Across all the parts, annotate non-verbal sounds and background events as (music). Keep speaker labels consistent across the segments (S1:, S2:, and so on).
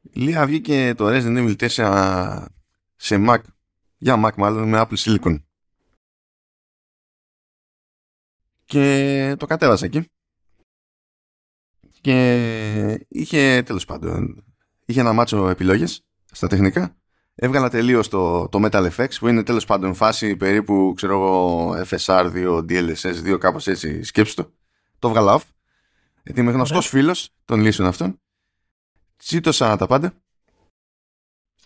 S1: Λίγα βγήκε το Resident Evil 4 σε Mac, για Mac μάλλον, με Apple Silicon. Και το κατέβασα εκεί. Και είχε, τέλος πάντων, είχε ένα μάτσο επιλογές στα τεχνικά. Έβγαλα τελείως το, το Metal FX που είναι τέλος πάντων φάση περίπου ξέρω εγώ FSR 2, DLSS 2 κάπως έτσι σκέψτε το. Το έβγαλα off. Γιατί είμαι γνωστός φίλος των λύσεων αυτών. Τσίτωσα τα πάντα.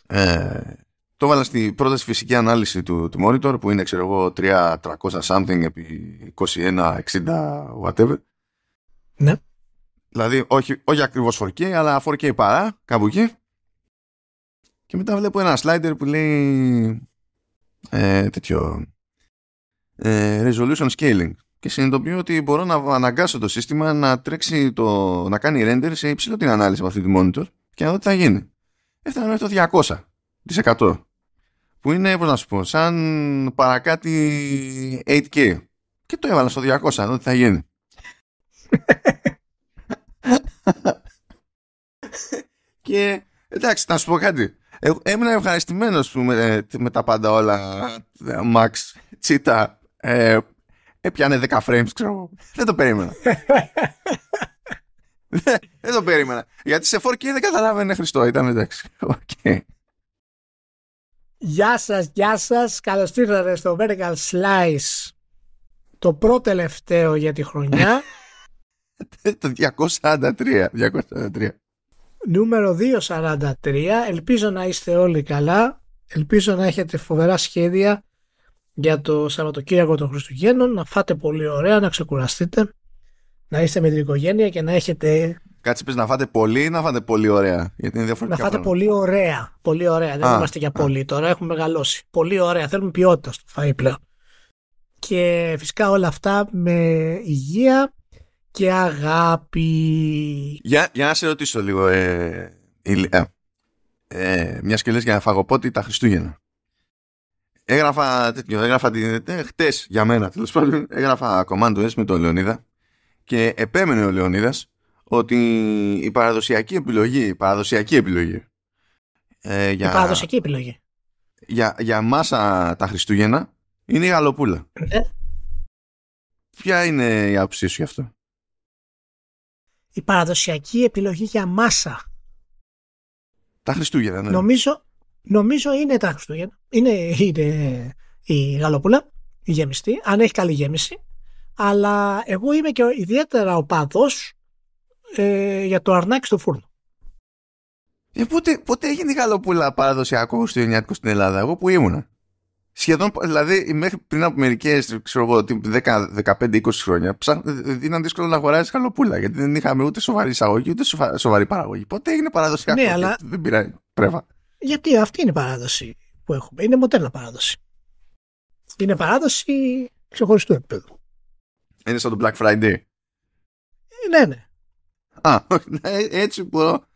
S1: Ε, το έβαλα στη πρόταση φυσική ανάλυση του, του monitor που είναι ξέρω εγώ 300 something επί 21, 60 whatever.
S2: Ναι.
S1: Δηλαδή όχι, όχι ακριβώς 4K αλλά 4K παρά κάπου εκεί. Και μετά βλέπω ένα slider που λέει ε, τέτοιο ε, resolution scaling και συνειδητοποιώ ότι μπορώ να αναγκάσω το σύστημα να τρέξει το, να κάνει render σε υψηλό την ανάλυση από αυτή τη monitor και να δω τι θα γίνει. Έφτανα μέχρι το 200% που είναι, πώς να σου πω, σαν παρακάτι 8K και το έβαλα στο 200 να δω τι θα γίνει. (laughs) και εντάξει, να σου πω κάτι. Ε, έμεινα ευχαριστημένος με, με τα πάντα όλα. Max, Cheetah, ε, έπιανε 10 frames, ξέρω. Δεν το περίμενα. (laughs) δεν, το περίμενα. Γιατί σε 4K δεν καταλάβαινε Χριστό. Ήταν εντάξει. Okay.
S2: Γεια σας, γεια σας. Καλώς ήρθατε στο Vertical Slice. Το πρώτο τελευταίο για τη χρονιά. (laughs)
S1: το 243. 243
S2: νούμερο 243. Ελπίζω να είστε όλοι καλά. Ελπίζω να έχετε φοβερά σχέδια για το Σαββατοκύριακο των Χριστουγέννων. Να φάτε πολύ ωραία, να ξεκουραστείτε. Να είστε με την οικογένεια και να έχετε.
S1: Κάτσε πες να φάτε πολύ ή να φάτε πολύ ωραία; Γιατί είναι διαφορετικά.
S2: Να φάτε πολύ ωραία. Πολύ ωραία. Δεν είμαστε για πολύ τώρα. Έχουμε μεγαλώσει. Πολύ ωραία. Θέλουμε ποιότητα στο φαΐ πλέον. Και φυσικά όλα αυτά με υγεία και αγάπη.
S1: Για, για να σε ρωτήσω λίγο, ε, ε, ε, μια και λες για φαγοπότη τα Χριστούγεννα. Έγραφα τέτοιο, έγραφα την, ε, χτες για μένα τέλος πάντων, έγραφα κομμάτι με τον Λεωνίδα και επέμενε ο Λεωνίδας ότι η παραδοσιακή επιλογή, η παραδοσιακή επιλογή
S2: ε, για, η παραδοσιακή επιλογή.
S1: Για, για μάσα τα Χριστούγεννα είναι η γαλοπούλα. Ναι. Ποια είναι η άποψή σου γι' αυτό;
S2: Η παραδοσιακή επιλογή για μάσα.
S1: Τα Χριστούγεννα, ναι.
S2: Νομίζω, νομίζω είναι τα Χριστούγεννα. Είναι, είναι η γαλοπούλα, η γεμιστή, αν έχει καλή γέμιση. Αλλά εγώ είμαι και ιδιαίτερα ο παδός ε, για το αρνάκι στο φούρνο.
S1: Ε, πότε, πότε έγινε η γαλοπούλα παραδοσιακό χριστουγεννιάτικο στην Ελλάδα, εγώ που ήμουνα. Σχεδόν, δηλαδή, μέχρι πριν από μερικές, ξέρω εγώ, 10-15-20 χρόνια, ήταν δύσκολο να αγοράζεις χαλοπούλα γιατί δεν είχαμε ούτε σοβαρή εισαγωγή ούτε σοβαρή παραγωγή. Πότε έγινε παραδοσιακό.
S2: Ναι, αλλά.
S1: Δεν πειράζει. Πρέβα.
S2: Γιατί αυτή είναι η παράδοση; Που έχουμε. Είναι μοντέρνα παράδοση. Είναι παράδοση ξεχωριστού επίπεδου.
S1: Είναι σαν το Black Friday.
S2: Ναι, ναι.
S1: Α, ε, (laughs) έτσι μπορώ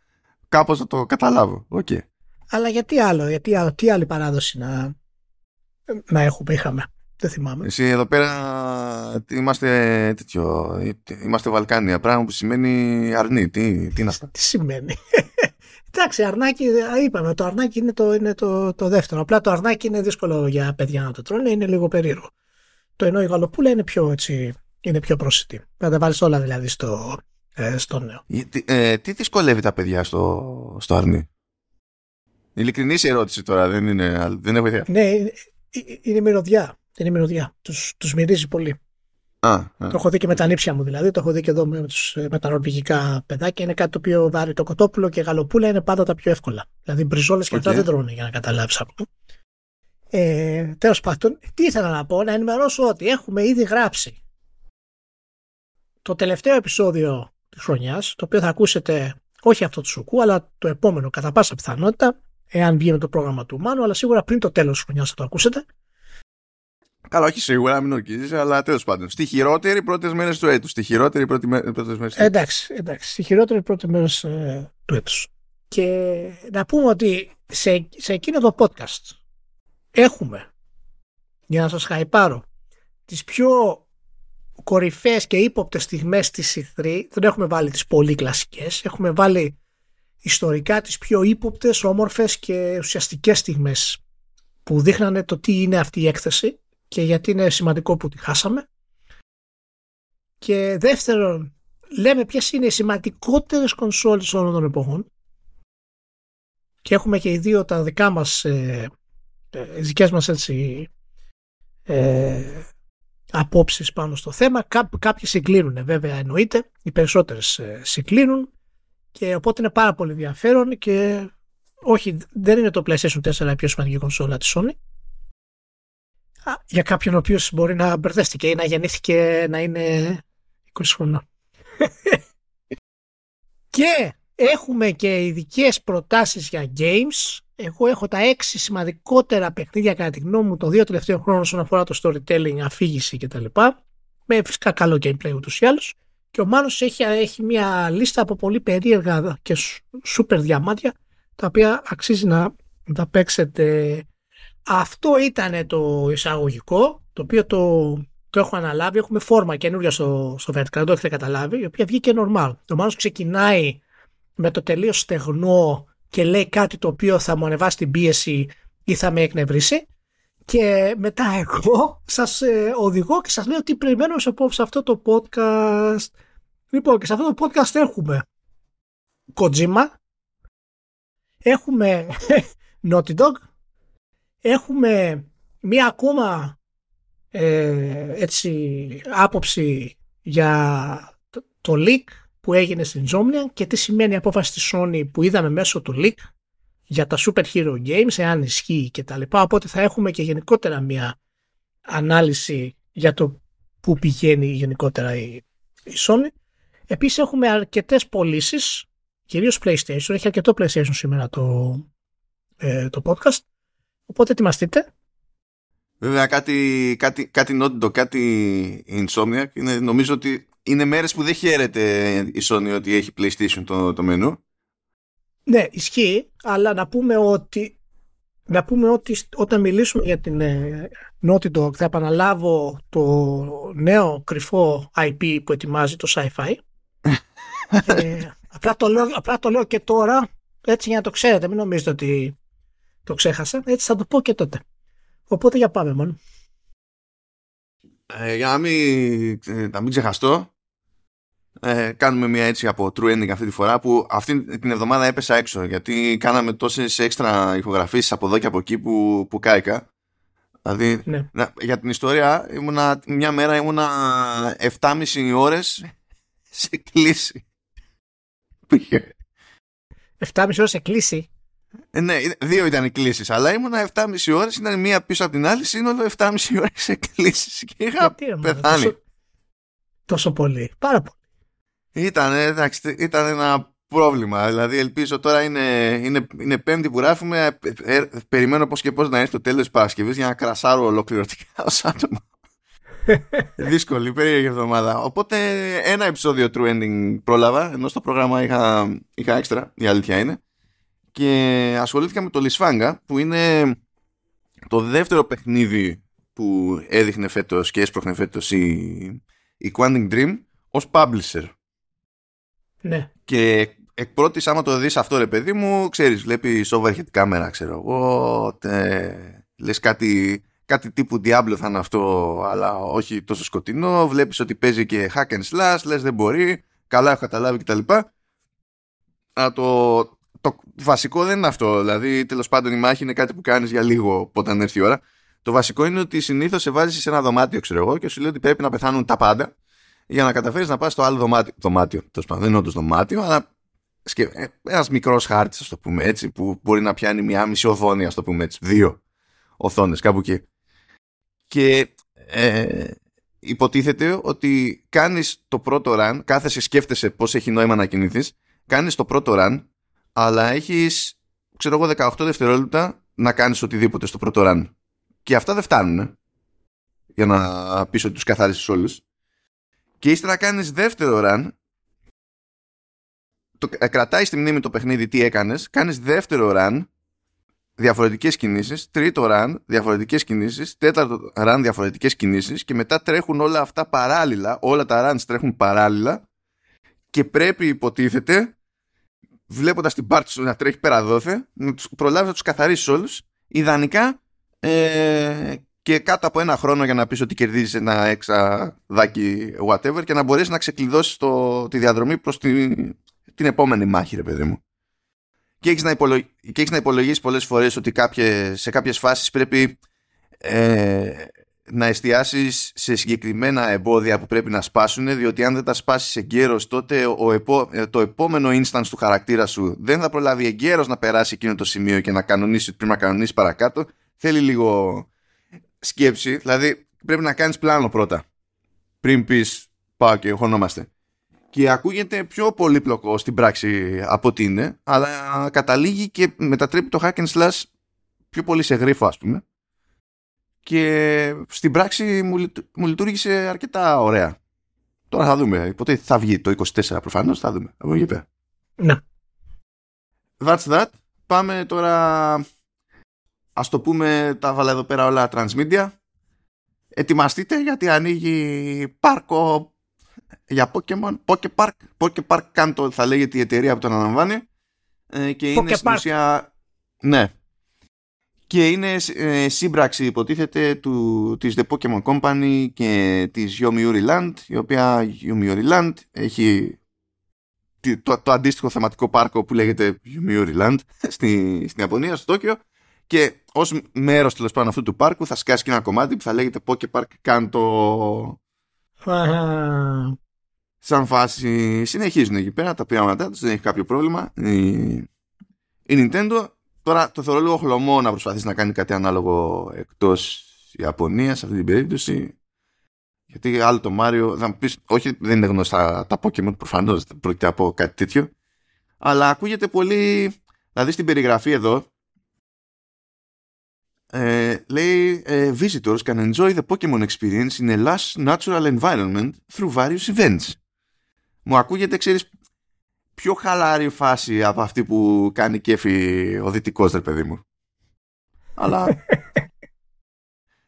S1: κάπως να το καταλάβω. Okay.
S2: Αλλά γιατί άλλο, γιατί άλλο, τι άλλη παράδοση να, να έχουμε, είχαμε. Δεν θυμάμαι.
S1: Εσύ εδώ πέρα είμαστε τέτοιο, είμαστε Βαλκάνια, πράγμα που σημαίνει αρνή. Τι, τι είναι αυτό;
S2: τι σημαίνει; Εντάξει, αρνάκι, είπαμε, το αρνάκι είναι, το, είναι το, το δεύτερο. Απλά το αρνάκι είναι δύσκολο για παιδιά να το τρώνε, είναι λίγο περίεργο. Το ενώ η γαλοπούλα είναι πιο, έτσι, είναι πιο προσιτή. Να τα βάλεις όλα δηλαδή στο, ε, στο νέο.
S1: Τι, ε, τι δυσκολεύει τα παιδιά στο, στο αρνί; Ειλικρινής ερώτηση τώρα, δεν, είναι, δεν έχω ιδέα.
S2: Ναι, είναι μυρωδιά. Είναι μυρωδιά. Τους, τους μυρίζει πολύ.
S1: Α, α.
S2: Το έχω δει και με τα νύψια μου δηλαδή. Το έχω δει και εδώ με, τους, με τα νορβηγικά παιδάκια. Είναι κάτι το οποίο βάρει το κοτόπουλο και γαλοπούλα είναι πάντα τα πιο εύκολα. Δηλαδή μπριζόλες και αυτά δεν τρώνε για να καταλάβεις αυτό. Ε, Τέλος πάντων, τι ήθελα να πω, να ενημερώσω ότι έχουμε ήδη γράψει το τελευταίο επεισόδιο της χρονιάς, το οποίο θα ακούσετε όχι αυτό του Σουκού, αλλά το επόμενο κατά πάσα πιθανότητα, εάν βγει με το πρόγραμμα του Μάνου, αλλά σίγουρα πριν το τέλος της χρονιάς θα το ακούσετε.
S1: Καλά, όχι σίγουρα, μην ορκίζει, αλλά τέλος πάντων. Στη χειρότερη πρώτες μέρες του έτους. Στη χειρότερη πρώτη μέρες του έτους.
S2: Εντάξει, εντάξει. Στη χειρότερη πρώτη μέρες ε, του έτους. Και να πούμε ότι σε, σε εκείνο το podcast έχουμε, για να σας χαϊπάρω, τις πιο κορυφαίες και ύποπτες στιγμές της E3. Δεν έχουμε βάλει τις πολύ κλασικές. Έχουμε βάλει ιστορικά τις πιο ύποπτες, όμορφες και ουσιαστικές στιγμές που δείχνανε το τι είναι αυτή η έκθεση και γιατί είναι σημαντικό που τη χάσαμε. Και δεύτερον, λέμε ποιες είναι οι σημαντικότερες κονσόλες όλων των εποχών και έχουμε και οι δύο τα δικά μας ε, ε δικές μας έτσι ε, απόψεις πάνω στο θέμα. Κά, κάποιοι συγκλίνουν βέβαια εννοείται, οι περισσότερες ε, συγκλίνουν και οπότε είναι πάρα πολύ ενδιαφέρον και όχι δεν είναι το PlayStation 4 η πιο σημαντική κονσόλα της Sony. Για κάποιον ο οποίος μπορεί να μπερδέστηκε ή να γεννήθηκε να είναι 20 χρονών. (laughs) και έχουμε και ειδικές προτάσεις για games. Εγώ έχω τα έξι σημαντικότερα παιχνίδια κατά τη γνώμη μου των δύο τελευταίων χρόνων όσον αφορά το storytelling, αφήγηση κτλ. Με φυσικά καλό gameplay ούτως ή άλλως. Και ο Μάνος έχει, έχει μια λίστα από πολύ περίεργα και σούπερ διαμάτια τα οποία αξίζει να τα παίξετε. Αυτό ήταν το εισαγωγικό, το οποίο το, το έχω αναλάβει. Έχουμε φόρμα καινούργια στο, στο Vertical, δεν το έχετε καταλάβει, η οποία βγήκε normal. Το Μάνος ξεκινάει με το τελείως στεγνό και λέει κάτι το οποίο θα μου ανεβάσει την πίεση ή θα με εκνευρίσει. Και μετά εγώ σας ε, οδηγώ και σας λέω τι περιμένω σε, σε αυτό το podcast. Λοιπόν, και σε αυτό το podcast έχουμε Kojima, έχουμε (laughs) Naughty Dog, έχουμε μία ακόμα ε, έτσι άποψη για το, το leak που έγινε στην Zomnia και τι σημαίνει η απόφαση της Sony που είδαμε μέσω του leak για τα Super Hero Games, εάν ισχύει και τα λοιπά. Οπότε θα έχουμε και γενικότερα μια ανάλυση για το που πηγαίνει γενικότερα η, η Sony. Επίσης έχουμε αρκετές πωλήσεις, κυρίως PlayStation. Έχει αρκετό PlayStation σήμερα το, ε, το podcast. Οπότε ετοιμαστείτε.
S1: Βέβαια κάτι, κάτι, κάτι Naughty κάτι Insomniac. Είναι, νομίζω ότι είναι μέρες που δεν χαίρεται η Sony ότι έχει PlayStation το, το μενού.
S2: Ναι, ισχύει, αλλά να πούμε ότι, να πούμε ότι όταν μιλήσουμε για την ε, Naughty Dog θα επαναλάβω το νέο κρυφό IP που ετοιμάζει το Sci-Fi. (laughs) ε, απλά, το λέω, απλά το λέω και τώρα, έτσι για να το ξέρετε, μην νομίζετε ότι το ξέχασα, έτσι θα το πω και τότε. Οπότε για πάμε μόνο.
S1: Ε, για να μην, ε, να μην ξεχαστώ, ε, κάνουμε μια έτσι από true ending αυτή τη φορά που αυτή την εβδομάδα έπεσα έξω γιατί κάναμε τόσες έξτρα ηχογραφήσεις από εδώ και από εκεί που, που κάηκα. Δηλαδή, ναι. για την ιστορία, ήμουνα, μια μέρα ήμουνα 7,5 ώρες σε κλίση.
S2: 7,5 ώρες σε κλίση.
S1: Ε, ναι, δύο ήταν οι κλήσεις, αλλά ήμουνα 7,5 ώρες, ήταν μία πίσω από την άλλη, σύνολο 7,5 ώρες σε κλήσεις. Και είχα πεθάνει.
S2: Τόσο, τόσο πολύ. Πάρα πολύ.
S1: Ήταν, εντάξει, ήταν ένα πρόβλημα. Δηλαδή, ελπίζω τώρα είναι, είναι, είναι πέμπτη που γράφουμε. Ε, ε, περιμένω πώς και πώς να έρθει το τέλος της Παρασκευή για να κρασάρω ολοκληρωτικά (laughs) ως άτομο. (laughs) Δύσκολη, περίεργη εβδομάδα. Οπότε ένα επεισόδιο True Ending πρόλαβα, ενώ στο πρόγραμμα είχα, είχα έξτρα, η αλήθεια είναι. Και ασχολήθηκα με το Λισφάγκα, που είναι το δεύτερο παιχνίδι που έδειχνε φέτος και έσπροχνε φέτος η, η Quantum Dream ως publisher.
S2: Ναι.
S1: Και εκ πρώτης, άμα το δεις αυτό ρε παιδί μου, ξέρεις, βλέπει overhead κάμερα, ξέρω εγώ, λες κάτι, κάτι τύπου Diablo θα είναι αυτό, αλλά όχι τόσο σκοτεινό, βλέπεις ότι παίζει και hack and slash, λες δεν μπορεί, καλά έχω καταλάβει κτλ. Αλλά το, το βασικό δεν είναι αυτό, δηλαδή τέλος πάντων η μάχη είναι κάτι που κάνεις για λίγο όταν έρθει η ώρα. Το βασικό είναι ότι συνήθως σε βάζεις σε ένα δωμάτιο, ξέρω εγώ, και σου λέει ότι πρέπει να πεθάνουν τα πάντα για να καταφέρεις να πας στο άλλο δωμάτιο. Δωμάτιο, τέλος πάντων, δεν είναι όντως δωμάτιο, αλλά ε, ένας μικρός χάρτης, ας το πούμε έτσι, που μπορεί να πιάνει μια μισή οθόνη, ας το πούμε έτσι. Δύο οθόνες, κάπου εκεί. Και ε, υποτίθεται ότι κάνεις το πρώτο run, κάθεσαι, σκέφτεσαι πώς έχει νόημα να κινηθείς, κάνεις το πρώτο run, αλλά έχεις, ξέρω εγώ, 18 δευτερόλεπτα να κάνεις οτιδήποτε στο πρώτο run. Και αυτά δεν φτάνουν για να πεις ότι τους καθάρισες όλους και ύστερα κάνεις δεύτερο run το, ε, κρατάει στη μνήμη το παιχνίδι τι έκανες κάνεις δεύτερο run διαφορετικές κινήσεις τρίτο run διαφορετικές κινήσεις τέταρτο run διαφορετικές κινήσεις και μετά τρέχουν όλα αυτά παράλληλα όλα τα runs τρέχουν παράλληλα και πρέπει υποτίθεται βλέποντας την πάρτι σου να τρέχει πέρα δόθε, να τους προλάβεις να τους καθαρίσεις όλους, ιδανικά ε, και κάτω από ένα χρόνο για να πεις ότι κερδίζεις ένα έξα δάκι whatever και να μπορείς να ξεκλειδώσεις το, τη διαδρομή προς τη, την επόμενη μάχη ρε παιδί μου. Και έχεις να, υπολογ... και έχεις να υπολογίσεις πολλές φορές ότι κάποιες, σε κάποιες φάσεις πρέπει ε, να εστιάσεις σε συγκεκριμένα εμπόδια που πρέπει να σπάσουν διότι αν δεν τα σπάσεις εγκαίρως τότε ο επό... Ε, το επόμενο instance του χαρακτήρα σου δεν θα προλάβει εγκαίρως να περάσει εκείνο το σημείο και να κανονίσει ότι πρέπει να κανονίσει παρακάτω. Θέλει λίγο σκέψη δηλαδή πρέπει να κάνεις πλάνο πρώτα πριν πεις πάω και χωνόμαστε και ακούγεται πιο πολύπλοκο στην πράξη από ότι είναι αλλά καταλήγει και μετατρέπει το hack and slash πιο πολύ σε γρίφο ας πούμε και στην πράξη μου, μου λειτουργήσε αρκετά ωραία. Τώρα θα δούμε. Ποτέ θα βγει το 24 προφανώς. Θα δούμε. Από εκεί πέρα.
S2: Ναι.
S1: That's that. Πάμε τώρα. Α το πούμε, τα βάλα εδώ πέρα όλα transmedia. Ετοιμαστείτε γιατί ανοίγει πάρκο για Pokemon. Pokepark. Pokepark Kanto θα λέγεται η εταιρεία που τον αναλαμβάνει. Ε, και είναι στην ουσία. Ναι, και είναι ε, σύμπραξη υποτίθεται του, της The Pokemon Company και της Yomiuri Land η οποία Yomiuri Land έχει το, το, αντίστοιχο θεματικό πάρκο που λέγεται Yomiuri Land (laughs) στη, στην Ιαπωνία, στο Τόκιο. Και ως μέρος τέλος πάντων αυτού του πάρκου θα σκάσει και ένα κομμάτι που θα λέγεται Pokepark Kanto. Σαν φάση συνεχίζουν εκεί πέρα τα πειράματά τους δεν έχει κάποιο πρόβλημα. Η, η Nintendo Τώρα το θεωρώ λίγο χλωμό να προσπαθήσει να κάνει κάτι ανάλογο εκτός Ιαπωνίας σε αυτή την περίπτωση. Γιατί άλλο το Μάριο, θα μου πεις, όχι δεν είναι γνωστά τα Pokemon, προφανώς δεν πρόκειται από κάτι τέτοιο. Αλλά ακούγεται πολύ, δηλαδή στην περιγραφή εδώ, ε, λέει ε, visitors can enjoy the Pokemon experience in a lush natural environment through various events. Μου ακούγεται, ξέρεις, πιο χαλάρη φάση από αυτή που κάνει κέφι ο δυτικός ρε παιδί μου. Αλλά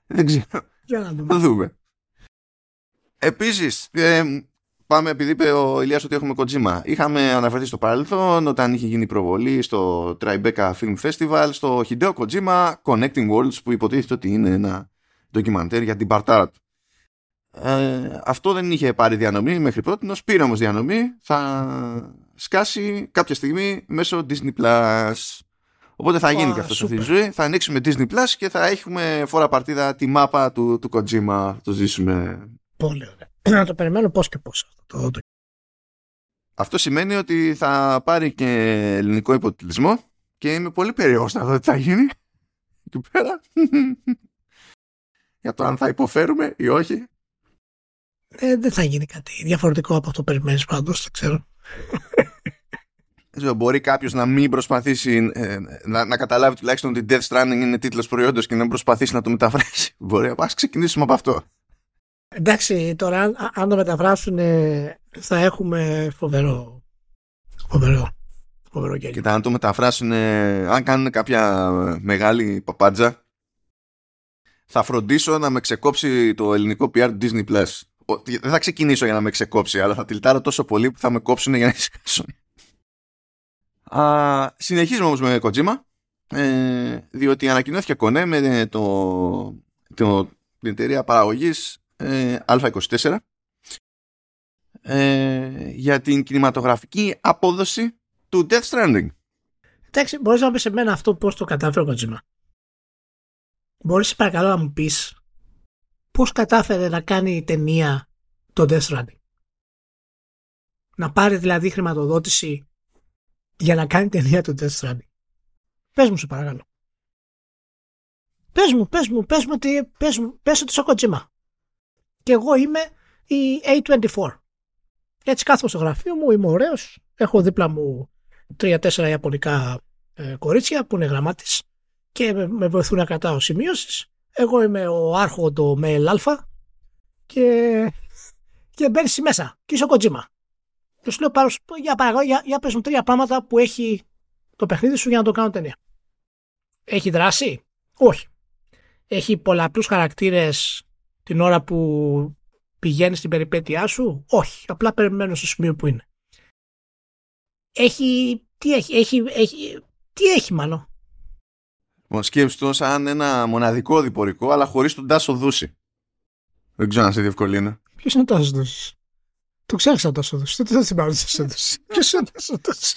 S1: δεν ξέρω.
S2: Για να δούμε.
S1: Θα δούμε. Επίσης, ε, πάμε επειδή είπε ο Ηλίας ότι έχουμε Kojima. Είχαμε αναφερθεί στο παρελθόν όταν είχε γίνει προβολή στο Tribeca Film Festival στο Hideo Kojima Connecting Worlds που υποτίθεται ότι είναι ένα ντοκιμαντέρ για την παρτάρα του. Ε, αυτό δεν είχε πάρει διανομή μέχρι πρώτη, πήρε όμως διανομή. Θα σκάσει κάποια στιγμή μέσω Disney Plus. Οπότε θα γίνει και αυτό στη ζωή. Θα ανοίξουμε Disney Plus και θα έχουμε φορά παρτίδα τη μάπα του, του Kojima. Το ζήσουμε.
S2: Πολύ ωραία. Να το περιμένω πώς και πώς αυτό. Το...
S1: Αυτό σημαίνει ότι θα πάρει και ελληνικό υποτιτλισμό και είμαι πολύ περίεργος να δω τι θα γίνει. Εκεί πέρα. (laughs) Για το αν θα υποφέρουμε ή όχι.
S2: Ε, δεν θα γίνει κάτι διαφορετικό από αυτό που περιμένεις πάντως, δεν ξέρω.
S1: Μπορεί κάποιος να μην προσπαθήσει ε, να, να καταλάβει τουλάχιστον ότι Death Stranding είναι τίτλος προϊόντος και να προσπαθήσει να το μεταφράσει. (laughs) Μπορεί, ας ξεκινήσουμε από αυτό.
S2: Εντάξει, τώρα αν, αν το μεταφράσουν θα έχουμε φοβερό. Φοβερό. Φοβερό γέλιο.
S1: Κοίτα, αν το μεταφράσουν, αν κάνουν κάποια μεγάλη παπάντζα, θα φροντίσω να με ξεκόψει το ελληνικό PR Disney Plus δεν θα ξεκινήσω για να με ξεκόψει, αλλά θα τυλτάρω τόσο πολύ που θα με κόψουν για να (laughs) ησυχάσουν. Συνεχίζουμε όμως με Kojima, ε, διότι ανακοινώθηκε κονέ με το, το, την εταιρεία παραγωγής ε, Α24 ε, για την κινηματογραφική απόδοση του Death Stranding.
S2: Εντάξει, μπορείς να πεις σε μένα αυτό πώς το κατάφερε ο Kojima. Μπορείς παρακαλώ να μου πεις πώς κατάφερε να κάνει ταινία το Death Stranding. Να πάρει δηλαδή χρηματοδότηση για να κάνει ταινία το Death Stranding. Πες μου σε παρακαλώ. Πες μου, πες μου, πες μου ότι, πες μου, πες ότι Kojima. Και εγώ είμαι η A24. Έτσι κάθομαι στο γραφείο μου, είμαι ωραίος, έχω δίπλα μου τρία-τέσσερα ιαπωνικά ε, κορίτσια που είναι γραμμάτις και με, με βοηθούν να κρατάω σημειώσεις εγώ είμαι ο άρχοντο με αλφα και, και μπαίνεις μέσα και είσαι ο Κοτζίμα. Και σου λέω πάρω, για, παραγώ, για, για πες μου τρία πράγματα που έχει το παιχνίδι σου για να το κάνω ταινία. Έχει δράση; Όχι. Έχει πολλαπλούς χαρακτήρες την ώρα που πηγαίνει στην περιπέτειά σου; Όχι. Απλά περιμένω στο σημείο που είναι. έχει, τι έχει, έχει, έχει τι έχει μάλλον;
S1: Λοιπόν, σκέψου το σαν ένα μοναδικό διπορικό, αλλά χωρίς τον Τάσο Δούση. Δεν ξέρω αν σε διευκολύνω.
S2: Ποιος είναι ο Τάσος Δούσης; Το ξέχασα τόσο Δούση. Δεν θα θυμάμαι Τάσο Δούση. (laughs) Ποιος είναι ο Τάσο Δούση.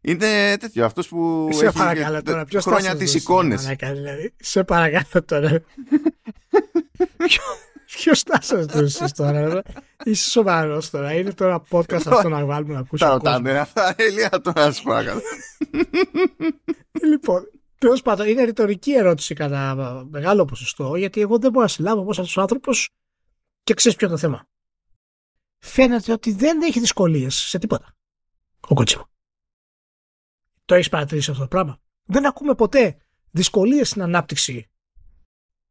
S1: Είναι τέτοιο, αυτός που
S2: Σε
S1: έχει
S2: παρακαλώ τώρα. Ποιος
S1: χρόνια
S2: Τάσος
S1: τις
S2: Δούσης,
S1: εικόνες.
S2: μαλάκα, δηλαδή. Σε παρακαλώ τώρα. (laughs) Ποιος Τάσο Δούση τώρα. ρε; Είσαι σοβαρός τώρα. Είναι τώρα podcast αυτό να βάλουμε να ακούσει.
S1: Τα
S2: ο κόσμος.
S1: ρωτάνε αυτά, Ελία, τώρα σου παρακαλώ. (laughs)
S2: Λοιπόν, τέλος πάντων, είναι ρητορική ερώτηση κατά μεγάλο ποσοστό, γιατί εγώ δεν μπορώ να συλλάβω πώ αυτός ο άνθρωπος και ξέρεις ποιο είναι το θέμα. Φαίνεται ότι δεν έχει δυσκολίες σε τίποτα. Ο Κοτσίμα. Το έχεις παρατηρήσει αυτό το πράγμα; Δεν ακούμε ποτέ δυσκολίες στην ανάπτυξη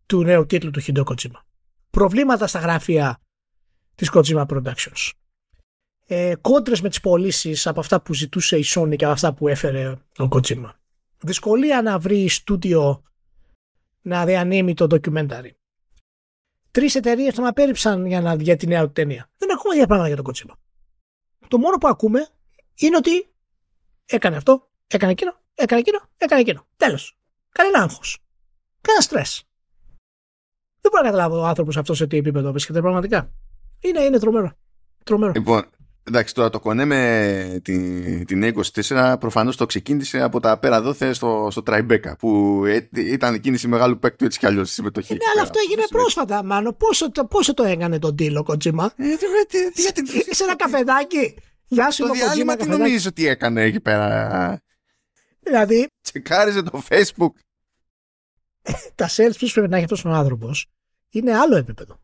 S2: του νέου τίτλου του Χιντό Κοτσίμα. Προβλήματα στα γραφεία της Kojima Productions. Ε, κόντρες με τις πωλήσεις από αυτά που ζητούσε η Sony και από αυτά που έφερε ο Kojima. Δυσκολία να βρει στούντιο να διανύμει το documentary. Τρεις εταιρείες τον απέρριψαν για, να, για τη νέα του ταινία. Δεν ακούμε για πράγματα για τον Kojima. Το μόνο που ακούμε είναι ότι έκανε αυτό, έκανε εκείνο, έκανε εκείνο, έκανε εκείνο. Τέλος. Κανένα άγχος. Κανένα στρες. Δεν μπορώ να καταλάβω ο άνθρωπος αυτός σε τι επίπεδο βρίσκεται πραγματικά. Είναι, είναι τρομερό. Τρομερό.
S1: Λοιπόν, εντάξει, τώρα το κονέ με την, την A24 προφανώς το ξεκίνησε από τα πέρα δόθε στο, στο Tribeca που ε, ήταν κίνηση μεγάλου παίκτου έτσι κι αλλιώς στη συμμετοχή.
S2: Ναι, αλλά αυτό έγινε πρόσφατα, μάλλον. Πόσο, το- πόσο το έκανε τον Τίλο Κοτζίμα;
S1: Ε, τι- τι- τι- γιατί-
S2: Σε ένα καφεδάκι. Γεια σου,
S1: Το
S2: είμαι ο
S1: διάλειμμα
S2: Κοτζίμα
S1: τι
S2: καφεδάκι.
S1: νομίζεις ότι έκανε εκεί πέρα;
S2: Δηλαδή,
S1: Τσεκάριζε το facebook.
S2: τα sales pitch που πρέπει να έχει αυτός ο άνθρωπος είναι άλλο επίπεδο.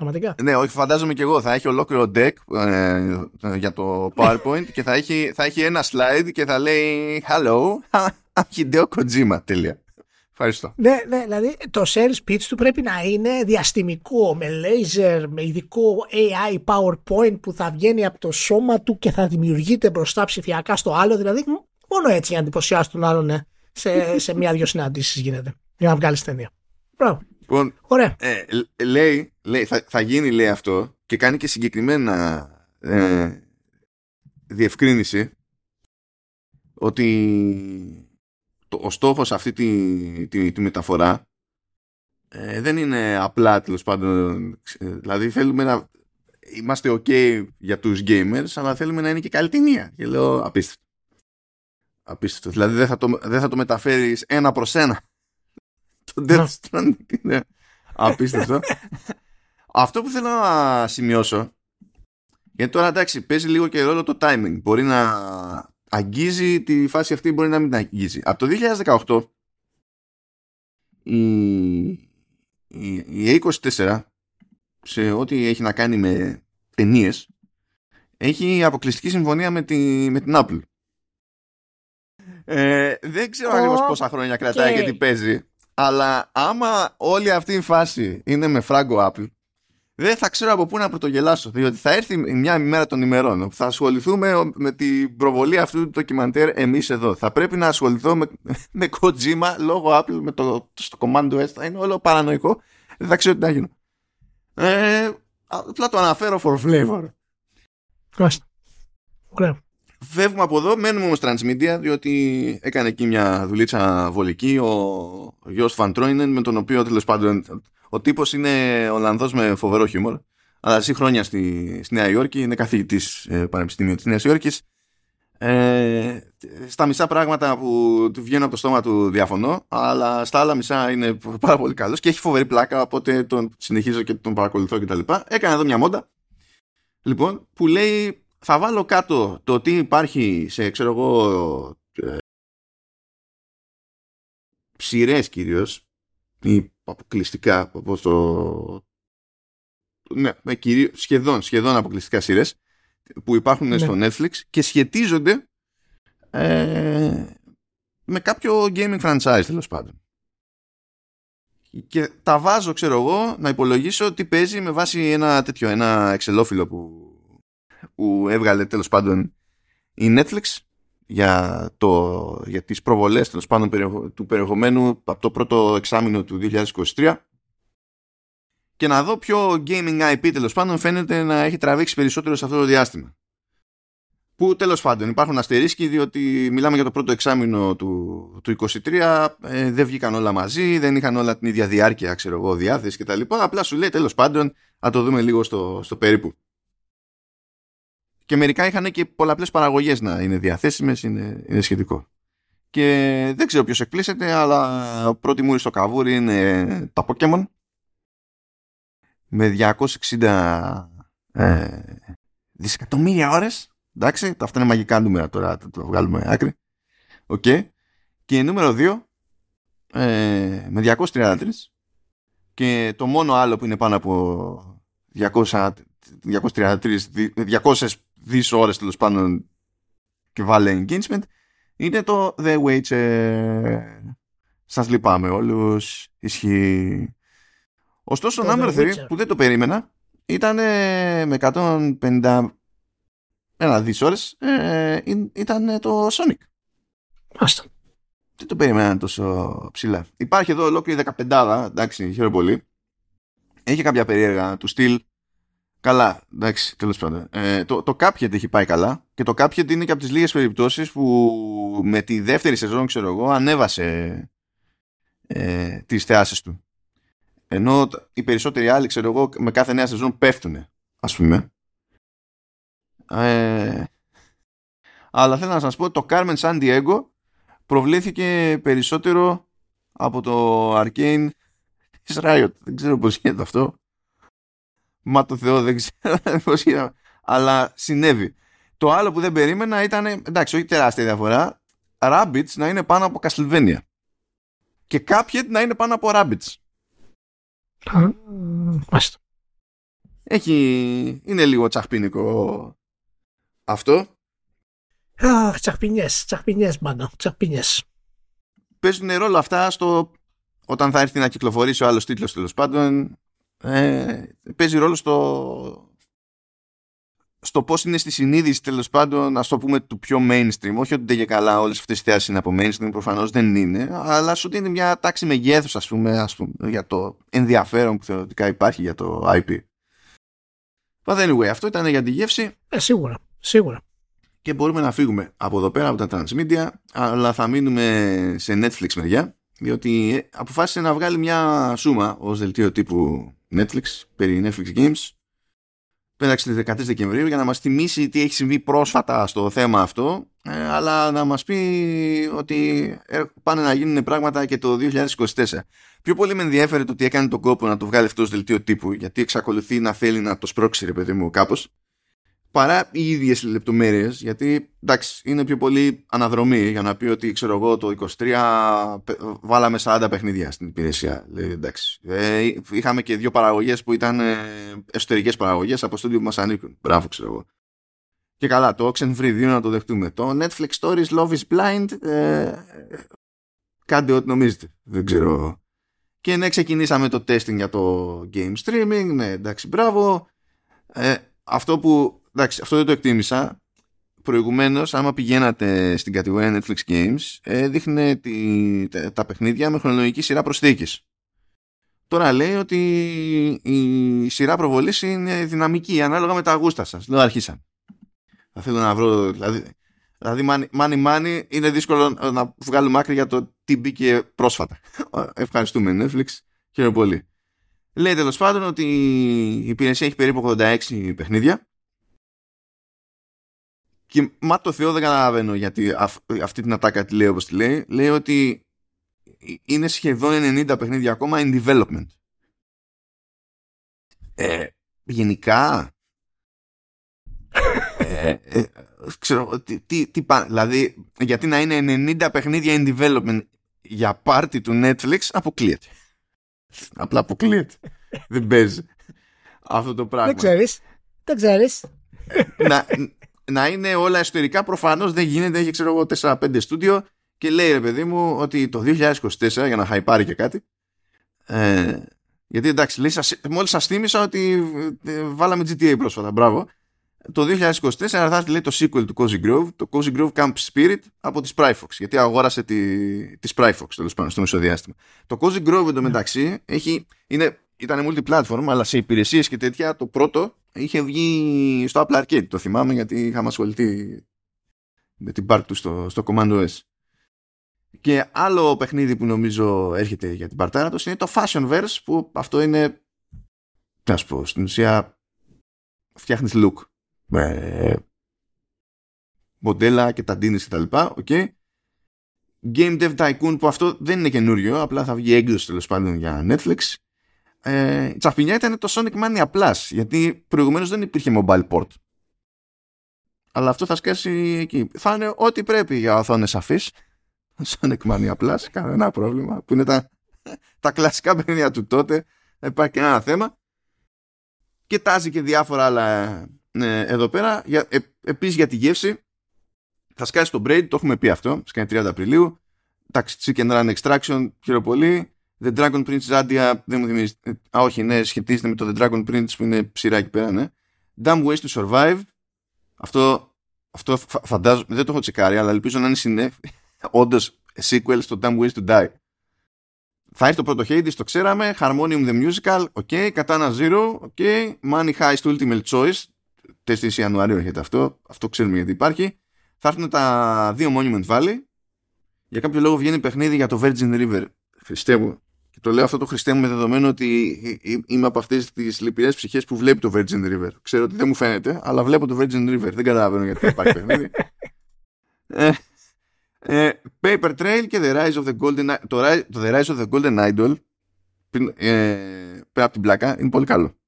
S2: Πραγματικά.
S1: Ναι, όχι, φαντάζομαι και εγώ. Θα έχει ολόκληρο deck ε, για το PowerPoint και θα έχει, θα έχει ένα slide και θα λέει Hello, I'm Hideo Kojima. Τέλεια. Ευχαριστώ.
S2: Ναι, ναι, δηλαδή το sales pitch του πρέπει να είναι διαστημικό, με laser, με ειδικό AI PowerPoint που θα βγαίνει από το σώμα του και θα δημιουργείται μπροστά ψηφιακά στο άλλο. Δηλαδή, μ, μόνο έτσι για να εντυπωσιάσει τον άλλον ναι, σε, σε μία-δυο συναντήσεις γίνεται. Για να βγάλεις ταινία. Μπράβο.
S1: Λοιπόν,
S2: Ωραία.
S1: ε, λ- λέει, λέει θα, θα γίνει λέει αυτό και κάνει και συγκεκριμένα ε, διευκρίνηση ότι το, ο στόχος αυτή τη, τη, τη μεταφορά ε, δεν είναι απλά τέλος πάντων ε, δηλαδή θέλουμε να είμαστε ok για τους gamers αλλά θέλουμε να είναι και καλή ταινία. Και λέω απίστευτο. Απίστευτο. Δηλαδή δεν θα το, δεν θα το μεταφέρεις ένα προς ένα. (laughs) Το Death Stranding είναι απίστευτο (laughs) αυτό που θέλω να σημειώσω γιατί τώρα εντάξει παίζει λίγο και ρόλο το timing μπορεί να αγγίζει τη φάση αυτή μπορεί να μην αγγίζει από το 2018 η, η, η A24 σε ό,τι έχει να κάνει με ταινίες, έχει αποκλειστική συμφωνία με, τη, με την Apple. Ε, δεν ξέρω ακριβώς πόσα χρόνια κρατάει και τι παίζει, αλλά άμα όλη αυτή η φάση είναι με φράγκο Apple, δεν θα ξέρω από πού να πρωτογελάσω, διότι θα έρθει μια ημέρα των ημερών όπου θα ασχοληθούμε με την προβολή αυτού του ντοκιμαντέρ εμείς εδώ. Θα πρέπει να ασχοληθώ με, (laughs) με Kojima λόγω Apple με το, στο Command OS, θα είναι όλο παρανοϊκό, δεν θα ξέρω τι να γίνω. Ε, απλά το αναφέρω for flavor.
S2: Μάλιστα. Ωραία.
S1: Φεύγουμε από εδώ, μένουμε όμως Transmedia διότι έκανε εκεί μια δουλίτσα βολική ο, ο Γιος Φαντρόινεν με τον οποίο τέλος πάντων ο τύπος είναι Ολλανδός με φοβερό χιούμορ αλλά ζει χρόνια στη, στη Νέα Υόρκη, είναι καθηγητής ε, Πανεπιστημίου της Νέας Υόρκης ε, στα μισά πράγματα που του βγαίνουν από το στόμα του διαφωνώ αλλά στα άλλα μισά είναι πάρα πολύ καλός και έχει φοβερή πλάκα οπότε τον συνεχίζω και τον παρακολουθώ κτλ. Έκανε εδώ μια μόντα λοιπόν που λέει θα βάλω κάτω το τι υπάρχει σε ξέρω εγώ ε, ψηρές κυρίως ή αποκλειστικά όπως το ναι, με κυρί- σχεδόν, σχεδόν αποκλειστικά σειρές που υπάρχουν
S2: Ναι.
S1: στο Netflix και σχετίζονται ε, με κάποιο gaming franchise τέλος πάντων. Και τα βάζω, ξέρω εγώ, να υπολογίσω τι παίζει με βάση ένα τέτοιο, ένα εξελόφυλλο που, που έβγαλε τέλος πάντων η Netflix για, το, για τις προβολές τέλος πάντων περιεχο- του περιεχομένου από το πρώτο εξάμεινο του 2023 και να δω ποιο gaming IP τέλος πάντων φαίνεται να έχει τραβήξει περισσότερο σε αυτό το διάστημα. που τέλος πάντων υπάρχουν αστερίσκοι διότι μιλάμε για το πρώτο εξάμεινο του, του 23 ε, δεν βγήκαν όλα μαζί, δεν είχαν όλα την ίδια διάρκεια ξέρω εγώ διάθεση κτλ. Απλά σου λέει τέλος πάντων να το δούμε λίγο στο, στο περίπου. Και μερικά είχαν και πολλαπλές παραγωγές να είναι διαθέσιμες, είναι, είναι σχετικό. Και δεν ξέρω ποιος εκπλήσεται, αλλά πρώτη μου στο καβούρι είναι τα Pokémon με 260 ε, δισεκατομμύρια ώρες εντάξει, αυτά είναι μαγικά νούμερα τώρα το, το βγάλουμε άκρη OK okay. και νούμερο 2 ε, με 233 και το μόνο άλλο που είναι πάνω από 200, 233 200 δις ώρες τέλος πάντων και βάλε engagement είναι το The Witcher σας λυπάμαι όλους ισχύει Ωστόσο, το number 3 που δεν το περίμενα ήταν με 150 ένα δις ώρες ε, ήταν το Sonic.
S2: Άστα.
S1: Δεν το περίμενα τόσο ψηλά. Υπάρχει εδώ ολόκληρη 15 εντάξει, χαίρομαι πολύ. Έχει κάποια περίεργα του στυλ. Καλά, εντάξει, τέλος πάντων. Ε, το, το Cuphead έχει πάει καλά και το Cuphead είναι και από τις λίγες περιπτώσεις που με τη δεύτερη σεζόν, ξέρω εγώ, ανέβασε ε, τις θεάσεις του. Ενώ οι περισσότεροι άλλοι, ξέρω εγώ, με κάθε νέα σεζόν πέφτουν, ας πούμε. Ε, αλλά θέλω να σας πω, το Carmen San Diego προβλήθηκε περισσότερο από το Arcane της Riot. Δεν ξέρω πώς γίνεται αυτό. Μα το Θεό δεν ξέρω (laughs) πώς γίνεται. Αλλά συνέβη. Το άλλο που δεν περίμενα ήταν, εντάξει, όχι τεράστια διαφορά, Rabbits να είναι πάνω από Castlevania. Και Cuphead να είναι πάνω από Rabbits.
S2: Μάλιστα.
S1: Έχει... Είναι λίγο τσαχπίνικο αυτό.
S2: Αχ, τσαχπινιές, τσαχπινιές μάνα, τσαχπινιές.
S1: Παίζουν ρόλο αυτά στο... Όταν θα έρθει να κυκλοφορήσει ο άλλος τίτλος τέλος πάντων ε, παίζει ρόλο στο στο πώς είναι στη συνείδηση τέλος πάντων, ας το πούμε, του πιο mainstream. Όχι ότι δεν και καλά όλες αυτές οι θέσει είναι από mainstream, προφανώς δεν είναι, αλλά σου δίνει μια τάξη μεγέθου, ας πούμε, ας πούμε, για το ενδιαφέρον που θεωρητικά υπάρχει για το IP. But anyway, αυτό ήταν για τη γεύση.
S2: Ε, σίγουρα, σίγουρα.
S1: Και μπορούμε να φύγουμε από εδώ πέρα από τα transmedia, αλλά θα μείνουμε σε Netflix μεριά, διότι αποφάσισε να βγάλει μια σούμα ως δελτίο τύπου Netflix περί Netflix Games πέταξε τη 13 Δεκεμβρίου για να μας θυμίσει τι έχει συμβεί πρόσφατα στο θέμα αυτό ε, αλλά να μας πει ότι ε, πάνε να γίνουν πράγματα και το 2024. Πιο πολύ με ενδιαφέρει το ότι έκανε τον κόπο να το βγάλει αυτό ως δελτίο τύπου γιατί εξακολουθεί να θέλει να το σπρώξει ρε παιδί μου κάπως παρά οι ίδιες λεπτομέρειες, γιατί εντάξει, είναι πιο πολύ αναδρομή για να πει ότι ξέρω εγώ το 23 βάλαμε 40 παιχνίδια στην υπηρεσία. Λέει, εντάξει. Ε, είχαμε και δύο παραγωγές που ήταν ε, εσωτερικές παραγωγές από στούντιο που μας ανήκουν. Μπράβο, ξέρω εγώ. Και καλά, το Oxenfree 2 να το δεχτούμε. Το Netflix Stories Love is Blind. Ε, κάντε ό,τι νομίζετε. Δεν ξέρω. Και ναι, ξεκινήσαμε το testing για το game streaming. Ναι, εντάξει, μπράβο. Ε, αυτό που εντάξει, αυτό δεν το εκτίμησα. Προηγουμένως, άμα πηγαίνατε στην κατηγορία Netflix Games, ε, δείχνει τη, τα, τα, παιχνίδια με χρονολογική σειρά προσθήκη. Τώρα λέει ότι η σειρά προβολής είναι δυναμική, ανάλογα με τα αγούστα σας. Λέω αρχίσαν. Θα θέλω να βρω. Δηλαδή, δηλαδή money, money είναι δύσκολο να βγάλουμε άκρη για το τι μπήκε πρόσφατα. Ευχαριστούμε Netflix. Χαίρομαι πολύ. Λέει τέλος πάντων ότι η υπηρεσία έχει περίπου 86 παιχνίδια και μα το Θεό δεν καταλαβαίνω γιατί αυτή την ατάκα τη λέει όπως τη λέει. Λέει ότι είναι σχεδόν 90 παιχνίδια ακόμα in development. Ε, γενικά ε, ε, ξέρω τι, τι, τι δηλαδή γιατί να είναι 90 παιχνίδια in development για πάρτι του Netflix αποκλείεται. Απλά αποκλείεται. Δεν παίζει αυτό το πράγμα.
S2: Δεν ξέρεις. Δεν ξέρεις.
S1: Να, να είναι όλα εσωτερικά προφανώς δεν γίνεται. Έχει ξέρω εγώ 4-5 στούντιο και λέει ρε παιδί μου ότι το 2024 για να χαϊπάρει και κάτι. Ε, γιατί εντάξει, λέει, μόλις σας θύμισα ότι ε, βάλαμε GTA πρόσφατα, μπράβο. Το 2024 θα έρθει λέει το sequel του Cozy Grove, το Cozy Grove Camp Spirit από τη Spryfox, γιατί αγόρασε τη, τη Spryfox τέλος πάντων στο μεσοδιάστημα. Το Cozy Grove εντωμεταξύ ναι. έχει, είναι, ήταν multiplatform, αλλά σε υπηρεσίες και τέτοια το πρώτο είχε βγει στο Apple Arcade, το θυμάμαι γιατί είχαμε ασχοληθεί με την part του στο, στο Command OS. Και άλλο παιχνίδι που νομίζω έρχεται για την παρτάρα του είναι το Fashionverse που αυτό είναι να σου πω, στην ουσία φτιάχνεις look με μοντέλα και τα ντύνεις και τα λοιπά, okay. Game Dev Tycoon που αυτό δεν είναι καινούριο, απλά θα βγει έκδοση τέλος πάντων για Netflix. Ε, η τσαπινιά ήταν το Sonic Mania Plus, γιατί προηγουμένως δεν υπήρχε mobile port. Αλλά αυτό θα σκάσει εκεί. Θα είναι ό,τι πρέπει για οθόνες αφής. (laughs) Sonic Mania Plus, κανένα πρόβλημα. Που είναι τα, (laughs) τα κλασικά παιχνίδια του τότε. Δεν υπάρχει κανένα θέμα. Και τάζει και διάφορα άλλα ε, εδώ πέρα. Για, ε, Επίσης για τη γεύση, θα σκάσει το Braid, το έχουμε πει αυτό. Σκάνει 30 Απριλίου. Εντάξει, Chicken Run Extraction, χαίρομαι πολύ. The Dragon Prince Radia, δεν μου θυμίζει. Α, όχι, ναι, σχετίζεται με το The Dragon Prince που είναι ψηρά εκεί πέρα, ναι. Dumb Ways to Survive. Αυτό, αυτό φαντάζομαι, δεν το έχω τσεκάρει, αλλά ελπίζω να είναι συνέ... (laughs) όντως sequel στο Dumb Ways to Die. Θα έρθει το πρώτο Hades, το ξέραμε. Harmonium the Musical, ok. Katana Zero, ok. Money Heist Ultimate Choice. 4 Ιανουαρίου έρχεται αυτό. Αυτό ξέρουμε γιατί υπάρχει. Θα έρθουν τα δύο Monument Valley. Για κάποιο λόγο βγαίνει παιχνίδι για το Virgin River. Χριστέ μου. Και το λέω αυτό το Χριστέ μου με δεδομένο ότι είμαι από αυτές τις λυπηρές ψυχές που βλέπει το Virgin River. Ξέρω ότι δεν μου φαίνεται, αλλά βλέπω το Virgin River. Δεν καταλαβαίνω γιατί υπάρχει παιχνίδι. (laughs) ε, ε, Paper Trail και The Rise of the Golden το, το The Rise of the Golden Idol ε, πέρα από την πλάκα είναι πολύ καλό.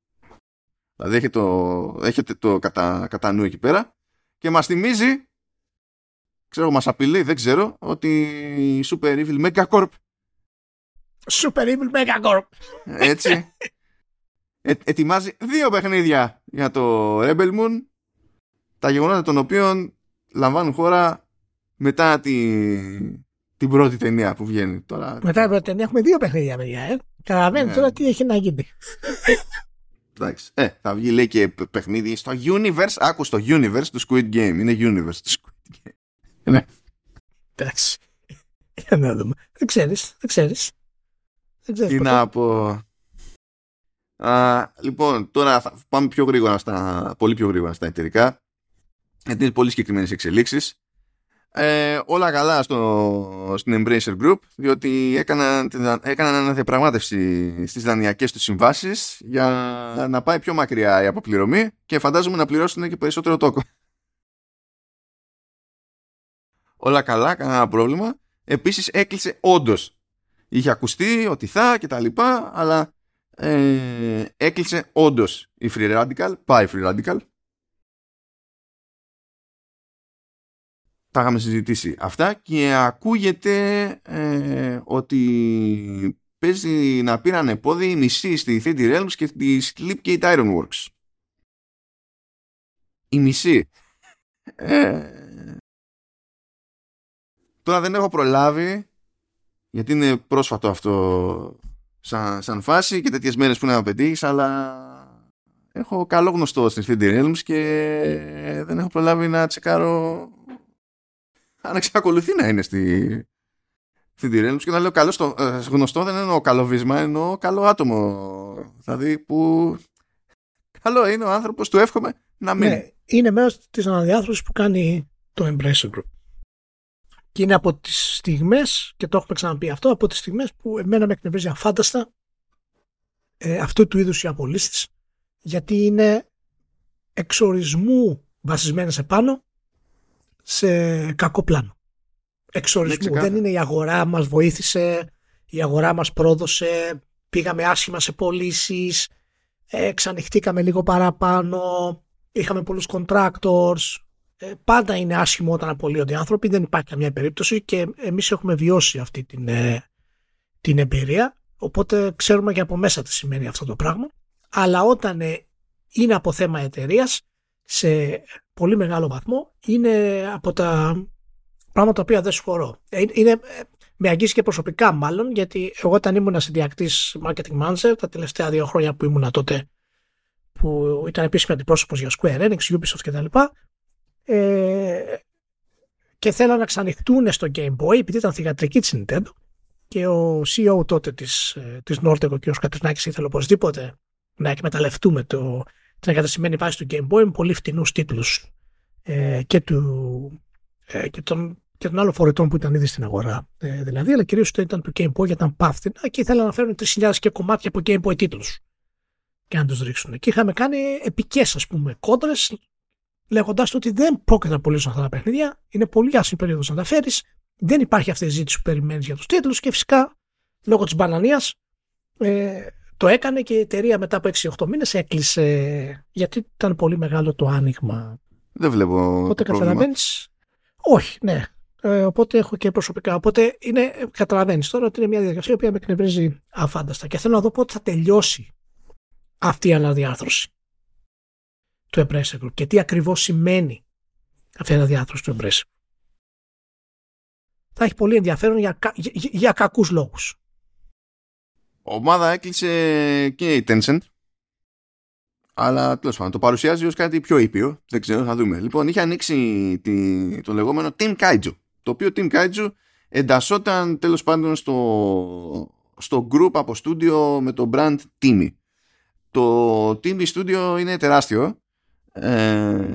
S1: Δηλαδή έχετε το, έχετε το κατά, κατά νου εκεί πέρα και μας θυμίζει ξέρω μας απειλεί δεν ξέρω ότι η Super Evil Megacorp
S2: Super Evil Megacorp
S1: έτσι (laughs) ε, ετοιμάζει δύο παιχνίδια για το Rebel Moon τα γεγονότα των οποίων λαμβάνουν χώρα μετά τη, την πρώτη ταινία που βγαίνει. Τώρα...
S2: Μετά την πρώτη ταινία έχουμε δύο παιχνίδια, παιδιά. Ε. Καταλαβαίνετε ναι. τώρα τι έχει να γίνει.
S1: Εντάξει. Ε, θα βγει λέει και παιχνίδι στο Universe. Άκου στο Universe του Squid Game. Είναι Universe του Squid Game. Ναι.
S2: Εντάξει. Για να δούμε. Δεν ξέρεις. Δεν ξέρεις.
S1: Τι να πω. Α, λοιπόν, τώρα θα πάμε πιο γρήγορα στα, πολύ πιο γρήγορα στα εταιρικά. Γιατί είναι πολύ συγκεκριμένες εξελίξεις. Ε, όλα καλά στο, στην Embracer Group διότι έκαναν, έκαναν αναδιαπραγμάτευση στις δανειακές τους συμβάσεις για να πάει πιο μακριά η αποπληρωμή και φαντάζομαι να πληρώσουν και περισσότερο τόκο. Όλα καλά, κανένα πρόβλημα. Επίσης έκλεισε όντως. Είχε ακουστεί ότι θα και τα λοιπά, αλλά ε, έκλεισε όντως η Free Radical, πάει Free Radical τα είχαμε συζητήσει αυτά και ακούγεται ε, ότι παίζει να πήραν πόδι η μισή στη 3D Realms και τη Slipgate Ironworks. Η μισή. Ε, τώρα δεν έχω προλάβει γιατί είναι πρόσφατο αυτό σαν, σαν φάση και τέτοιες μέρες που είναι να πετύχεις αλλά έχω καλό γνωστό στην 3D Realms και δεν έχω προλάβει να τσεκάρω αν εξακολουθεί να είναι στη, στην Τυρένου και να λέω καλό στο, ε, γνωστό δεν εννοώ καλό βίσμα, εννοώ καλό άτομο. Δηλαδή που καλό είναι ο άνθρωπος, του εύχομαι να μην. Ναι,
S2: είναι μέρος της αναδιάθρωσης που κάνει το Embracer Group. Και είναι από τις στιγμές, και το έχουμε ξαναπεί αυτό, από τις στιγμές που εμένα με εκνευρίζει αφάνταστα ε, αυτού του είδους οι απολύσεις, γιατί είναι εξορισμού βασισμένες επάνω σε κακό πλάνο. Εξορισμού. Δεν είναι η αγορά μας βοήθησε, η αγορά μας πρόδωσε, πήγαμε άσχημα σε πωλήσεις, εξανοιχτήκαμε λίγο παραπάνω, είχαμε πολλούς contractors. Ε, πάντα είναι άσχημο όταν απολύονται οι άνθρωποι, δεν υπάρχει καμία περίπτωση και εμείς έχουμε βιώσει αυτή την, ε, την εμπειρία, οπότε ξέρουμε και από μέσα τι σημαίνει αυτό το πράγμα. Αλλά όταν ε, είναι από θέμα εταιρείας, σε πολύ μεγάλο βαθμό είναι από τα πράγματα τα οποία δεν σχωρώ. Ε, είναι, ε, με αγγίσει και προσωπικά μάλλον, γιατί εγώ όταν ήμουν συνδυακτή marketing manager τα τελευταία δύο χρόνια που ήμουν τότε, που ήταν επίσημη αντιπρόσωπος για Square Enix, Ubisoft κτλ. Ε, και θέλαν να ξανοιχτούν στο Game Boy επειδή ήταν θηγατρική της Nintendo και ο CEO τότε της, ε, της Nortec, ο κ. Κατρινάκης ήθελε οπωσδήποτε να εκμεταλλευτούμε το, την εγκαταστημένη βάση του Game Boy με πολύ φτηνούς τίτλους ε, και του ε, και, των, και των άλλων φορετών που ήταν ήδη στην αγορά. Ε, δηλαδή, αλλά κυρίως ήταν του Game Boy, ήταν πάυθυνα και ήθελαν να φέρουν 3.000 και κομμάτια από Game Boy τίτλους και να τους ρίξουν. Και είχαμε κάνει επικές, ας πούμε, κόντρε, λέγοντα ότι δεν πρόκειται να πουλήσουν αυτά τα παιχνίδια. Είναι πολύ άσχημη περίοδος να τα φέρεις. Δεν υπάρχει αυτή η ζήτηση που περιμένεις για τους τίτλους και φυσικά λόγω της μπανανίας ε, το έκανε και η εταιρεία μετά από 6-8 μήνες έκλεισε γιατί ήταν πολύ μεγάλο το άνοιγμα.
S1: Δεν βλέπω.
S2: Οπότε καταλαβαίνεις. Όχι, ναι. Ε, οπότε έχω και προσωπικά. Οπότε είναι, καταλαβαίνεις τώρα ότι είναι μια διαδικασία που με εκνευρίζει αφάνταστα. Και θέλω να δω πότε θα τελειώσει αυτή η αναδιάρθρωση του Embracer Group και τι ακριβώς σημαίνει αυτή η αναδιάρθρωση του Embracer. Θα έχει πολύ ενδιαφέρον για, για, για κακούς λόγους.
S1: Ομάδα έκλεισε και η Tencent αλλά τέλος πάντων το παρουσιάζει ως κάτι πιο ήπιο. Δεν ξέρω, θα δούμε. Λοιπόν, είχε ανοίξει τη, το λεγόμενο Team Kaiju. Το οποίο Team Kaiju εντασσόταν τέλος πάντων στο, στο group από στούντιο με το brand Timmy. Το Timmy Studio είναι τεράστιο ε,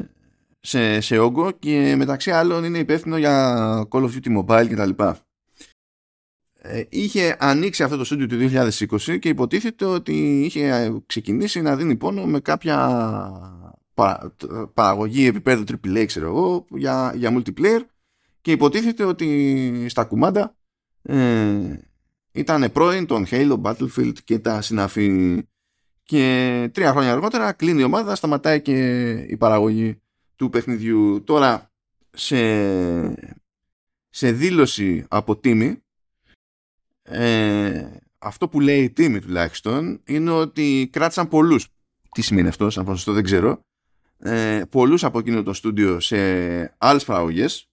S1: σε, σε όγκο και μεταξύ άλλων είναι υπεύθυνο για Call of Duty Mobile κτλ. Ε, είχε ανοίξει αυτό το στούντιο του 2020 και υποτίθεται ότι είχε ξεκινήσει να δίνει πόνο με κάποια παραγωγή επίπεδου AAA ξέρω εγώ για, για multiplayer και υποτίθεται ότι στα κουμάντα ε, ήταν πρώην των Halo, Battlefield και τα συναφή και τρία χρόνια αργότερα κλείνει η ομάδα, σταματάει και η παραγωγή του παιχνιδιού. Τώρα σε, σε δήλωση από τίμη ε, αυτό που λέει η τίμη τουλάχιστον είναι ότι κράτησαν πολλούς. Τι σημαίνει αυτό σαν ποσοστό δεν ξέρω. Ε, πολλούς από εκείνο το στούντιο σε άλλες παραγωγές.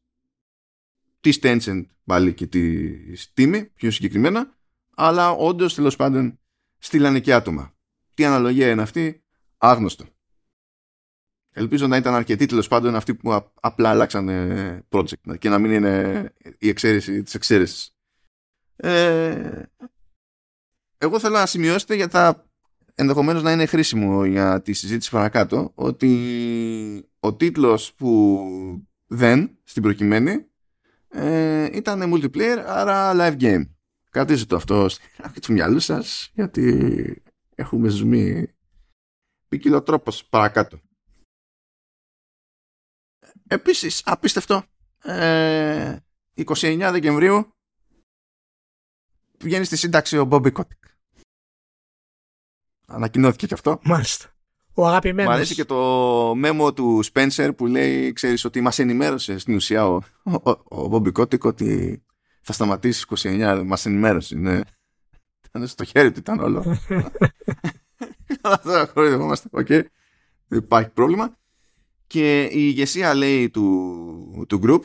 S1: Τη Tencent πάλι και της τίμη πιο συγκεκριμένα. Αλλά όντως τέλος πάντων στείλανε και άτομα τι αναλογία είναι αυτή; Άγνωστο Ελπίζω να ήταν αρκετοί τέλος πάντων αυτοί που απλά αλλάξαν project και να μην είναι η εξαίρεση της εξαίρεσης. Ε, εγώ θέλω να σημειώσετε γιατί θα ενδεχομένως να είναι χρήσιμο για τη συζήτηση παρακάτω ότι ο τίτλος που δεν στην προκειμένη ε, ήταν multiplayer άρα live game. Κρατήστε το αυτό στο μυαλό σας γιατί έχουμε ζουμί ποικίλο τρόπος παρακάτω. Επίσης, απίστευτο, ε, 29 Δεκεμβρίου βγαίνει στη σύνταξη ο Μπόμπι Κότικ. Ανακοινώθηκε και αυτό.
S2: Μάλιστα. Ο αγαπημένος.
S1: Μου αρέσει και το μέμο του Spencer που λέει, ξέρεις, ότι μας ενημέρωσε στην ουσία ο, ο, Bobby Kotick ότι θα σταματήσει 29. Μας ενημέρωσε, ναι. Ήταν στο χέρι του, ήταν όλο. Αλλά τώρα είμαστε, οκ. Δεν υπάρχει πρόβλημα. Και η ηγεσία λέει του, του group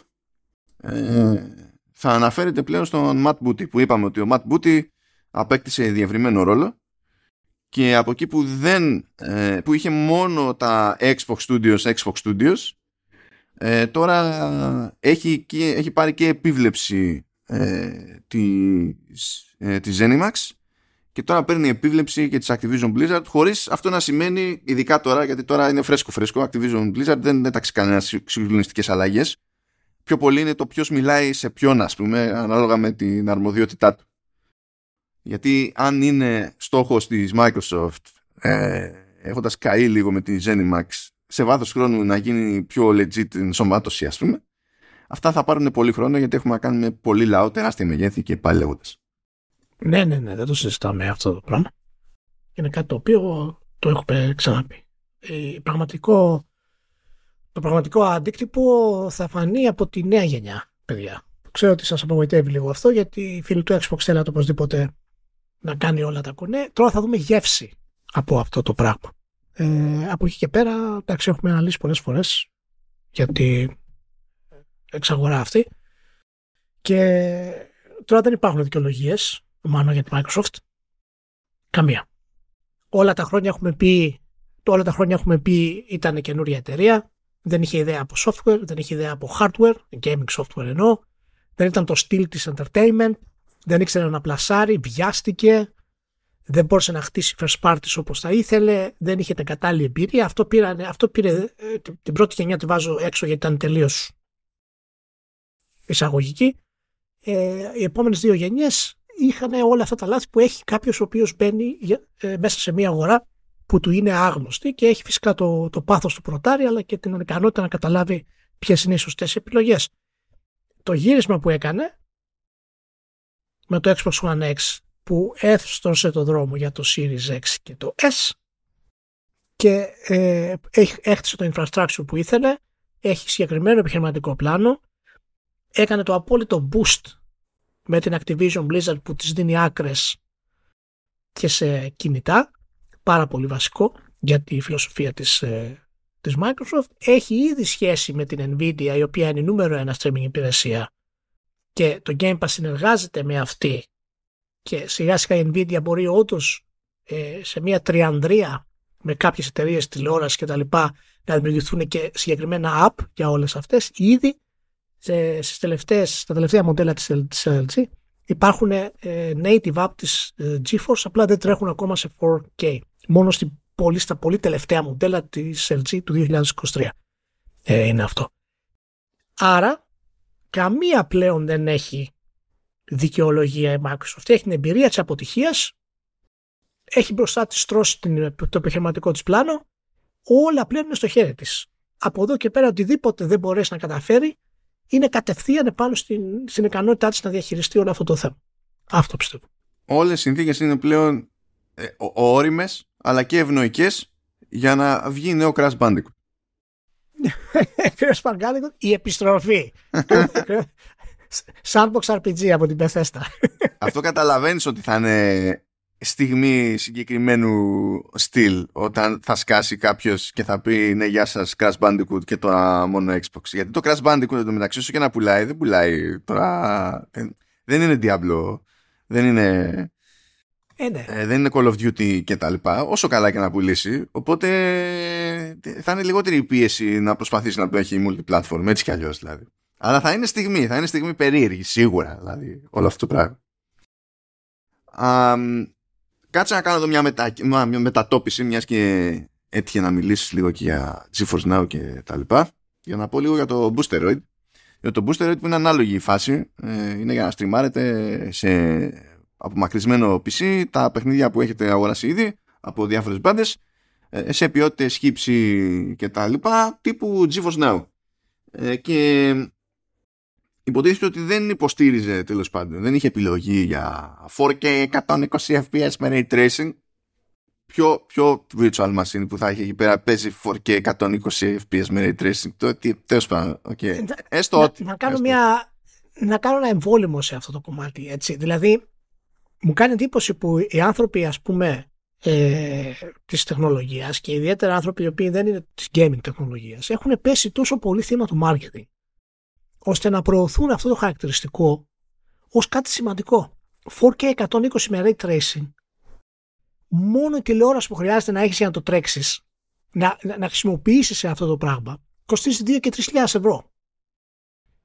S1: ε, θα αναφέρεται πλέον στον Matt Booty που είπαμε ότι ο Matt Booty απέκτησε διευρυμένο ρόλο και από εκεί που, δεν, ε, που είχε μόνο τα Xbox Studios, Xbox Studios ε, τώρα έχει, και, έχει πάρει και επίβλεψη ε, της, ε, της Zenimax και τώρα παίρνει επίβλεψη και της Activision Blizzard χωρίς αυτό να σημαίνει, ειδικά τώρα γιατί τώρα είναι φρέσκο φρέσκο Activision Blizzard δεν έταξε κανένας συγκλονιστικές αλλαγές πιο πολύ είναι το ποιος μιλάει σε ποιον, ας πούμε, ανάλογα με την αρμοδιότητά του. Γιατί αν είναι στόχος της Microsoft, ε, έχοντας καεί λίγο με τη ZeniMax, σε βάθος χρόνου να γίνει πιο legit ενσωμάτωση, ας πούμε, αυτά θα πάρουν πολύ χρόνο γιατί έχουμε να κάνουμε πολύ λαό, τεράστια μεγέθη και πάλι λέγοντας.
S2: Ναι, ναι, ναι, δεν το συζητάμε αυτό το πράγμα. Είναι κάτι το οποίο το έχουμε ξαναπεί. Ε, πραγματικό το πραγματικό αντίκτυπο θα φανεί από τη νέα γενιά, παιδιά. Ξέρω ότι σας απογοητεύει λίγο αυτό, γιατί οι φίλοι του Xbox θέλουν οπωσδήποτε να κάνει όλα τα κονέ. Τώρα θα δούμε γεύση από αυτό το πράγμα. Ε, από εκεί και πέρα, εντάξει, έχουμε αναλύσει πολλές φορές για την εξαγορά αυτή. Και τώρα δεν υπάρχουν δικαιολογίες, μάλλον για τη Microsoft. Καμία. Όλα τα χρόνια έχουμε πει, όλα τα χρόνια έχουμε πει ήταν καινούρια εταιρεία δεν είχε ιδέα από software, δεν είχε ιδέα από hardware, gaming software εννοώ, δεν ήταν το στυλ της entertainment, δεν ήξερε να πλασάρει, βιάστηκε, δεν μπόρεσε να χτίσει first parties όπως θα ήθελε, δεν είχε την κατάλληλη εμπειρία. Αυτό, πήρε, αυτό πήρε ε, την πρώτη γενιά τη βάζω έξω γιατί ήταν τελείως εισαγωγική, ε, οι επόμενες δύο γενιές είχαν όλα αυτά τα λάθη που έχει κάποιος ο οποίος μπαίνει ε, μέσα σε μια αγορά που του είναι άγνωστη και έχει φυσικά το, το πάθος του πρωτάρι αλλά και την ικανότητα να καταλάβει ποιες είναι οι σωστές επιλογές. Το γύρισμα που έκανε με το Xbox One X που έφτωσε το δρόμο για το Series X και το S και ε, έχτισε το infrastructure που ήθελε, έχει συγκεκριμένο επιχειρηματικό πλάνο, έκανε το απόλυτο boost με την Activision Blizzard που της δίνει άκρες και σε κινητά, πάρα πολύ βασικό για τη φιλοσοφία της, ε, της Microsoft. Έχει ήδη σχέση με την Nvidia η οποία είναι η νούμερο ένα streaming υπηρεσία και το Game Pass συνεργάζεται με αυτή και σιγά σιγά η Nvidia μπορεί όντως ε, σε μια τριανδρία με κάποιες εταιρείες τηλεόρασης και τα λοιπά να δημιουργηθούν και συγκεκριμένα app για όλες αυτές ήδη σε, στις τελευταίες, στα τελευταία μοντέλα της, LG υπάρχουν ε, native app της ε, GeForce απλά δεν τρέχουν ακόμα σε 4K μόνο στην πολύ, στα πολύ τελευταία μοντέλα της LG του 2023 ε, είναι αυτό. Άρα καμία πλέον δεν έχει δικαιολογία η Microsoft. Έχει την εμπειρία της αποτυχίας έχει μπροστά της τρώσει το επιχειρηματικό της πλάνο όλα πλέον είναι στο χέρι της. Από εδώ και πέρα οτιδήποτε δεν μπορέσει να καταφέρει είναι κατευθείαν επάνω στην, στην ικανότητά της να διαχειριστεί όλο αυτό το θέμα. Αυτό πιστεύω.
S1: Όλες οι συνθήκες είναι πλέον ε, όριμες αλλά και ευνοϊκές για να βγει νέο Crash Bandicoot. (laughs)
S2: Crash Bandicoot, η επιστροφή. (laughs) Sandbox RPG από την Bethesda.
S1: Αυτό καταλαβαίνεις ότι θα είναι στιγμή συγκεκριμένου στυλ όταν θα σκάσει κάποιος και θα πει ναι γεια σας Crash Bandicoot και τώρα μόνο Xbox γιατί το Crash Bandicoot το μεταξύ σου και να πουλάει δεν πουλάει. Τώρα δεν είναι Diablo δεν είναι
S2: ε, ναι.
S1: ε, δεν είναι Call of Duty και τα λοιπά όσο καλά και να πουλήσει. Οπότε θα είναι λιγότερη η πίεση να προσπαθήσει να το έχει multiplatform έτσι κι αλλιώς δηλαδή. Αλλά θα είναι στιγμή θα είναι στιγμή περίεργη σίγουρα δηλαδή όλο αυτό το πράγμα Κάτσε να κάνω εδώ μια, μετα... μια μετατόπιση, μιας και έτυχε να μιλήσεις λίγο και για GeForce Now και τα λοιπά, για να πω λίγο για το Boosteroid. Για το Boosteroid που είναι ανάλογη η φάση, ε, είναι για να στριμάρετε σε απομακρυσμένο PC τα παιχνίδια που έχετε αγοράσει ήδη από διάφορες μπάντες ε, σε ποιότητες χύψη και τα λοιπά τύπου GeForce Now. Ε, και υποτίθεται ότι δεν υποστήριζε τέλος πάντων. Δεν είχε επιλογή για 4K 120 FPS με ray tracing. Ποιο, ποιο virtual machine που θα έχει εκεί πέρα παίζει 4K 120 FPS με ray tracing. Το, τέλος πάντων, okay. Έστω
S2: να,
S1: ότι.
S2: Να κάνω, μια, να κάνω ένα εμβόλυμο σε αυτό το κομμάτι. Έτσι. Δηλαδή, μου κάνει εντύπωση που οι άνθρωποι, ας πούμε, ε, της τεχνολογίας και ιδιαίτερα άνθρωποι οι οποίοι δεν είναι της gaming τεχνολογίας έχουν πέσει τόσο πολύ θύμα του marketing ώστε να προωθούν αυτό το χαρακτηριστικό ως κάτι σημαντικό. 4K 120 με Ray Tracing μόνο η τηλεόραση που χρειάζεται να έχεις για να το τρέξεις να, να, να χρησιμοποιήσεις αυτό το πράγμα κοστίζει 2 και 3 ευρώ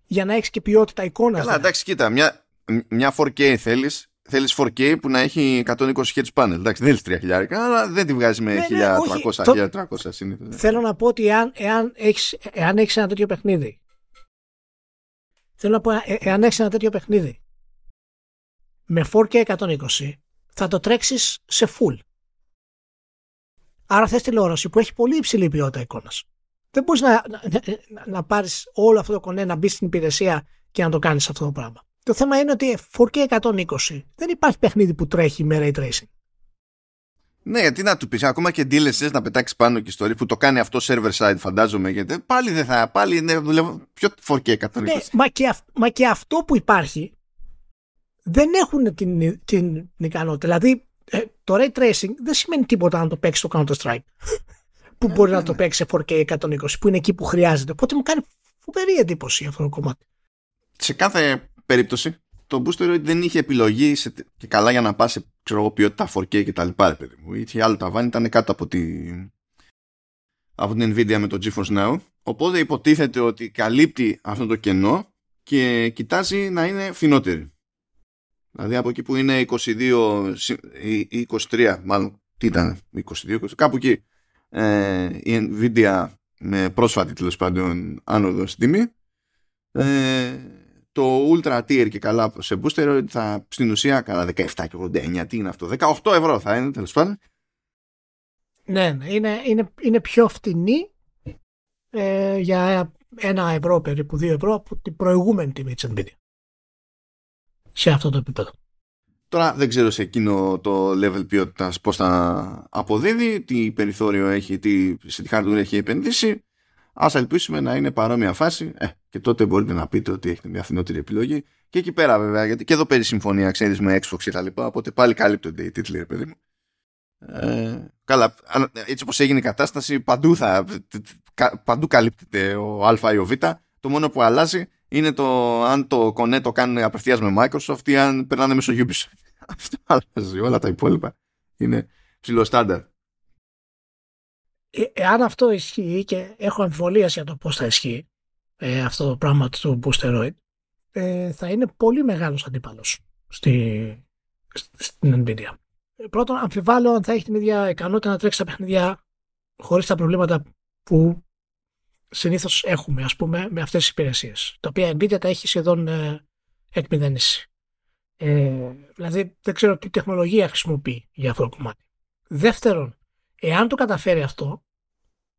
S2: για να έχεις και ποιότητα εικόνας.
S1: Καλά, εντάξει, κοίτα, μια, μια 4K θέλεις θέλεις 4K που να έχει 120 Hz panel. Εντάξει, δεν θέλεις 3 αλλά δεν τη βγάζει με ναι, 1300, 1300 συνήθως.
S2: Θέλω να πω ότι εάν, εάν, έχεις, εάν έχεις ένα τέτοιο παιχνίδι Θέλω να πω, ε, εάν έχεις ένα τέτοιο παιχνίδι με 4K 120, θα το τρέξεις σε full. Άρα θες τηλεόραση που έχει πολύ υψηλή ποιότητα εικόνας. Δεν μπορείς να, να, να, να πάρεις όλο αυτό το κονέ, να μπεις στην υπηρεσία και να το κάνεις αυτό το πράγμα. Το θέμα είναι ότι 4K 120 δεν υπάρχει παιχνίδι που τρέχει με ray tracing.
S1: Ναι, γιατί να του πεις, ακόμα και DLSS να πετάξεις πάνω και στο που το κάνει αυτό server side, φαντάζομαι. Γιατί πάλι δεν θα. Πάλι είναι δουλεύω πιο 4K 120. Ναι,
S2: μα, και μα και αυτό που υπάρχει δεν έχουν την, την, ικανότητα. Δηλαδή, ε, το ray tracing δεν σημαίνει τίποτα να το παίξεις στο Counter Strike. (laughs) που μπορεί να το ναι. παίξεις σε 4K 120, που είναι εκεί που χρειάζεται. Οπότε μου κάνει φοβερή εντύπωση αυτό το κομμάτι.
S1: Σε κάθε περίπτωση, το Booster δεν είχε επιλογή σε, και καλά για να πας σε ξέρω εγώ, ποιότητα 4K και τα λοιπά, παιδί μου. Είχε άλλο ταβάνι, ήταν κάτω από, τη, από την Nvidia με το GeForce Now. Οπότε υποτίθεται ότι καλύπτει αυτό το κενό και κοιτάζει να είναι φθηνότερη. Δηλαδή από εκεί που είναι 22 ή 23, μάλλον τι ήταν, 22, 20, κάπου εκεί ε, η Nvidia με πρόσφατη τέλος πάντων άνοδο στην τιμή ε, το Ultra Tier και καλά σε booster θα στην ουσία καλά 17 και 89. Τι είναι αυτό, 18 ευρώ θα είναι τέλος πάντων.
S2: Ναι, ναι, είναι, είναι, είναι πιο φτηνή ε, για ένα ευρώ περίπου, δύο ευρώ από την προηγούμενη τιμή της Nvidia. Σε αυτό το επίπεδο.
S1: Τώρα δεν ξέρω σε εκείνο το level ποιότητας πώς θα αποδίδει, τι περιθώριο έχει, τι, σε τι hardware έχει επενδύσει. Α ελπίσουμε να είναι παρόμοια φάση ε, και τότε μπορείτε να πείτε ότι έχετε μια φθηνότερη επιλογή. Και εκεί πέρα βέβαια, γιατί και εδώ παίζει συμφωνία, ξέρεις με Xbox και τα λοιπά. Οπότε πάλι καλύπτονται οι τίτλοι, ρε παιδί μου. Ε, καλά, έτσι όπως έγινε η κατάσταση, παντού, θα, παντού καλύπτεται ο Α ή ο Β. Το μόνο που αλλάζει είναι το αν το κονέ το κάνουν απευθείας με Microsoft ή αν περνάνε μέσω Ubisoft. (laughs) Αυτό αλλάζει. Όλα τα υπόλοιπα είναι ψηλό στάνταρ.
S2: Ε, εάν αυτό ισχύει και έχω αμφιβολία για το πώς θα ισχύει ε, αυτό το πράγμα του Boosteroid ε, θα είναι πολύ μεγάλος αντίπαλος στη, στην Nvidia. Πρώτον, αμφιβάλλω αν θα έχει την ίδια ικανότητα να τρέξει τα παιχνίδια χωρίς τα προβλήματα που συνήθως έχουμε, ας πούμε, με αυτές τις υπηρεσίες. Τα οποία η Nvidia τα έχει σχεδόν ε, εκμηδενήσει. Ε, δηλαδή, δεν ξέρω τι τεχνολογία χρησιμοποιεί για αυτό το κομμάτι. Δεύτερον, εάν το καταφέρει αυτό,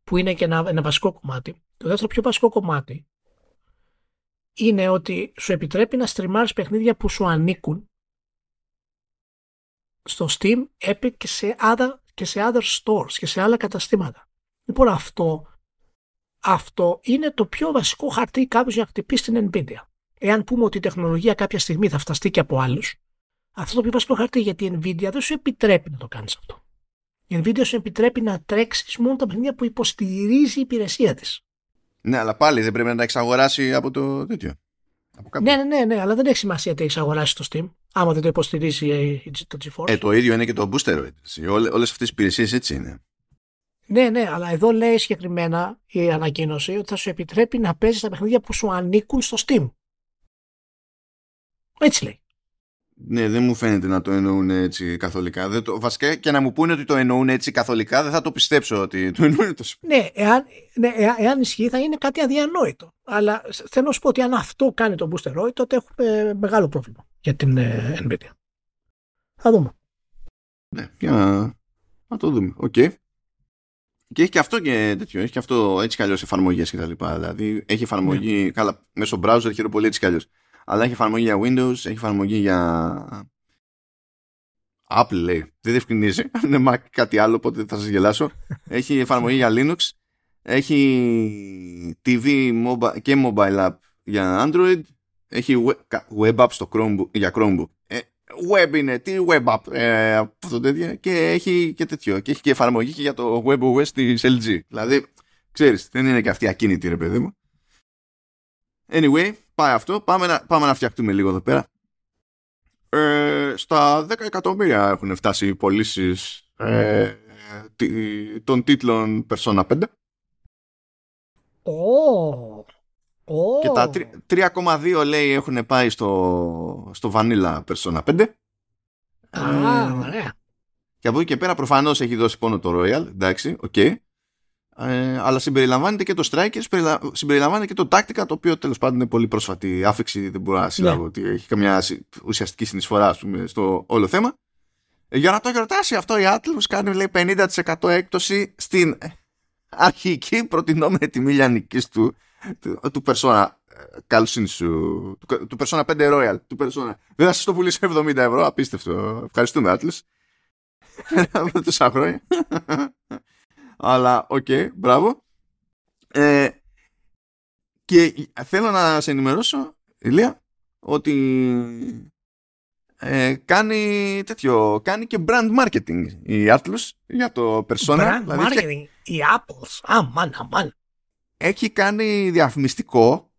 S2: που είναι και ένα, ένα βασικό κομμάτι, το δεύτερο πιο βασικό κομμάτι είναι ότι σου επιτρέπει να στριμάρεις παιχνίδια που σου ανήκουν στο Steam, Epic και σε other, και σε other stores και σε άλλα καταστήματα. Λοιπόν αυτό, αυτό είναι το πιο βασικό χαρτί κάποιος για να χτυπήσει την Nvidia. Εάν πούμε ότι η τεχνολογία κάποια στιγμή θα φταστεί και από άλλους, αυτό το πιο βασικό χαρτί γιατί η Nvidia δεν σου επιτρέπει να το κάνεις αυτό. Η Nvidia σου επιτρέπει να τρέξεις μόνο τα παιχνίδια που υποστηρίζει η υπηρεσία της.
S1: Ναι, αλλά πάλι δεν πρέπει να τα εξαγοράσει από το τέτοιο.
S2: ναι, ναι, ναι, ναι, αλλά δεν έχει σημασία τι έχει αγοράσει το Steam άμα δεν το υποστηρίζει το GeForce.
S1: Ε, το ίδιο είναι και το Booster. Όλε όλες αυτές οι υπηρεσίες έτσι είναι.
S2: Ναι, ναι, αλλά εδώ λέει συγκεκριμένα η ανακοίνωση ότι θα σου επιτρέπει να παίζεις τα παιχνίδια που σου ανήκουν στο Steam. Έτσι λέει.
S1: Ναι, δεν μου φαίνεται να το εννοούν έτσι καθολικά. Δεν το, βασικά και να μου πούνε ότι το εννοούν έτσι καθολικά, δεν θα το πιστέψω ότι το εννοούν τόσο.
S2: Ναι, εάν, ναι, εάν ισχύει θα είναι κάτι αδιανόητο. Αλλά θέλω να σου πω ότι αν αυτό κάνει το Boosteroid τότε έχουμε μεγάλο πρόβλημα για την ε, Nvidia. Θα δούμε.
S1: Ναι, για να, το δούμε. OK. Okay. Και έχει και αυτό και τέτοιο. Έχει και αυτό έτσι κι αλλιώς εφαρμογές και τα λοιπά. Δηλαδή έχει εφαρμογή. Ναι. Καλά, μέσω browser χαίρομαι πολύ έτσι κι αλλιώς. Αλλά έχει εφαρμογή για Windows, έχει εφαρμογή για. Apple λέει. Δεν διευκρινίζει. Αν (laughs) είναι Mac κάτι άλλο, οπότε θα σας γελάσω. έχει εφαρμογή για Linux. Έχει TV mobile, και mobile app για Android έχει web, app στο Chromebook, για Chromebook. Ε, web είναι, τι web app ε, αυτό τέτοιο. Και έχει και τέτοιο. Και έχει και εφαρμογή και για το WebOS της LG. Δηλαδή, ξέρεις, δεν είναι και αυτή ακίνητη ρε παιδί μου. Anyway, πάει αυτό. Πάμε να, πάμε να φτιαχτούμε λίγο εδώ πέρα. Ε, στα 10 εκατομμύρια έχουν φτάσει οι πωλήσεις ε, των τίτλων Persona 5.
S2: Oh.
S1: Και τα 3,2 λέει έχουν πάει στο, στο Vanilla Persona 5.
S2: Α, ωραία.
S1: Και από εκεί και πέρα προφανώς έχει δώσει πόνο το Royal, εντάξει, OK. Okay. Ε, αλλά συμπεριλαμβάνεται και το Strikers, συμπεριλαμβάνεται και το Tactica, το οποίο τέλος πάντων είναι πολύ πρόσφατη άφιξη. Δεν μπορώ να συλλάβω ναι. ότι έχει καμιά ουσιαστική συνεισφορά πούμε, στο όλο θέμα. Ε, για να το γιορτάσει αυτό, η Atlus κάνει λέει 50% έκπτωση στην αρχική προτεινόμενη τιμή λιανικής του του, του Persona. Καλοσύνη σου. Του, του Persona 5 Royal. Του Persona. Δεν θα σας το πουλήσω 70 ευρώ. Απίστευτο. Ευχαριστούμε, Atlus. Από τόσα χρόνια. Αλλά, OK, okay, μπράβο. Ε, και θέλω να σε ενημερώσω, Ηλία, ότι ε, κάνει τέτοιο, κάνει και brand marketing η Atlus για το Persona.
S2: Brand δηλαδή marketing, η Apples, αμάν, αμάν
S1: έχει κάνει διαφημιστικό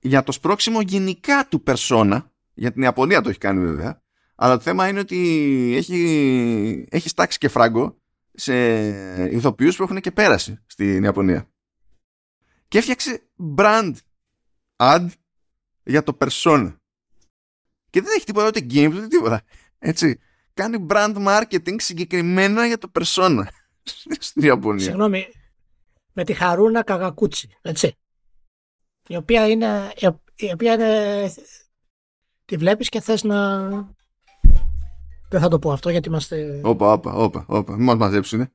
S1: για το σπρώξιμο γενικά του Persona. Για την Ιαπωνία το έχει κάνει βέβαια. Αλλά το θέμα είναι ότι έχει, έχει στάξει και φράγκο σε ηθοποιούς που έχουν και πέραση στην Ιαπωνία. Και έφτιαξε brand ad για το Persona. Και δεν έχει τίποτα ούτε games ούτε τίποτα. Έτσι. Κάνει brand marketing συγκεκριμένα για το Persona (laughs) στην Ιαπωνία.
S2: Συγγνώμη, με τη Χαρούνα Καγακούτσι, έτσι. Η οποία είναι, η οποία είναι... Τη βλέπεις και θες να... Δεν θα το πω αυτό γιατί είμαστε...
S1: Όπα, όπα, όπα, όπα. Μην μας μαζέψουνε.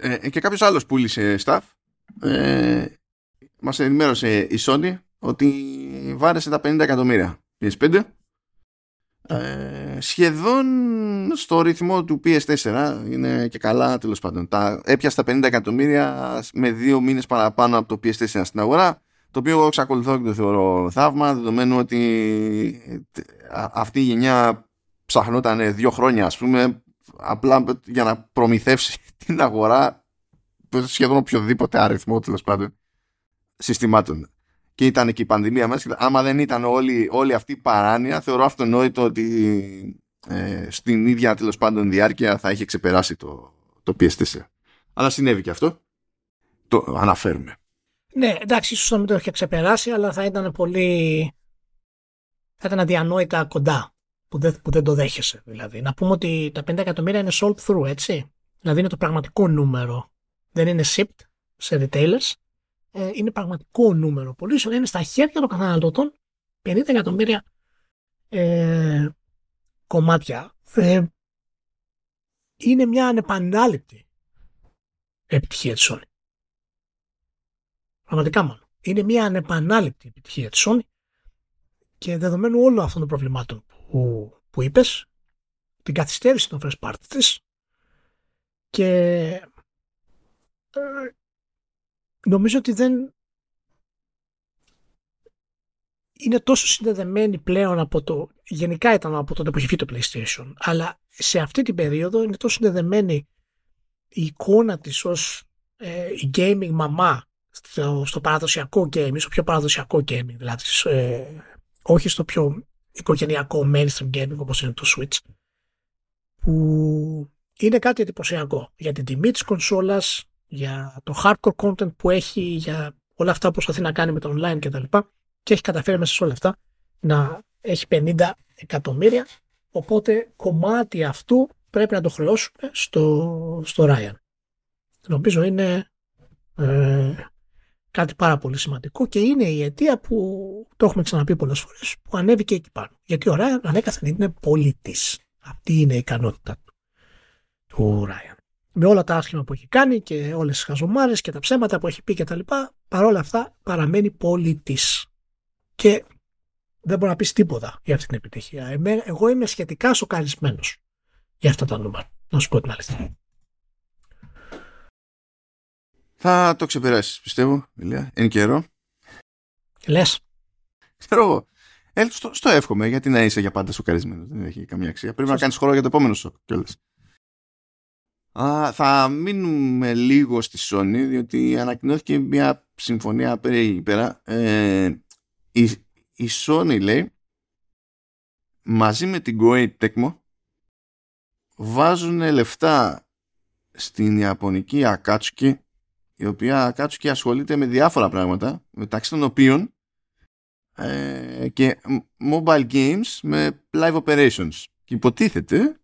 S1: Ε, και κάποιος άλλος πούλησε staff. Ε, μας ενημέρωσε η Sony ότι βάρεσε τα 50 εκατομμύρια PS5 ες, σχεδόν στο ρυθμό του PS4 είναι και καλά τέλος πάντων τα έπιασε τα 50 εκατομμύρια με δύο μήνες παραπάνω από το PS4 στην αγορά το οποίο εγώ εξακολουθώ και το θεωρώ θαύμα δεδομένου ότι αυτή η γενιά ψαχνόταν δύο χρόνια ας πούμε απλά για να προμηθεύσει (laughs) την αγορά σχεδόν οποιοδήποτε αριθμό τέλος πάντων συστημάτων και ήταν και η πανδημία μέσα. Άμα δεν ήταν όλη, όλη αυτή η παράνοια, θεωρώ αυτονόητο ότι ε, στην ίδια τέλος πάντων διάρκεια θα είχε ξεπεράσει το, το PS4. Αλλά συνέβη και αυτό. Το αναφέρουμε.
S2: Ναι, εντάξει, ίσως να μην το είχε ξεπεράσει, αλλά θα ήταν πολύ. θα ήταν αδιανόητα κοντά που δεν, που δεν το δέχεσαι. Δηλαδή. Να πούμε ότι τα 50 εκατομμύρια είναι sold through, έτσι. Δηλαδή είναι το πραγματικό νούμερο. Δεν είναι shipped σε retailers ε, είναι πραγματικό νούμερο πωλήσεων, είναι στα χέρια των καταναλωτών 50 εκατομμύρια ε, κομμάτια. Ε, είναι μια ανεπανάληπτη επιτυχία της Sony. Πραγματικά μόνο. Είναι μια ανεπανάληπτη επιτυχία της Sony και δεδομένου όλων αυτών των προβλημάτων που, που είπες, την καθυστέρηση των first party της και ε, νομίζω ότι δεν είναι τόσο συνδεδεμένη πλέον από το γενικά ήταν από τότε που έχει το PlayStation αλλά σε αυτή την περίοδο είναι τόσο συνδεδεμένη η εικόνα της ως ε, η gaming μαμά στο, στο παραδοσιακό gaming, στο πιο παραδοσιακό gaming δηλαδή ε, όχι στο πιο οικογενειακό mainstream gaming όπως είναι το Switch που είναι κάτι εντυπωσιακό για την τιμή της κονσόλας για το hardcore content που έχει, για όλα αυτά που προσπαθεί να κάνει με το online κτλ. Και, και έχει καταφέρει μέσα σε όλα αυτά να έχει 50 εκατομμύρια. Οπότε κομμάτι αυτού πρέπει να το χρεώσουμε στο, στο Ryan. Νομίζω είναι ε, κάτι πάρα πολύ σημαντικό και είναι η αιτία που το έχουμε ξαναπεί πολλές φορές που ανέβηκε εκεί πάνω. Γιατί ο Ryan ανέκαθεν είναι πολιτής. Αυτή είναι η ικανότητα του, του Ryan με όλα τα άσχημα που έχει κάνει και όλες τις χαζομάρες και τα ψέματα που έχει πει και τα λοιπά, παρόλα αυτά παραμένει πολιτής. Και δεν μπορεί να πεις τίποτα για αυτή την επιτυχία. εγώ είμαι σχετικά σοκαρισμένος για αυτά τα νούμερα. Να σου πω την αλήθεια.
S1: Θα το ξεπεράσεις, πιστεύω, Ηλία, εν καιρό.
S2: Λες.
S1: Ξέρω εγώ. Ε, στο, στο εύχομαι, γιατί να είσαι για πάντα σοκαρισμένος. Δεν έχει καμία αξία. Πρέπει να κάνεις χώρο για το επόμενο σοκ κιόλας. Α, θα μείνουμε λίγο στη Sony διότι ανακοινώθηκε μια συμφωνία πέρα. Ε, η, η Sony λέει μαζί με την Koei Tecmo βάζουν λεφτά στην Ιαπωνική Akatsuki η οποία Akatsuki ασχολείται με διάφορα πράγματα μεταξύ των οποίων ε, και mobile games με live operations και υποτίθεται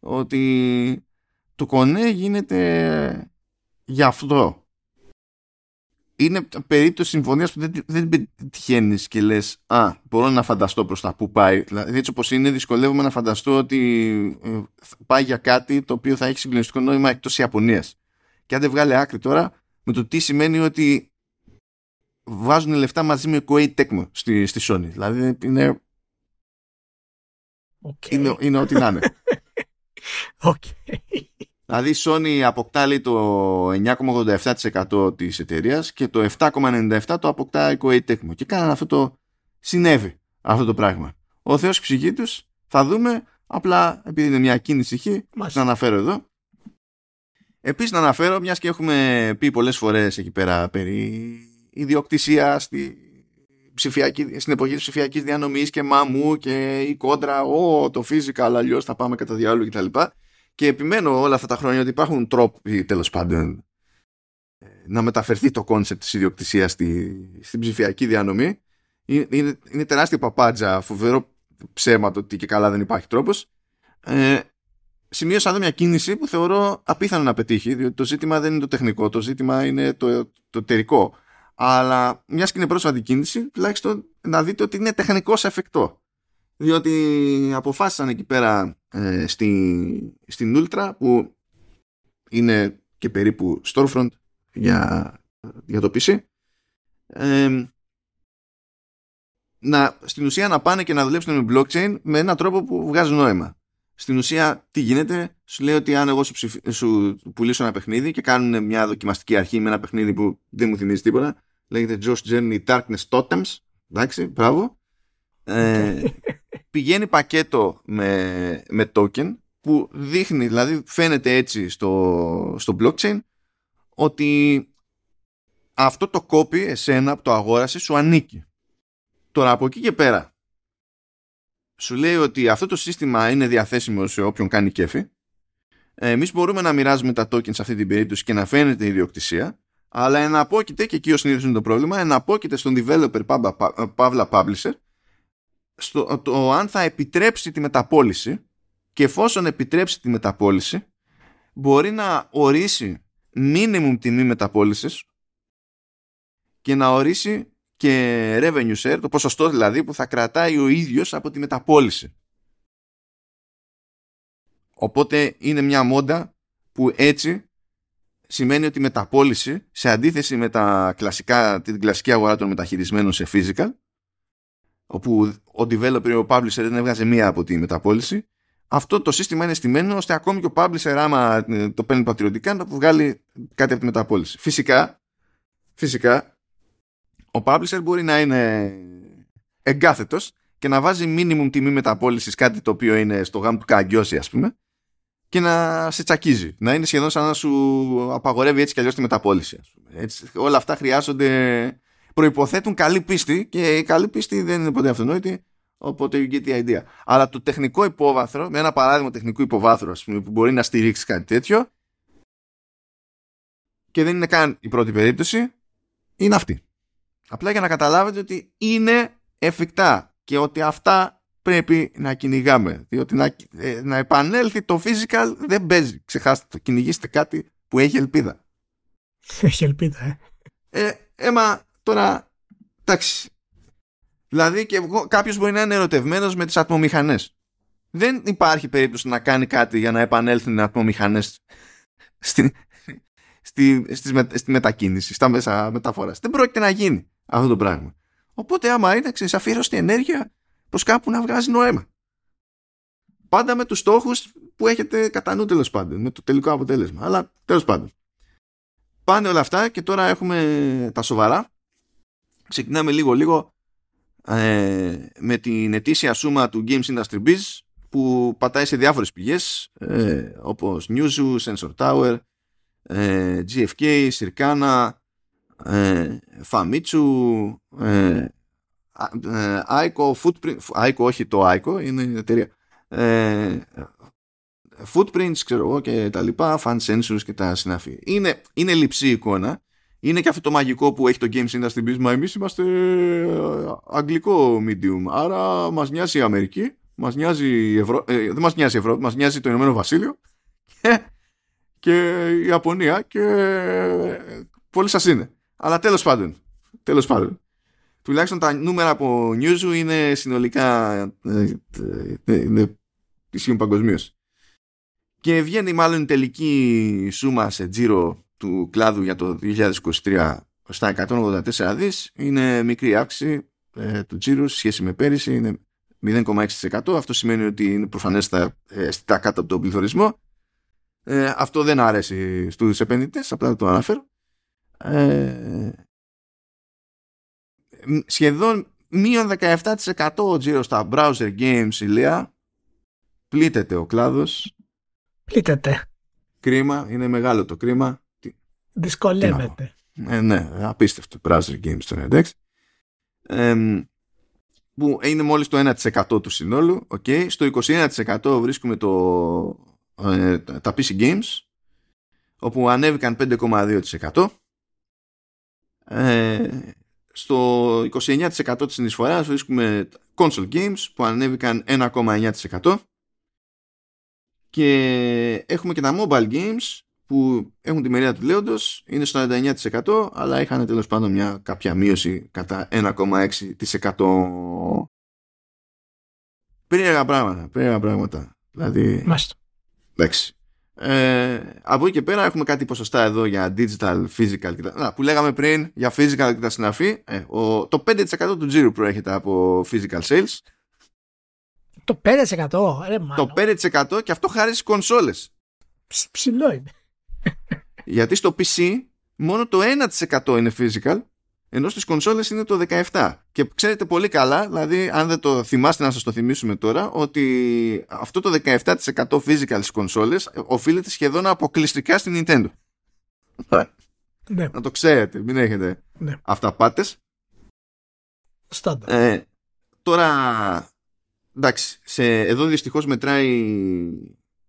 S1: ότι το κονέ γίνεται για αυτό. Είναι περίπτωση συμφωνίας που δεν, δεν τυχαίνει και λες: Α, μπορώ να φανταστώ προς τα που πάει. Δηλαδή, έτσι όπως είναι, δυσκολεύομαι να φανταστώ ότι ε, πάει για κάτι το οποίο θα έχει συγκλονιστικό νόημα εκτός Ιαπωνίας. Και αν δεν βγάλει άκρη τώρα με το τι σημαίνει ότι βάζουν λεφτά μαζί με Koei Tecmo στη, στη Sony. Δηλαδή είναι. Okay. Είναι, είναι ό,τι να είναι. (laughs)
S2: Okay.
S1: Δηλαδή η Sony αποκτά το 9,87% της εταιρείας και το 7,97% το αποκτά η Koei Tecmo. Και κάνανε αυτό το συνέβη αυτό το πράγμα. Ο Θεός ψυχή τους θα δούμε απλά επειδή είναι μια κίνηση χ να αναφέρω εδώ. Επίσης να αναφέρω μιας και έχουμε πει πολλές φορές εκεί πέρα περί ιδιοκτησία στη ψηφιακή, στην εποχή της ψηφιακής διανομής και μαμού και η κόντρα, ο, το physical, αλλιώς θα πάμε κατά διάλογο κτλ. Και επιμένω όλα αυτά τα χρόνια ότι υπάρχουν τρόποι τέλος πάντων ε, να μεταφερθεί το concept της ιδιοκτησίας στη, στην ψηφιακή διανομή. Είναι, είναι τεράστια παπάντζα, φοβερό ψέμα το ότι και καλά δεν υπάρχει τρόπος. Ε, σημείωσα εδώ μια κίνηση που θεωρώ απίθανο να πετύχει, διότι το ζήτημα δεν είναι το τεχνικό, το ζήτημα είναι το, το εταιρικό. Αλλά μιας και είναι πρόσφατη κίνηση, τουλάχιστον να δείτε ότι είναι τεχνικώς εφικτό. Διότι αποφάσισαν εκεί πέρα ε, στη, στην Ultra που είναι και περίπου storefront για, για το PC να, στην ουσία να πάνε και να δουλέψουν με blockchain με έναν τρόπο που βγάζει νόημα. Στην ουσία τι γίνεται, σου λέει ότι αν εγώ σου, σου πουλήσω ένα παιχνίδι και κάνουν μια δοκιμαστική αρχή με ένα παιχνίδι που δεν μου θυμίζει τίποτα, λέγεται Josh Journey Darkness Totems, εντάξει, μπράβο, ε, (laughs) πηγαίνει πακέτο με, με token που δείχνει, δηλαδή φαίνεται έτσι στο, στο blockchain ότι αυτό το copy εσένα που το αγόρασες σου ανήκει. Τώρα από εκεί και πέρα σου λέει ότι αυτό το σύστημα είναι διαθέσιμο σε όποιον κάνει κέφι. Εμείς μπορούμε να μοιράζουμε τα tokens σε αυτή την περίπτωση και να φαίνεται η ιδιοκτησία αλλά εναπόκειται, και εκεί ο συνήθως είναι το πρόβλημα, εναπόκειται στον developer παύλα publisher στο, το αν θα επιτρέψει τη μεταπόληση και εφόσον επιτρέψει τη μεταπόληση μπορεί να ορίσει minimum τιμή μεταπόλησης και να ορίσει και revenue share, το ποσοστό δηλαδή που θα κρατάει ο ίδιος από τη μεταπόληση. Οπότε είναι μια μόντα που έτσι σημαίνει ότι η μεταπόληση σε αντίθεση με τα κλασικά, την κλασική αγορά των μεταχειρισμένων σε physical όπου ο developer ο publisher δεν έβγαζε μία από τη μεταπόληση αυτό το σύστημα είναι στημένο ώστε ακόμη και ο publisher άμα το παίρνει πατριωτικά να βγάλει κάτι από τη μεταπόληση. Φυσικά, φυσικά ο publisher μπορεί να είναι εγκάθετος και να βάζει minimum τιμή μεταπόλησης κάτι το οποίο είναι στο γάμο του καγκιόση ας πούμε και να σε τσακίζει. Να είναι σχεδόν σαν να σου απαγορεύει έτσι κι αλλιώς τη μεταπόληση. Ας πούμε. Έτσι, όλα αυτά χρειάζονται, προϋποθέτουν καλή πίστη και η καλή πίστη δεν είναι ποτέ αυτονόητη οπότε you get the idea. Αλλά το τεχνικό υπόβαθρο, με ένα παράδειγμα τεχνικού υποβάθρου ας πούμε, που μπορεί να στηρίξει κάτι τέτοιο και δεν είναι καν η πρώτη περίπτωση, είναι αυτή. Απλά για να καταλάβετε ότι είναι εφικτά και ότι αυτά πρέπει να κυνηγάμε. Διότι να, ε, να επανέλθει το physical δεν παίζει. Ξεχάστε το. Κυνηγήστε κάτι που έχει ελπίδα.
S2: Έχει ελπίδα, ε.
S1: Ε, έμα τώρα, εντάξει. Δηλαδή και κάποιος μπορεί να είναι ερωτευμένος με τις ατμομηχανές. Δεν υπάρχει περίπτωση να κάνει κάτι για να επανέλθουν οι ατμομηχανές στη, στη, στη, στη μετακίνηση, στα μέσα μεταφοράς. Δεν πρόκειται να γίνει αυτό το πράγμα. Οπότε άμα είναι ξέρεις αφιέρωστη ενέργεια προς κάπου να βγάζει νόημα. Πάντα με τους στόχους που έχετε κατά νου τέλος πάντων, με το τελικό αποτέλεσμα. Αλλά τέλος πάντων. Πάνε όλα αυτά και τώρα έχουμε τα σοβαρά. Ξεκινάμε λίγο λίγο ε, με την ετήσια σούμα του Games Industry Biz που πατάει σε διάφορες πηγές ε, όπως Newzoo, Sensor Tower, ε, GFK, Circana, ε, Famitsu, ε, ε, Aiko, Footprint, Aiko όχι το Aiko, είναι η εταιρεία. Ε, footprints, ξέρω εγώ και τα λοιπά, fan sensors και τα συναφή. Είναι, είναι λειψή εικόνα. Είναι και αυτό το μαγικό που έχει το Games Industry Business. Μα εμείς είμαστε ε, αγγλικό medium. Άρα μας νοιάζει η Αμερική, μας νοιάζει η Ευρώ... ε, δεν μας νοιάζει η Ευρώπη, μας νοιάζει το Ηνωμένο Βασίλειο (laughs) και, και η Ιαπωνία και πολύ σας είναι. Αλλά τέλος πάντων, τέλος πάντων, τουλάχιστον τα νούμερα από Newzoo είναι συνολικά ε, ε, είναι ισχύουν παγκοσμίως. Και βγαίνει μάλλον η τελική σούμα σε τζίρο του κλάδου για το 2023 στα 184 δις. Είναι μικρή αύξηση ε, του τζίρου σε σχέση με πέρυσι. Είναι 0,6%. Αυτό σημαίνει ότι είναι προφανές στα αισθητά κάτω από τον πληθωρισμό. αυτό δεν αρέσει στους επενδυτές, απλά το αναφέρω. Ε, σχεδόν μείον 17% ο τζίρος στα browser games ηλία πλήττεται ο κλάδος.
S2: Πλήττεται.
S1: Κρίμα, είναι μεγάλο το κρίμα.
S2: Δυσκολεύεται.
S1: ε, ναι, απίστευτο browser games τώρα εντάξει ε, που είναι μόλις το 1% του συνόλου okay. στο 21% βρίσκουμε το, ε, τα PC games όπου ανέβηκαν 5,2% ε, στο 29% της συνεισφοράς βρίσκουμε console games που ανέβηκαν 1,9% και έχουμε και τα mobile games που έχουν τη μερίδα του λέοντος είναι στο 99% αλλά είχαν τέλος πάντων μια κάποια μείωση κατά 1,6% περίεργα πράγματα περίεργα πράγματα. Δηλαδή
S2: Μάλιστα.
S1: εντάξει ε, από εκεί και πέρα έχουμε κάτι ποσοστά εδώ για digital, physical να, που λέγαμε πριν για physical και τα συναφή ε, ο, το 5% του τζίρου προέρχεται από physical sales.
S2: Το 5% ρε,
S1: το 5% και αυτό χάρη στις κονσόλες.
S2: Ψηλό είναι.
S1: Γιατί στο PC μόνο το 1% είναι physical ενώ στις κονσόλες είναι το 17%. Και ξέρετε πολύ καλά, δηλαδή αν δεν το θυμάστε να σας το θυμίσουμε τώρα, ότι αυτό το 17% physical στις κονσόλες οφείλεται σχεδόν αποκλειστικά στην Nintendo.
S2: Ναι.
S1: Να το ξέρετε, μην έχετε
S2: ναι.
S1: αυταπάτες.
S2: Στάντα.
S1: Ε, τώρα, εντάξει, σε, εδώ δυστυχώς μετράει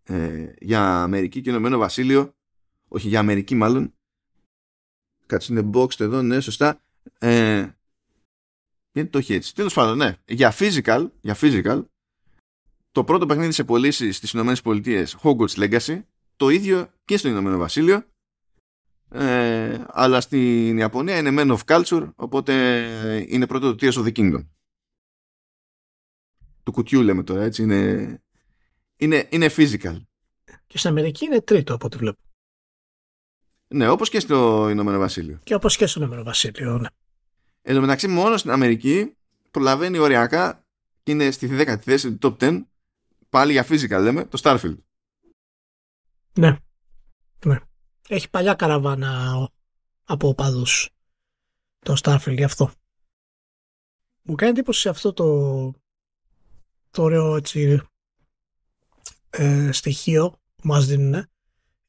S1: ε, για Αμερική και Ηνωμένο Βασίλειο, όχι για Αμερική μάλλον, Κάτσε είναι boxed εδώ, ναι, σωστά. Ε, γιατί το έχει έτσι. Τέλος πάντων, ναι. Για physical, για physical, το πρώτο παιχνίδι σε πωλήσει στις ΗΠΑ Hogwarts Legacy, το ίδιο και στο Ηνωμένο Βασίλειο. Ε, αλλά στην Ιαπωνία είναι Men of Culture, οπότε είναι πρώτο το Tears of the Kingdom. Του κουτιού λέμε τώρα, έτσι. Είναι, είναι, είναι physical.
S2: Και στην Αμερική είναι τρίτο από ό,τι βλέπω.
S1: Ναι, όπως και στο Ηνωμένο Βασίλειο.
S2: Και όπως και στο Ηνωμένο Βασίλειο, ναι.
S1: Εν τω μεταξύ, μόνο στην Αμερική προλαβαίνει οριακά και είναι στη 10η θέση του top 10, πάλι για physical λέμε, το Starfield.
S2: Ναι. ναι. Έχει παλιά καραβάνα από οπαδούς το Starfield γι' αυτό. Μου κάνει εντύπωση σε αυτό το, το ωραίο έτσι, ε, στοιχείο που μας δίνουν,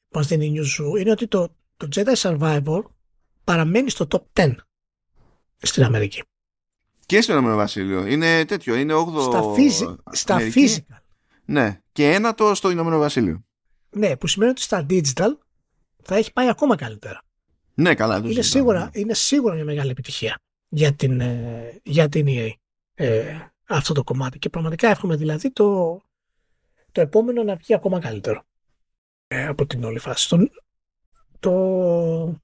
S2: μας δίνει η News είναι ότι το, το Jedi Survivor παραμένει στο top 10 στην Αμερική.
S1: Και στο Ηνωμένο Βασίλειο. Είναι τέτοιο. Είναι 8
S2: Στα, φύζι, στα physical.
S1: Ναι. Και ένατο στο Ηνωμένο Βασίλειο.
S2: Ναι, που σημαίνει ότι στα digital θα έχει πάει ακόμα καλύτερα.
S1: Ναι, καλά.
S2: Είναι σίγουρα, είναι σίγουρα μια μεγάλη επιτυχία για την, ε, για την EA ε, αυτό το κομμάτι. Και πραγματικά εύχομαι δηλαδή το, το επόμενο να βγει ακόμα καλύτερο ε, από την όλη φάση. Το, το,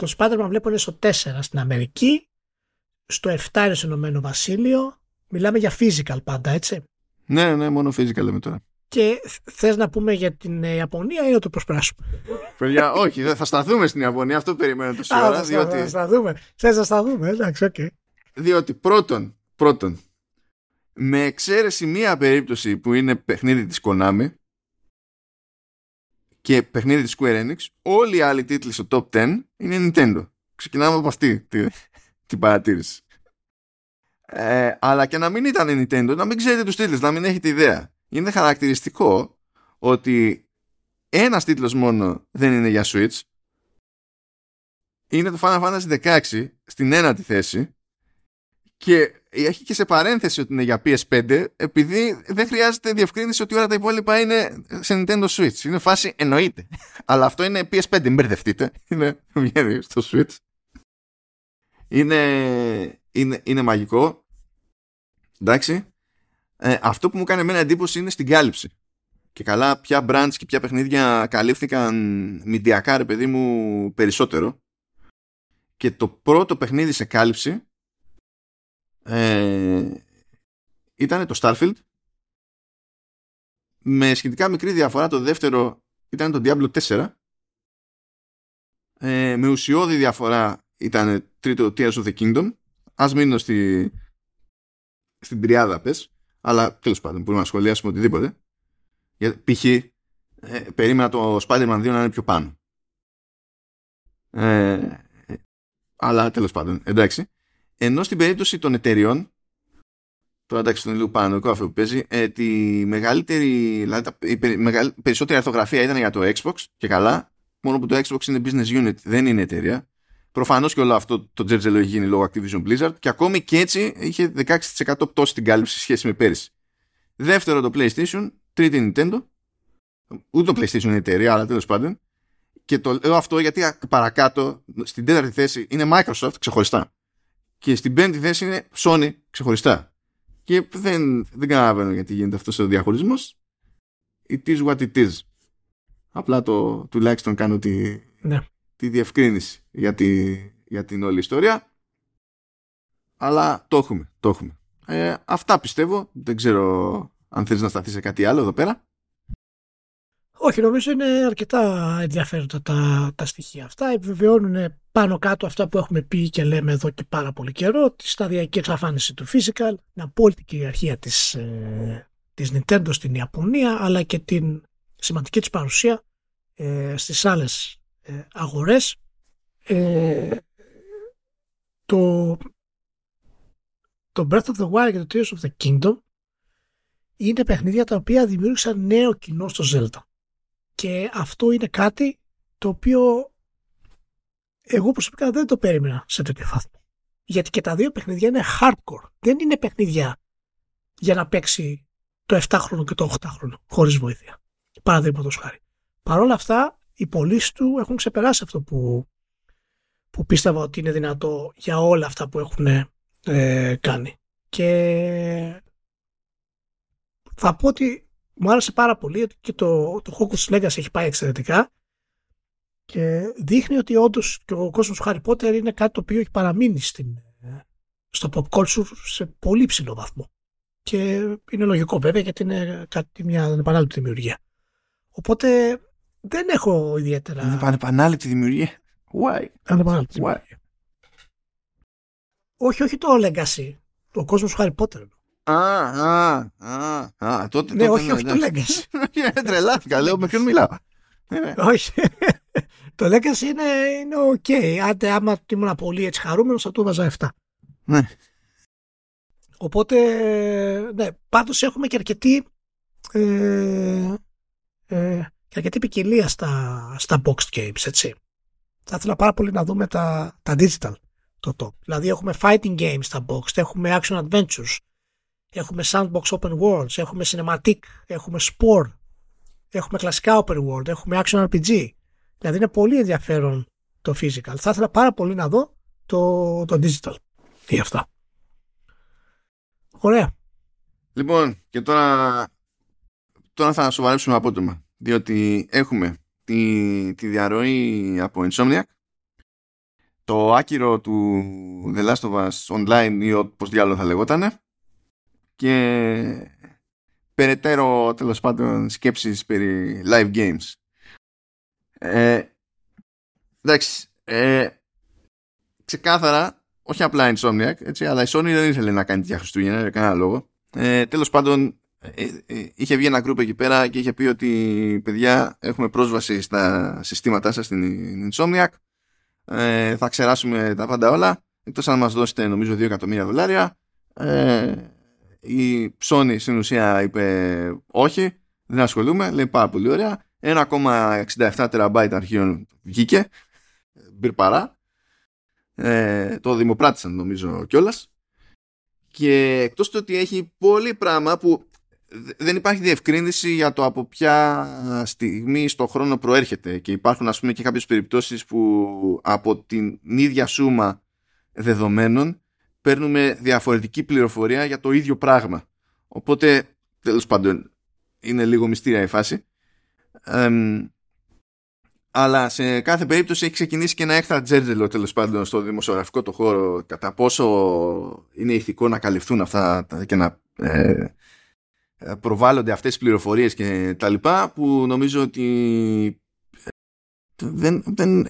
S2: το Spider-Man βλέπω είναι στο 4 στην Αμερική, στο 7 είναι στο Ηνωμένο Βασίλειο. Μιλάμε για physical πάντα, έτσι.
S1: Ναι, ναι, μόνο physical λέμε τώρα.
S2: Και θες να πούμε για την ε, Ιαπωνία ή να το προσπεράσουμε.
S1: Παιδιά, όχι, θα σταθούμε στην Ιαπωνία. Αυτό περιμένω τόση ώρα.
S2: διότι... Θα σταθούμε. Θες να σταθούμε, εντάξει, OK. Okay.
S1: Διότι πρώτον, πρώτον, με εξαίρεση μία περίπτωση που είναι παιχνίδι της Konami, και παιχνίδι της Square Enix, όλοι οι άλλοι τίτλοι στο top 10 είναι Nintendo. Ξεκινάμε από αυτή την τη παρατήρηση. Ε, αλλά και να μην ήταν Nintendo, να μην ξέρετε τους τίτλους, να μην έχετε ιδέα. Είναι χαρακτηριστικό ότι ένας τίτλος μόνο δεν είναι για Switch. Είναι το Final Fantasy 16 στην ένατη θέση και έχει και σε παρένθεση ότι είναι για PS5 επειδή δεν χρειάζεται διευκρίνηση ότι όλα τα υπόλοιπα είναι σε Nintendo Switch. Είναι φάση εννοείται. (laughs) Αλλά αυτό είναι PS5, μην μπερδευτείτε. Είναι, βγαίνει στο Switch. Είναι, είναι, είναι μαγικό. Εντάξει. Ε, αυτό που μου κάνει εμένα εντύπωση είναι στην κάλυψη. Και καλά, ποια brands και ποια παιχνίδια καλύφθηκαν μηντιακά, ρε παιδί μου, περισσότερο. Και το πρώτο παιχνίδι σε κάλυψη ε, ήταν το Starfield. Με σχετικά μικρή διαφορά το δεύτερο ήταν το Diablo 4 ε, με ουσιώδη διαφορά ήταν τρίτο Tears of the Kingdom. Ας μείνω στη, στην τριάδα πες. Αλλά τέλος πάντων μπορούμε να σχολιάσουμε οτιδήποτε. Για, π.χ. Ε, περίμενα το Spider-Man 2 να είναι πιο πάνω. Ε, αλλά τέλος πάντων εντάξει ενώ στην περίπτωση των εταιριών, τώρα εντάξει τον λίγο παρανοϊκό αυτό που παίζει, ε, τη μεγαλύτερη, δηλαδή η περισσότερη αρθογραφία ήταν για το Xbox και καλά, μόνο που το Xbox είναι business unit, δεν είναι εταιρεία. Προφανώς και όλο αυτό το τζέρτζελο έχει γίνει λόγω Activision Blizzard και ακόμη και έτσι είχε 16% πτώση στην κάλυψη σχέση με πέρυσι. Δεύτερο το PlayStation, τρίτη Nintendo. Ούτε το PlayStation είναι εταιρεία, αλλά τέλος πάντων. Και το λέω αυτό γιατί παρακάτω, στην τέταρτη θέση, είναι Microsoft ξεχωριστά και στην πέμπτη θέση είναι Sony ξεχωριστά. Και δεν, δεν καταλαβαίνω γιατί γίνεται αυτός ο διαχωρισμός. It is what it is. Απλά το τουλάχιστον κάνω τη,
S2: ναι.
S1: τη διευκρίνηση για, τη, για την όλη ιστορία. Αλλά το έχουμε, το έχουμε. Ε, αυτά πιστεύω. Δεν ξέρω αν θέλεις να σταθεί σε κάτι άλλο εδώ πέρα.
S2: Όχι, νομίζω είναι αρκετά ενδιαφέροντα τα, τα στοιχεία αυτά. Επιβεβαιώνουν πάνω κάτω αυτά που έχουμε πει και λέμε εδώ και πάρα πολύ καιρό. Τη σταδιακή εξαφάνιση του physical, την απόλυτη κυριαρχία της, ε, της Nintendo στην Ιαπωνία, αλλά και την σημαντική της παρουσία ε, στις άλλες ε, αγορές. Ε, το, το Breath of the Wild και το Tears of the Kingdom είναι παιχνίδια τα οποία δημιούργησαν νέο κοινό στο Zelda. Και αυτό είναι κάτι το οποίο εγώ προσωπικά δεν το περίμενα σε τέτοιο βαθμό. Γιατί και τα δύο παιχνίδια είναι hardcore. Δεν είναι παιχνίδια για να παίξει το 7χρονο και το 8χρονο χωρίς βοήθεια. Παραδείγματος χάρη. Παρ' όλα αυτά, οι πωλήσεις του έχουν ξεπεράσει αυτό που, που πίστευα ότι είναι δυνατό για όλα αυτά που έχουν ε, κάνει. Και θα πω ότι μου άρεσε πάρα πολύ ότι και το, το Hogwarts Legacy έχει πάει εξαιρετικά και δείχνει ότι όντως και ο κόσμος του Harry Potter είναι κάτι το οποίο έχει παραμείνει στην, στο pop culture σε πολύ ψηλό βαθμό. Και είναι λογικό βέβαια γιατί είναι κάτι, μια επανάληπτη δημιουργία. Οπότε δεν έχω ιδιαίτερα.
S1: Είναι ανεπανάληπτη δημιουργία. Why?
S2: Ανεπανάληπτη δημιουργία. Όχι, όχι το Legacy. Ο κόσμος του Harry Potter.
S1: Α, α, α, α, τότε,
S2: ναι,
S1: τότε,
S2: όχι, όχι το Legacy. (laughs)
S1: Τρελάθηκα, λέω με ποιον μιλάω.
S2: όχι. το Legacy είναι, είναι ok. Άντε, άμα ήμουν πολύ έτσι χαρούμενος, θα του έβαζα 7.
S1: Ναι.
S2: Οπότε, ναι, πάντως έχουμε και αρκετή, ε, ε, και αρκετή ποικιλία στα, στα boxed games, έτσι. Θα ήθελα πάρα πολύ να δούμε τα, τα digital το top. Δηλαδή έχουμε fighting games στα boxed, έχουμε action adventures, έχουμε sandbox open worlds, έχουμε cinematic, έχουμε sport, έχουμε κλασικά open world, έχουμε action RPG. Δηλαδή είναι πολύ ενδιαφέρον το physical. Θα ήθελα πάρα πολύ να δω το, το digital για αυτά. Ωραία.
S1: Λοιπόν, και τώρα, τώρα θα σοβαρέψουμε απότομα. Διότι έχουμε τη, τη διαρροή από Insomniac, το άκυρο του The Last of Us Online ή όπως διάλογο θα λεγότανε και περαιτέρω τέλος πάντων σκέψεις περί live games. Ε, εντάξει, ε, ξεκάθαρα, όχι απλά Insomniac, έτσι, αλλά η Sony δεν ήθελε να κάνει τέτοια Χριστούγεννα για κανένα λόγο. Ε, τέλος πάντων, ε, ε, είχε βγει ένα group εκεί πέρα και είχε πει ότι παιδιά έχουμε πρόσβαση στα συστήματά σας στην Insomniac ε, θα ξεράσουμε τα πάντα όλα εκτός αν μας δώσετε νομίζω 2 εκατομμύρια δολάρια ε, η Sony στην ουσία είπε όχι δεν ασχολούμαι, λέει πάρα πολύ ωραία 1,67 τεραμπάιτ αρχείων βγήκε μπήρ παρά ε, το δημοπράτησαν νομίζω κιόλας. Και εκτός του ότι έχει πολύ πράγμα που δεν υπάρχει διευκρίνηση για το από ποια στιγμή στο χρόνο προέρχεται και υπάρχουν ας πούμε και κάποιες περιπτώσεις που από την ίδια σούμα δεδομένων παίρνουμε διαφορετική πληροφορία για το ίδιο πράγμα. Οπότε, τέλος πάντων, είναι λίγο μυστήρια η φάση. αλλά σε κάθε περίπτωση έχει ξεκινήσει και ένα έξτρα τζέρτζελο τέλος πάντων στο δημοσιογραφικό το χώρο κατά πόσο είναι ηθικό να καλυφθούν αυτά και να ε, ε, προβάλλονται αυτές τις πληροφορίες και τα λοιπά που νομίζω ότι ε, δεν, δεν,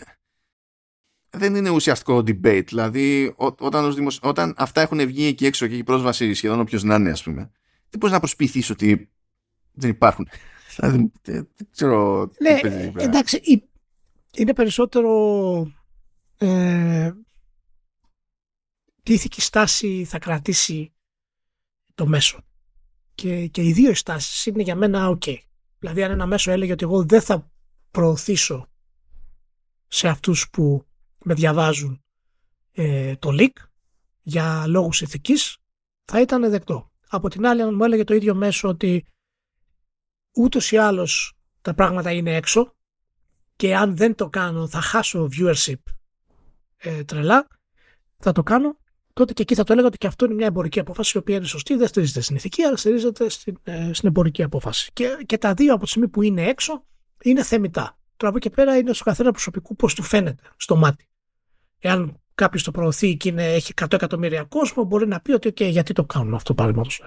S1: δεν είναι ουσιαστικό debate. Δηλαδή όταν, δημοσ... όταν αυτά έχουν βγει εκεί έξω και έχει πρόσβαση σχεδόν όποιος να είναι ας πούμε δεν μπορείς να προσποιηθείς ότι δεν υπάρχουν. (laughs) Δηλαδή δεν ξέρω
S2: ναι, εντάξει είναι περισσότερο ε, τι ηθική στάση θα κρατήσει το μέσο και, και οι δύο στάσεις είναι για μένα ok. Δηλαδή αν ένα μέσο έλεγε ότι εγώ δεν θα προωθήσω σε αυτούς που με διαβάζουν ε, το leak για λόγους ηθικής θα ήταν δεκτό. Από την άλλη αν μου έλεγε το ίδιο μέσο ότι ούτως ή άλλως τα πράγματα είναι έξω και αν δεν το κάνω θα χάσω viewership ε, τρελά θα το κάνω τότε και εκεί θα το έλεγα ότι και αυτό είναι μια εμπορική απόφαση η οποία είναι σωστή, δεν στηρίζεται στην ηθική, αλλά στηρίζεται στην, ε, στην εμπορική απόφαση. Και, και τα δύο από τη στιγμή που είναι έξω είναι θεμητά. Τώρα από εκεί πέρα είναι στο καθένα προσωπικού πώς του φαίνεται στο μάτι. Εάν κάποιος το προωθεί και είναι, έχει 100 εκατομμύρια κόσμο, μπορεί να πει ότι okay, γιατί το κάνουν αυτό παραδείγματος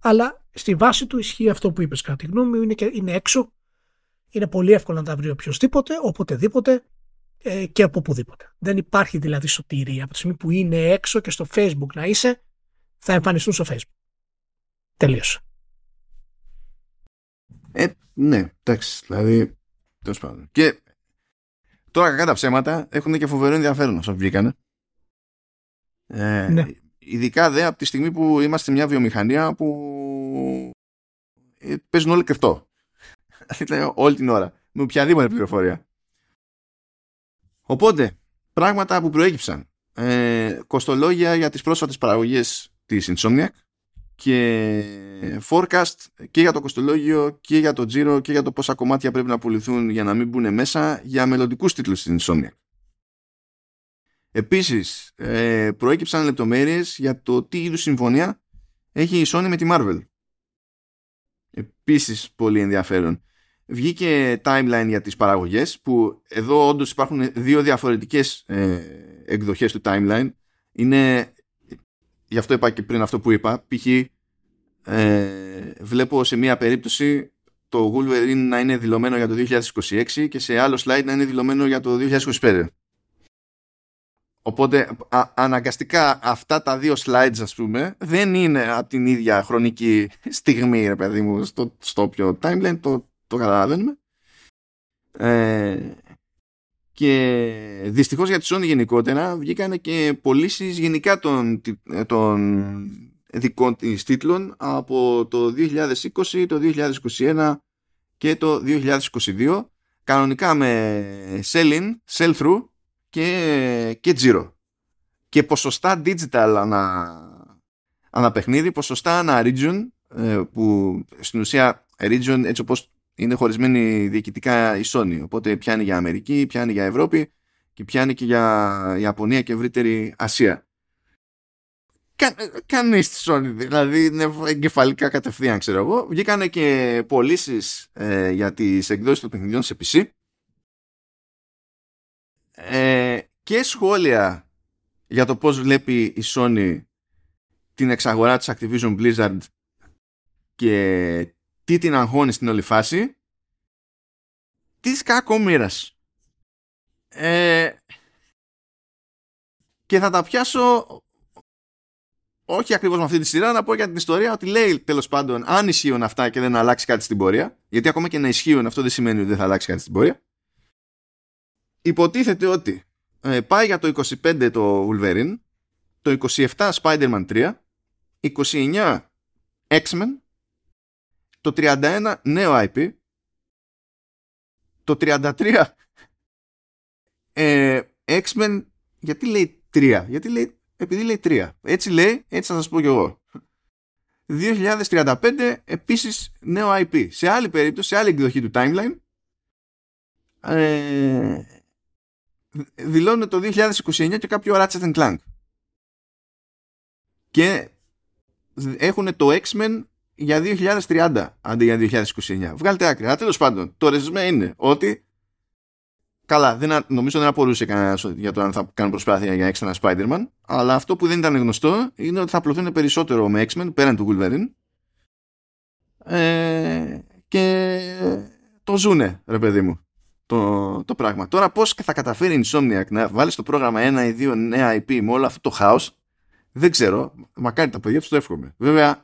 S2: Αλλά στη βάση του ισχύει αυτό που είπες, κατά τη γνώμη μου, είναι, είναι έξω. Είναι πολύ εύκολο να τα βρει οποιοδήποτε, οποτεδήποτε ε, και από οπουδήποτε. Δεν υπάρχει δηλαδή σωτηρία. Από τη στιγμή που είναι έξω και στο Facebook να είσαι, θα εμφανιστούν στο Facebook. Τελείωσε.
S1: Ε, ναι, εντάξει, δηλαδή. Τέλος πάντων. Και τώρα κακά τα ψέματα έχουν και φοβερό ενδιαφέρον αυτό που βγήκανε. Ε, ναι. Ειδικά δε από τη στιγμή που είμαστε μια βιομηχανία που ε, παίζουν όλοι κρυφτό. (laughs) Δηλαδή, όλη την ώρα. Με οποιαδήποτε πληροφορία. Οπότε, πράγματα που προέκυψαν. Ε, κοστολόγια για τις πρόσφατες παραγωγές της Insomniac και forecast και για το κοστολόγιο και για το τζίρο και για το πόσα κομμάτια πρέπει να πουληθούν για να μην μπουν μέσα για μελλοντικούς τίτλους στην Insomniac. Επίσης, ε, προέκυψαν λεπτομέρειες για το τι είδους συμφωνία έχει η Sony με τη Marvel. Επίσης, πολύ ενδιαφέρον. Βγήκε timeline για τις παραγωγές που εδώ όντως υπάρχουν δύο διαφορετικές ε, εκδοχές του timeline. Είναι, γι' αυτό είπα και πριν αυτό που είπα, π.χ. Ε, βλέπω σε μία περίπτωση το Wolverine να είναι δηλωμένο για το 2026 και σε άλλο slide να είναι δηλωμένο για το 2025. Οπότε αναγκαστικά αυτά τα δύο slides ας πούμε δεν είναι από την ίδια χρονική στιγμή ρε παιδί μου στο, στο πιο timeline το, το καταλαβαίνουμε ε, και δυστυχώς για τη Sony γενικότερα βγήκαν και πωλήσεις γενικά των, των δικών της τίτλων από το 2020, το 2021 και το 2022 κανονικά με sell-in, sell-through και, και Giro. Και ποσοστά digital ανα, ανα παιχνίδι, ποσοστά ανα region, ε, που στην ουσία region έτσι όπως είναι χωρισμένη διοικητικά η Sony. Οπότε πιάνει για Αμερική, πιάνει για Ευρώπη και πιάνει και για Ιαπωνία και ευρύτερη Ασία. Κα, Κανείς τη Sony, δηλαδή είναι εγκεφαλικά κατευθείαν, ξέρω εγώ. Βγήκαν και πωλήσεις ε, για τις εκδόσεις των παιχνιδιών σε PC ε, και σχόλια για το πώς βλέπει η Sony την εξαγορά της Activision Blizzard και τι την αγχώνει στην όλη φάση; Της κακομήρας. Ε, και θα τα πιάσω όχι ακριβώς με αυτή τη σειρά, να πω για την ιστορία ότι λέει τέλος πάντων αν ισχύουν αυτά και δεν αλλάξει κάτι στην πορεία, γιατί ακόμα και να ισχύουν αυτό δεν σημαίνει ότι δεν θα αλλάξει κάτι στην πορεία, υποτίθεται ότι ε, πάει για το 25 το Wolverine, το 27 Spider-Man 3, 29 X-Men, το 31 νέο IP, το 33 ε, X-Men, γιατί λέει 3, γιατί λέει, επειδή λέει 3. Έτσι λέει, έτσι θα σας πω κι εγώ. 2035 επίσης νέο IP. Σε άλλη περίπτωση, σε άλλη εκδοχή του timeline, ε, δηλώνουν το 2029 και κάποιο Ratchet Clank. Και έχουν το X-Men για 2030 αντί για 2029. Βγάλτε άκρη. Αλλά τέλος πάντων, το ρεζιμέ είναι ότι. Καλά, δεν, νομίζω δεν απορούσε κανένας για το αν θα κάνουν προσπάθεια για έξτρα Spider-Man. Αλλά αυτό που δεν ήταν γνωστό είναι ότι θα απλωθούν περισσότερο με X-Men πέραν του Wolverine. Ε, και το ζούνε, ρε παιδί μου το, το πράγμα. Τώρα πώς θα καταφέρει η Insomniac να βάλει στο πρόγραμμα ένα ή δύο νέα IP με όλο αυτό το χάος δεν ξέρω. Μακάρι τα παιδιά τους το εύχομαι. Βέβαια,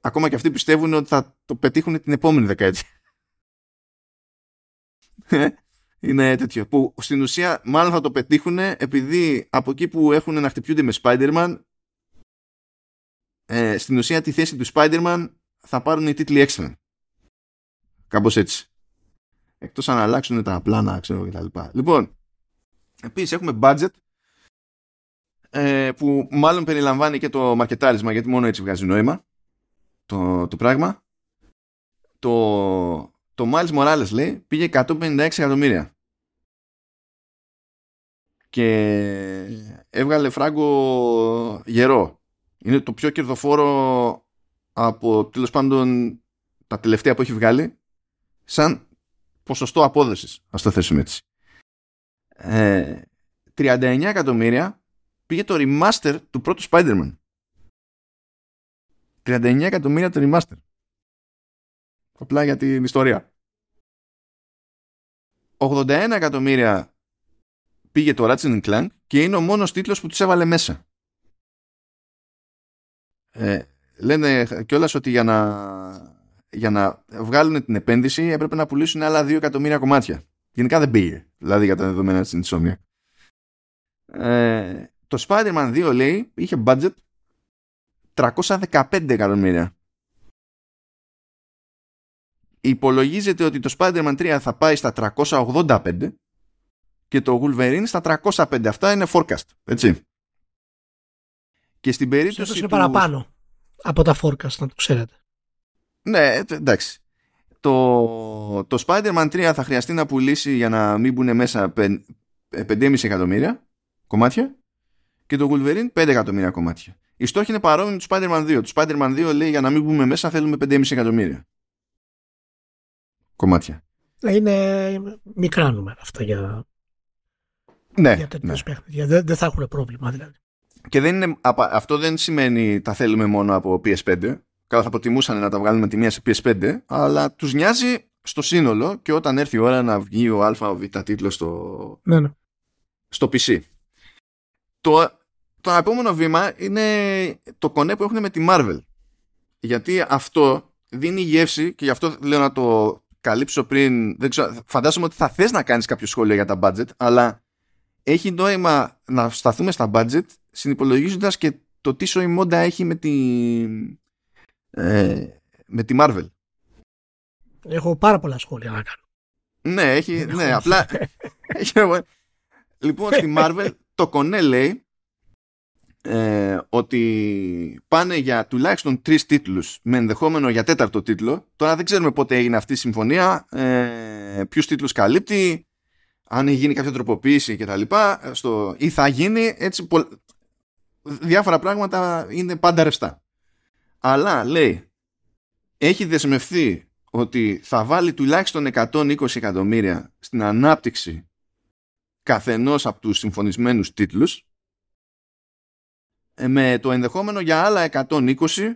S1: ακόμα και αυτοί πιστεύουν ότι θα το πετύχουν την επόμενη δεκαετία. Είναι τέτοιο. Που στην ουσία μάλλον θα το πετύχουν επειδή από εκεί που έχουν να χτυπιούνται με Spider-Man ε, στην ουσία τη θέση του Spider-Man θα πάρουν οι τίτλοι έξτρα. Κάπως έτσι εκτός αν αλλάξουν τα πλάνα ξέρω και τα λοιπά. Λοιπόν, επίσης έχουμε budget ε, που μάλλον περιλαμβάνει και το μαρκετάρισμα γιατί μόνο έτσι βγάζει νόημα το, το πράγμα. Το, το Miles Morales λέει πήγε 156 εκατομμύρια και έβγαλε φράγκο γερό. Είναι το πιο κερδοφόρο από τέλος πάντων τα τελευταία που έχει βγάλει σαν ποσοστό απόδοσης, ας το θέσουμε έτσι. 39 ε, εκατομμύρια πήγε το remaster του πρώτου Spider-Man. 39 εκατομμύρια το remaster. Απλά για την ιστορία. 81 εκατομμύρια πήγε το Ratchet Clank και είναι ο μόνος τίτλος που τους έβαλε μέσα. Ε, λένε κιόλας ότι για να, για να βγάλουν την επένδυση έπρεπε να πουλήσουν άλλα 2 εκατομμύρια κομμάτια. Γενικά δεν πήγε, δηλαδή για τα δεδομένα της Insomnia. Ε, το Spider-Man 2 λέει είχε budget 315 εκατομμύρια. Υπολογίζεται ότι το Spider-Man 3 θα πάει στα 385 και το Wolverine στα 305. Αυτά είναι forecast, έτσι. Και στην περίπτωση
S2: είναι παραπάνω από τα forecast, να το ξέρετε.
S1: Ναι, εντάξει. Το, το Spider-Man 3 θα χρειαστεί να πουλήσει για να μην μπουν μέσα 5,5 εκατομμύρια κομμάτια και το Wolverine 5 εκατομμύρια κομμάτια. Η στόχη είναι παρόμοια με το Spider-Man 2. Το Spider-Man 2 λέει για να μην μπούμε μέσα θέλουμε 5,5 εκατομμύρια κομμάτια.
S2: Είναι μικρά νούμερα αυτά για,
S1: ναι,
S2: για τέτοιους ναι. παιχνίδια. Δεν, δεν θα έχουν πρόβλημα δηλαδή.
S1: Και δεν είναι, αυτό δεν σημαίνει τα θέλουμε μόνο από PS5. Καλά θα προτιμούσαν να τα βγάλουμε τη μία σε PS5, αλλά τους νοιάζει στο σύνολο και όταν έρθει η ώρα να βγει ο α ο β τίτλος στο,
S2: ναι, ναι.
S1: στο PC. Το, το επόμενο βήμα είναι το κονέ που έχουν με τη Marvel. Γιατί αυτό δίνει γεύση και γι' αυτό λέω να το καλύψω πριν. Δεν ξέρω, φαντάζομαι ότι θα θες να κάνεις κάποιο σχόλιο για τα budget, αλλά έχει νόημα να σταθούμε στα budget συνυπολογίζοντας και το τι σοϊμόντα έχει με τη, ε, με τη Marvel.
S2: Έχω πάρα πολλά σχόλια να κάνω.
S1: Ναι, έχει, ναι, απλά... (laughs) (laughs) λοιπόν, στη Marvel το κονέ λέει ε, ότι πάνε για τουλάχιστον τρεις τίτλους με ενδεχόμενο για τέταρτο τίτλο. Τώρα δεν ξέρουμε πότε έγινε αυτή η συμφωνία, ε, ποιους τίτλους καλύπτει, αν έχει γίνει κάποια τροποποίηση κτλ. Στο, ή θα γίνει, έτσι, διάφορα πράγματα είναι πάντα ρευστά. Αλλά λέει, έχει δεσμευθεί ότι θα βάλει τουλάχιστον 120 εκατομμύρια στην ανάπτυξη καθενός από τους συμφωνισμένους τίτλους ε, με το ενδεχόμενο για άλλα 120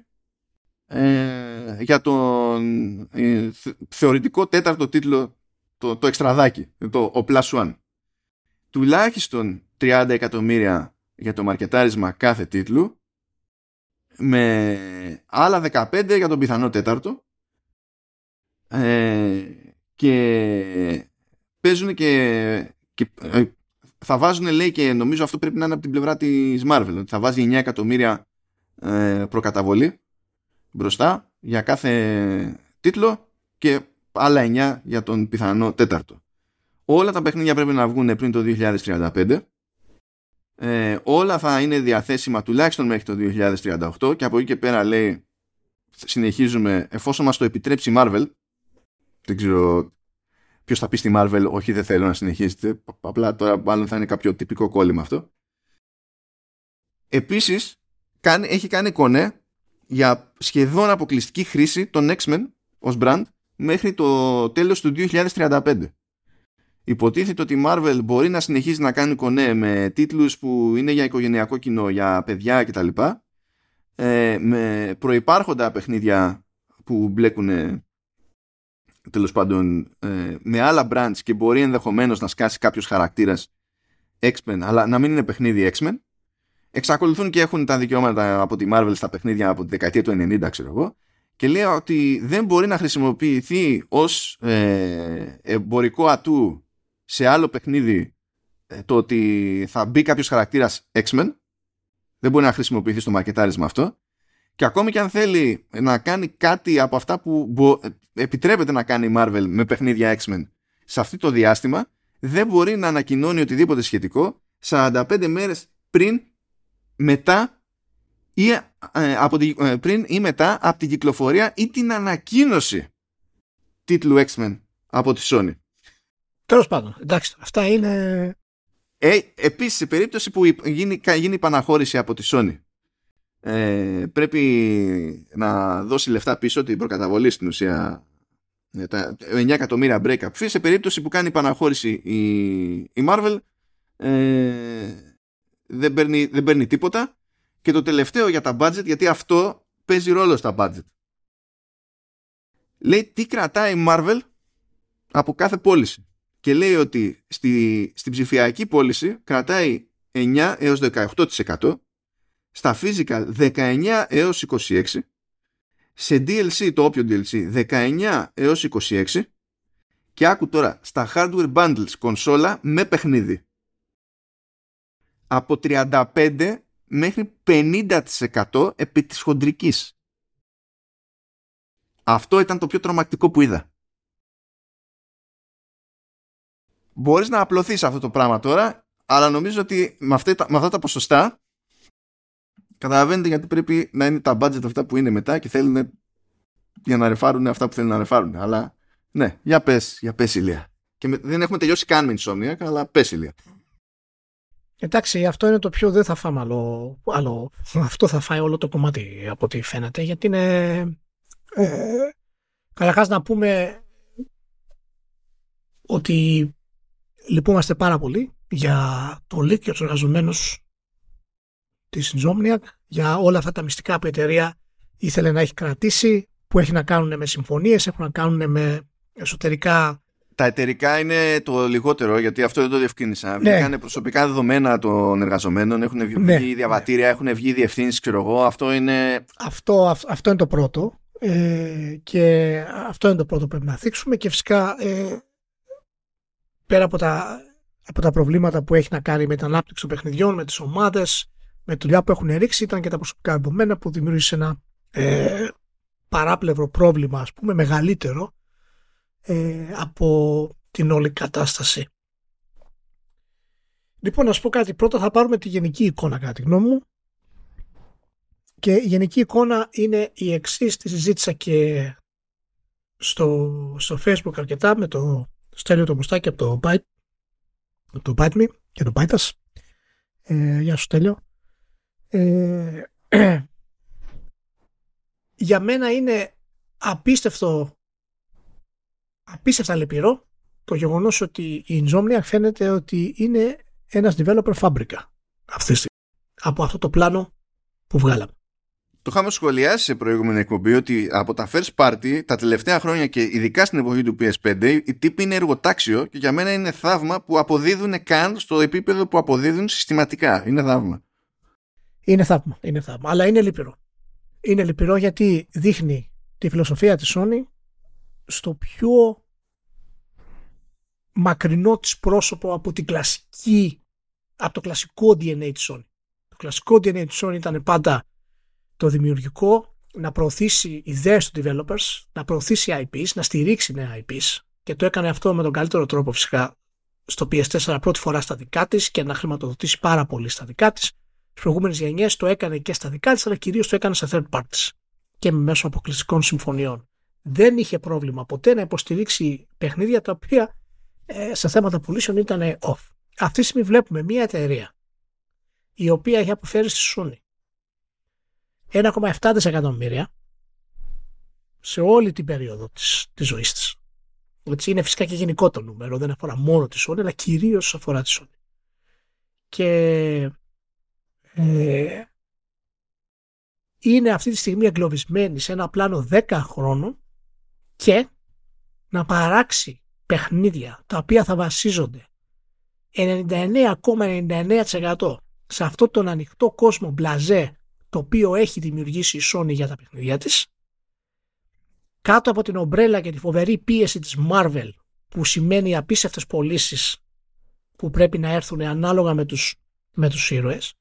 S1: ε, για τον ε, θεωρητικό τέταρτο τίτλο το, το εξτραδάκι, το ο Plus One. Τουλάχιστον 30 εκατομμύρια για το μαρκετάρισμα κάθε τίτλου με άλλα 15 για τον πιθανό τέταρτο ε, και παίζουν και, και ε, θα βάζουν λέει και νομίζω αυτό πρέπει να είναι από την πλευρά της Marvel ότι θα βάζει 9 εκατομμύρια ε, προκαταβολή μπροστά για κάθε τίτλο και άλλα 9 για τον πιθανό τέταρτο. Όλα τα παιχνίδια πρέπει να βγουν πριν το 2035 ε, όλα θα είναι διαθέσιμα τουλάχιστον μέχρι το 2038 και από εκεί και πέρα λέει συνεχίζουμε εφόσον μας το επιτρέψει η Marvel δεν ξέρω ποιος θα πει στη Marvel όχι δεν θέλω να συνεχίσετε απλά τώρα μάλλον θα είναι κάποιο τυπικό κόλλημα αυτό επίσης κάνει, έχει κάνει κονέ για σχεδόν αποκλειστική χρήση των X-Men ως brand μέχρι το τέλος του 2035 Υποτίθεται ότι η Marvel μπορεί να συνεχίζει να κάνει κονέ με τίτλους που είναι για οικογενειακό κοινό, για παιδιά κτλ. Ε, με προϋπάρχοντα παιχνίδια που μπλέκουν τέλος πάντων ε, με άλλα brands και μπορεί ενδεχομένως να σκάσει κάποιος χαρακτήρας X-Men αλλά να μην είναι παιχνίδι X-Men. Εξακολουθούν και έχουν τα δικαιώματα από τη Marvel στα παιχνίδια από τη δεκαετία του 90 ξέρω εγώ. Και λέει ότι δεν μπορεί να χρησιμοποιηθεί ως ε, εμπορικό ατού σε άλλο παιχνίδι ε, το ότι θα μπει κάποιος χαρακτήρας X-Men. Δεν μπορεί να χρησιμοποιηθεί στο μαρκετάρισμα αυτό και ακόμη και αν θέλει να κάνει κάτι από αυτά που επιτρέπεται να κάνει η Marvel με παιχνίδια X-Men σε αυτό το διάστημα δεν μπορεί να ανακοινώνει οτιδήποτε σχετικό 45 μέρες πριν μετά ή, ε, από ε, πριν ή μετά από την κυκλοφορία ή την ανακοίνωση τίτλου X-Men από τη Sony.
S2: Τέλος πάντων, εντάξει, αυτά είναι.
S1: Ε, Επίσης, σε περίπτωση που γίνει, γίνει παναχώρηση από τη Sony, ε, πρέπει να δώσει λεφτά πίσω την προκαταβολή στην ουσία. Ε, τα 9 εκατομμύρια break-up fee. Σε περίπτωση που κάνει παναχώρηση η, η Marvel ε, δεν, παίρνει, δεν παίρνει τίποτα. Και το τελευταίο για τα budget γιατί αυτό παίζει ρόλο στα budget. Λέει τι κρατάει η Marvel από κάθε πώληση. Και λέει ότι στη, στην ψηφιακή πώληση κρατάει 9 έως 18% στα physical 19 έως 26 σε DLC το όποιο DLC 19 έως 26 και άκου τώρα στα hardware bundles κονσόλα με παιχνίδι από 35 μέχρι 50% επί της χοντρικής. Αυτό ήταν το πιο τρομακτικό που είδα. Μπορείς να απλωθείς αυτό το πράγμα τώρα, αλλά νομίζω ότι με αυτά, με αυτά τα ποσοστά καταλαβαίνετε γιατί πρέπει να είναι τα budget αυτά που είναι μετά και θέλουν για να ρεφάρουν αυτά που θέλουν να ρεφάρουν. Αλλά ναι, για πες, για πες Ηλία. Και δεν έχουμε τελειώσει καν με Insomniac, αλλά πες Ηλία.
S2: Εντάξει, αυτό είναι το πιο δεν θα φάμε άλλο, άλλο. Αυτό θα φάει όλο το κομμάτι από ό,τι φαίνεται. Γιατί είναι. Ε, Καταρχάς να πούμε ότι λυπούμαστε πάρα πολύ για το leak και τους εργαζομένους της Insomniac, για όλα αυτά τα μυστικά που η εταιρεία ήθελε να έχει κρατήσει, που έχει να κάνουν με συμφωνίες, έχουν να κάνουν με εσωτερικά
S1: τα εταιρικά είναι το λιγότερο, γιατί αυτό δεν το διευκρίνησα. Ναι. Βγήκαν προσωπικά δεδομένα των εργαζομένων, έχουν βγει ναι. διαβατήρια, έχουν βγει διευθύνσεις, ξέρω εγώ. Αυτό είναι.
S2: Αυτό, αυτό είναι το πρώτο. Ε, και αυτό είναι το πρώτο που πρέπει να θίξουμε. Και φυσικά ε, πέρα από τα, από τα προβλήματα που έχει να κάνει με την ανάπτυξη των παιχνιδιών, με τις ομάδες, με τη δουλειά που έχουν ρίξει, ήταν και τα προσωπικά δεδομένα που δημιούργησε ένα ε, παράπλευρο πρόβλημα, ας πούμε, μεγαλύτερο ε, από την όλη κατάσταση. Λοιπόν, να σου πω κάτι. Πρώτα θα πάρουμε τη γενική εικόνα, κατά τη γνώμη μου. Και η γενική εικόνα είναι η εξής. Τη συζήτησα και στο, στο facebook αρκετά με το Στέλιο το Μουστάκι από το Byte, το Byte Me και το Byte ε, Γεια σου Στέλιο. Ε, (clears throat) για μένα είναι απίστευτο απίστευτα λυπηρό το γεγονός ότι η Insomnia φαίνεται ότι είναι ένας developer φάμπρικα αυτή από αυτό το πλάνο που βγάλαμε.
S1: Το είχαμε σχολιάσει σε προηγούμενη εκπομπή ότι από τα first party τα τελευταία χρόνια και ειδικά στην εποχή του PS5 οι τύποι είναι εργοτάξιο και για μένα είναι θαύμα που αποδίδουν καν στο επίπεδο που αποδίδουν συστηματικά. Είναι θαύμα.
S2: Είναι θαύμα, είναι θαύμα. Αλλά είναι λυπηρό. Είναι λυπηρό γιατί δείχνει τη φιλοσοφία της Sony στο πιο μακρινό της πρόσωπο από την κλασική από το κλασικό DNA της Sony. Το κλασικό DNA της Sony ήταν πάντα το δημιουργικό να προωθήσει ιδέες του developers, να προωθήσει IPs, να στηρίξει νέα IPs και το έκανε αυτό με τον καλύτερο τρόπο φυσικά στο PS4 πρώτη φορά στα δικά της και να χρηματοδοτήσει πάρα πολύ στα δικά της. Στις προηγούμενες γενιές το έκανε και στα δικά της αλλά κυρίως το έκανε σε third parties και μέσω αποκλειστικών συμφωνιών δεν είχε πρόβλημα ποτέ να υποστηρίξει παιχνίδια τα οποία ε, σε θέματα πουλήσεων ήταν off. Αυτή τη στιγμή βλέπουμε μια εταιρεία η οποία έχει αποφέρει στη Sony 1,7 δισεκατομμύρια σε όλη την περίοδο της, της ζωής της. Έτσι είναι φυσικά και γενικό το νούμερο, δεν αφορά μόνο τη Sony, αλλά κυρίως αφορά τη Sony. Και ε, είναι αυτή τη στιγμή εγκλωβισμένη σε ένα πλάνο 10 χρόνων και να παράξει παιχνίδια τα οποία θα βασίζονται 99,99% σε αυτό τον ανοιχτό κόσμο μπλαζέ το οποίο έχει δημιουργήσει η Sony για τα παιχνίδια της κάτω από την ομπρέλα και τη φοβερή πίεση της Marvel που σημαίνει απίστευτες πωλήσεις που πρέπει να έρθουν ανάλογα με τους, με τους ήρωες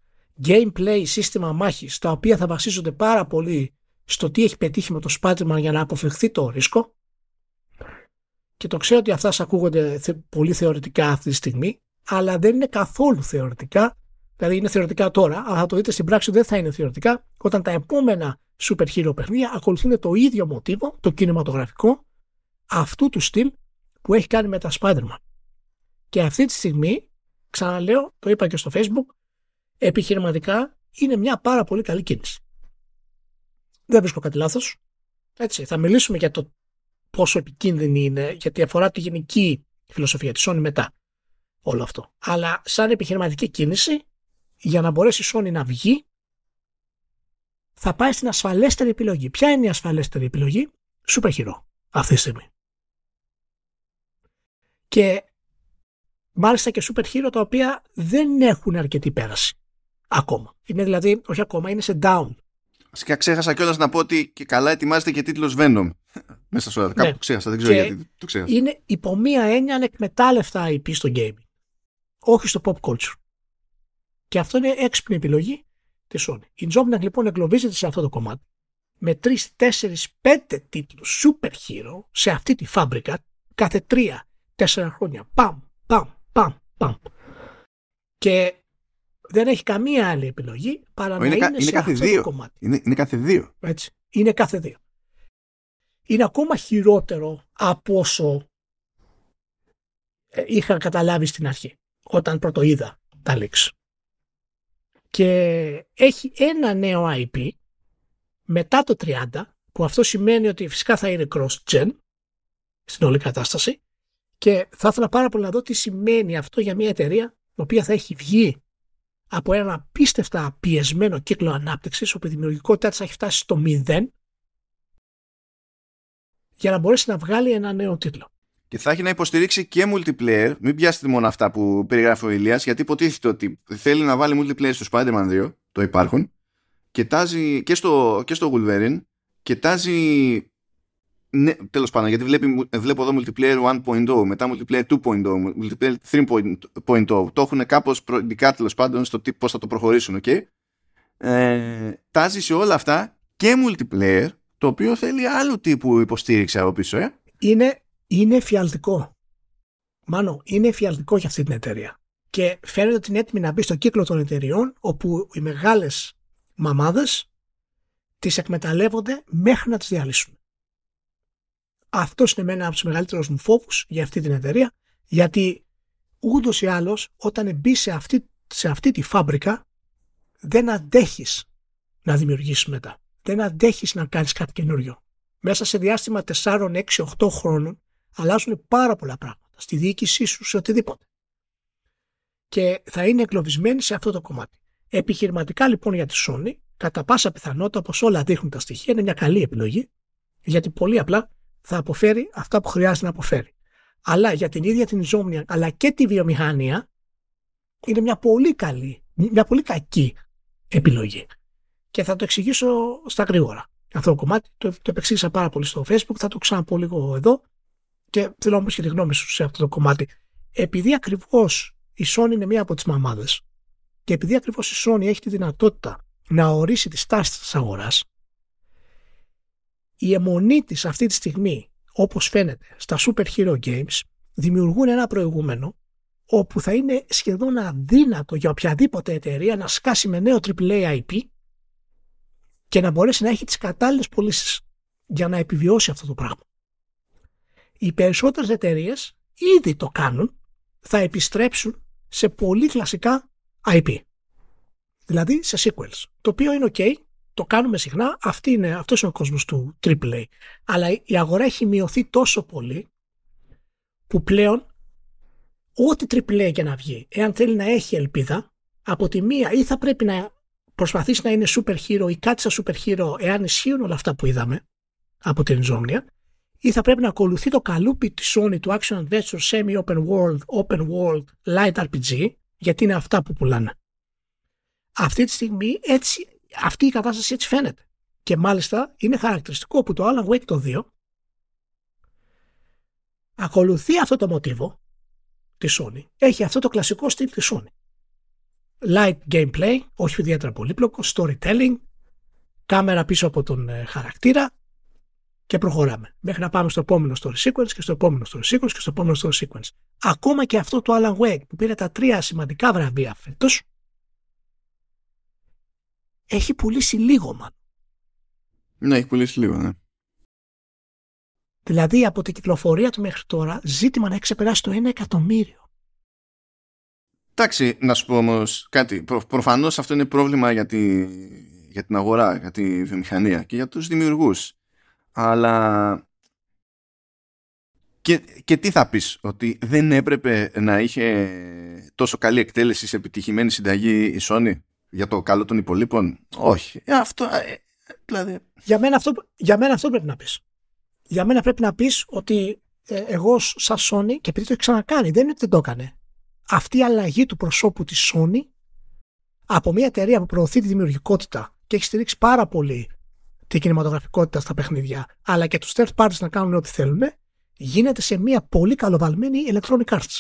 S2: gameplay, σύστημα μάχης τα οποία θα βασίζονται πάρα πολύ στο τι έχει πετύχει με το spider για να αποφευχθεί το ρίσκο. Και το ξέρω ότι αυτά σας ακούγονται πολύ θεωρητικά αυτή τη στιγμή αλλά δεν είναι καθόλου θεωρητικά. Δηλαδή είναι θεωρητικά τώρα αλλά θα το δείτε στην πράξη δεν θα είναι θεωρητικά. Όταν τα επόμενα super hero παιχνίδια ακολουθούν το ίδιο μοτίβο το κινηματογραφικό αυτού του στυλ που έχει κάνει με τα Spider-Man. Και αυτή τη στιγμή ξαναλέω το είπα και στο facebook επιχειρηματικά είναι μια πάρα πολύ καλή κίνηση δεν βρίσκω κάτι λάθος. Έτσι, θα μιλήσουμε για το πόσο επικίνδυνη είναι, γιατί αφορά τη γενική φιλοσοφία της Sony μετά όλο αυτό. Αλλά σαν επιχειρηματική κίνηση, για να μπορέσει η Sony να βγει, θα πάει στην ασφαλέστερη επιλογή. Ποια είναι η ασφαλέστερη επιλογή; Super Hero αυτή τη στιγμή. Και μάλιστα και Super Hero τα οποία δεν έχουν αρκετή πέραση. Ακόμα. Είναι δηλαδή, όχι ακόμα, είναι σε down.
S1: Βασικά ξέχασα κιόλας να πω ότι και καλά ετοιμάζεται και τίτλος Venom. (laughs) Μέσα στο ναι. Κάπου ξέχασα, δεν ξέρω γιατί το ξέχασα.
S2: Είναι υπό μία έννοια ανεκμετάλλευτα IP στο gaming. Όχι στο pop culture. Και αυτό είναι έξυπνη επιλογή της Sony. Η Insomniac λοιπόν εγκλωβίζεται σε αυτό το κομμάτι με 3, 4, 5 τίτλους super hero σε αυτή τη φάμπρικα κάθε 3, 4 χρόνια. Παμ, παμ, παμ, παμ. Και δεν έχει καμία άλλη επιλογή παρά να είναι, είναι, σε κάθε αυτό
S1: δύο.
S2: το κομμάτι.
S1: Είναι, είναι κάθε δύο.
S2: Έτσι. Είναι κάθε δύο. Είναι ακόμα χειρότερο από όσο ε, είχα καταλάβει στην αρχή όταν πρώτο είδα τα leaks. Και έχει ένα νέο IP μετά το 30 που αυτό σημαίνει ότι φυσικά θα είναι cross-gen στην όλη κατάσταση και θα ήθελα πάρα πολύ να δω τι σημαίνει αυτό για μια εταιρεία η οποία θα έχει βγει από ένα απίστευτα πιεσμένο κύκλο ανάπτυξης, όπου η δημιουργικότητά της έχει φτάσει στο μηδέν, για να μπορέσει να βγάλει ένα νέο τίτλο.
S1: Και θα έχει να υποστηρίξει και multiplayer. Μην πιάσετε μόνο αυτά που περιγράφει ο Ηλίας, γιατί υποτίθεται ότι θέλει να βάλει multiplayer στο Spider-Man 2, το υπάρχουν, και τάζει και στο, και στο Wolverine, και τάζει ναι, τέλος πάντων, γιατί βλέπει, βλέπω εδώ multiplayer 1.0, μετά multiplayer 2.0, multiplayer 3.0. Το έχουν κάπως προειδικά τέλος πάντων στο πώς θα το προχωρήσουν, ok. Ε, τάζει σε όλα αυτά και multiplayer, το οποίο θέλει άλλου τύπου υποστήριξη από πίσω, ε.
S2: Είναι, είναι φιαλτικό. Μάνο, είναι φιαλτικό για αυτή την εταιρεία. Και φαίνεται ότι είναι έτοιμη να μπει στο κύκλο των εταιριών, όπου οι μεγάλες μαμάδες τις εκμεταλλεύονται μέχρι να τις διαλύσουν. Αυτός είναι ένα από τους μεγαλύτερους μου φόβους για αυτή την εταιρεία, γιατί ούτως ή άλλως όταν μπει σε αυτή, σε αυτή τη φάμπρικα, δεν αντέχεις να δημιουργήσεις μετά. Δεν αντέχεις να κάνεις κάτι καινούριο. Μέσα σε διάστημα 4, 6, 8 χρόνων αλλάζουν πάρα πολλά πράγματα. Στη διοίκησή σου, σε οτιδήποτε. Και θα είναι εγκλωβισμένοι σε αυτό το κομμάτι. Επιχειρηματικά λοιπόν για τη Sony, κατά πάσα πιθανότητα, όπως όλα δείχνουν τα στοιχεία, είναι μια καλή επιλογή, γιατί πολύ απλά θα αποφέρει αυτά που χρειάζεται να αποφέρει. Αλλά για την ίδια την Insomnia αλλά και τη βιομηχανία είναι μια πολύ καλή, μια πολύ κακή επιλογή. Και θα το εξηγήσω στα γρήγορα. Αυτό το κομμάτι το, το επεξήγησα πάρα πολύ στο Facebook, θα το ξαναπώ λίγο εδώ και θέλω να και τη γνώμη σου σε αυτό το κομμάτι. Επειδή ακριβώς η Sony είναι μία από τις μαμάδες και επειδή ακριβώς η Sony έχει τη δυνατότητα να ορίσει τη στάση της αγοράς, η αιμονή της αυτή τη στιγμή, όπως φαίνεται στα Super Hero Games, δημιουργούν ένα προηγούμενο όπου θα είναι σχεδόν αδύνατο για οποιαδήποτε εταιρεία να σκάσει με νέο AAA IP και να μπορέσει να έχει τις κατάλληλες πωλήσεις για να επιβιώσει αυτό το πράγμα. Οι περισσότερες εταιρείες ήδη το κάνουν, θα επιστρέψουν σε πολύ κλασικά IP. Δηλαδή σε sequels, το οποίο είναι ok, το κάνουμε συχνά, αυτή είναι, αυτός είναι ο κόσμος του AAA. Αλλά η αγορά έχει μειωθεί τόσο πολύ που πλέον ό,τι AAA και να βγει, εάν θέλει να έχει ελπίδα, από τη μία ή θα πρέπει να προσπαθήσει να είναι super hero ή κάτι σαν super hero εάν ισχύουν όλα αυτά που είδαμε από την Insomnia ή θα πρέπει να ακολουθεί το καλούπι της Sony του Action Adventure Semi-Open World, Open World, Light RPG γιατί είναι αυτά που πουλάνε. Αυτή τη στιγμή έτσι αυτή η κατάσταση έτσι φαίνεται. Και μάλιστα είναι χαρακτηριστικό που το Alan Wake το 2 ακολουθεί αυτό το μοτίβο της Sony. Έχει αυτό το κλασικό στυλ της Sony. Light gameplay, όχι ιδιαίτερα πολύπλοκο, storytelling, κάμερα πίσω από τον ε, χαρακτήρα και προχωράμε. Μέχρι να πάμε στο επόμενο story sequence και στο επόμενο story sequence και στο επόμενο story sequence. Ακόμα και αυτό το Alan Wake που πήρε τα τρία σημαντικά βραβεία φέτος έχει πουλήσει λίγο, μάλλον.
S1: Ναι, έχει πουλήσει λίγο, ναι.
S2: Δηλαδή από την κυκλοφορία του μέχρι τώρα ζήτημα να έχει ξεπεράσει το 1 εκατομμύριο.
S1: Εντάξει, να σου πω όμως κάτι. Προ, Προφανώς αυτό είναι πρόβλημα για, τη, για την αγορά, για τη βιομηχανία και για τους δημιουργούς. Αλλά Και, και τι θα πεις, ότι δεν έπρεπε να είχε τόσο καλή εκτέλεση σε επιτυχημένη συνταγή η Sony; Για το καλό των υπολείπων; Όχι. Ε, αυτό, ε, δηλαδή...
S2: για, μένα αυτό, για μένα αυτό πρέπει να πεις. Για μένα πρέπει να πεις ότι ε, εγώ σαν Sony, και επειδή το έχει ξανακάνει, δεν είναι ότι δεν το έκανε. Αυτή η αλλαγή του προσώπου της Sony από μια εταιρεία που προωθεί τη δημιουργικότητα και έχει στηρίξει πάρα πολύ την κινηματογραφικότητα στα παιχνίδια, αλλά και τους third parties να κάνουν ό,τι θέλουν, γίνεται σε μια πολύ καλοβαλμένη Electronic Arts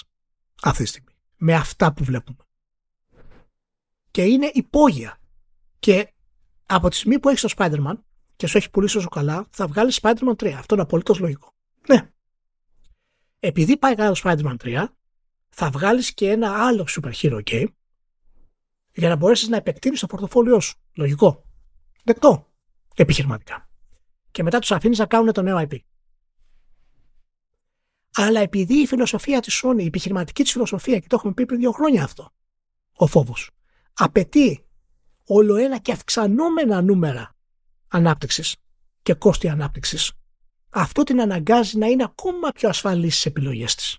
S2: αυτή τη στιγμή. Με αυτά που βλέπουμε. Και είναι υπόγεια. Και από τη στιγμή που έχεις το Spider-Man και σου έχει πουλήσει όσο καλά, θα βγάλεις Spider-Man 3. Αυτό είναι απολύτως λογικό. Ναι. Επειδή πάει καλά το Spider-Man 3, θα βγάλεις και ένα άλλο super hero game για να μπορέσεις να επεκτείνεις το πορτοφόλιό σου. Λογικό. Δεκτό. Επιχειρηματικά. Και μετά τους αφήνεις να κάνουν το νέο IP. Αλλά επειδή η φιλοσοφία της Sony, η επιχειρηματική της φιλοσοφία, και το έχουμε πει πριν δύο χρόνια αυτό, ο φόβος, απαιτεί όλο ένα και αυξανόμενα νούμερα ανάπτυξης και κόστη ανάπτυξης, αυτό την αναγκάζει να είναι ακόμα πιο ασφαλής στις επιλογές της.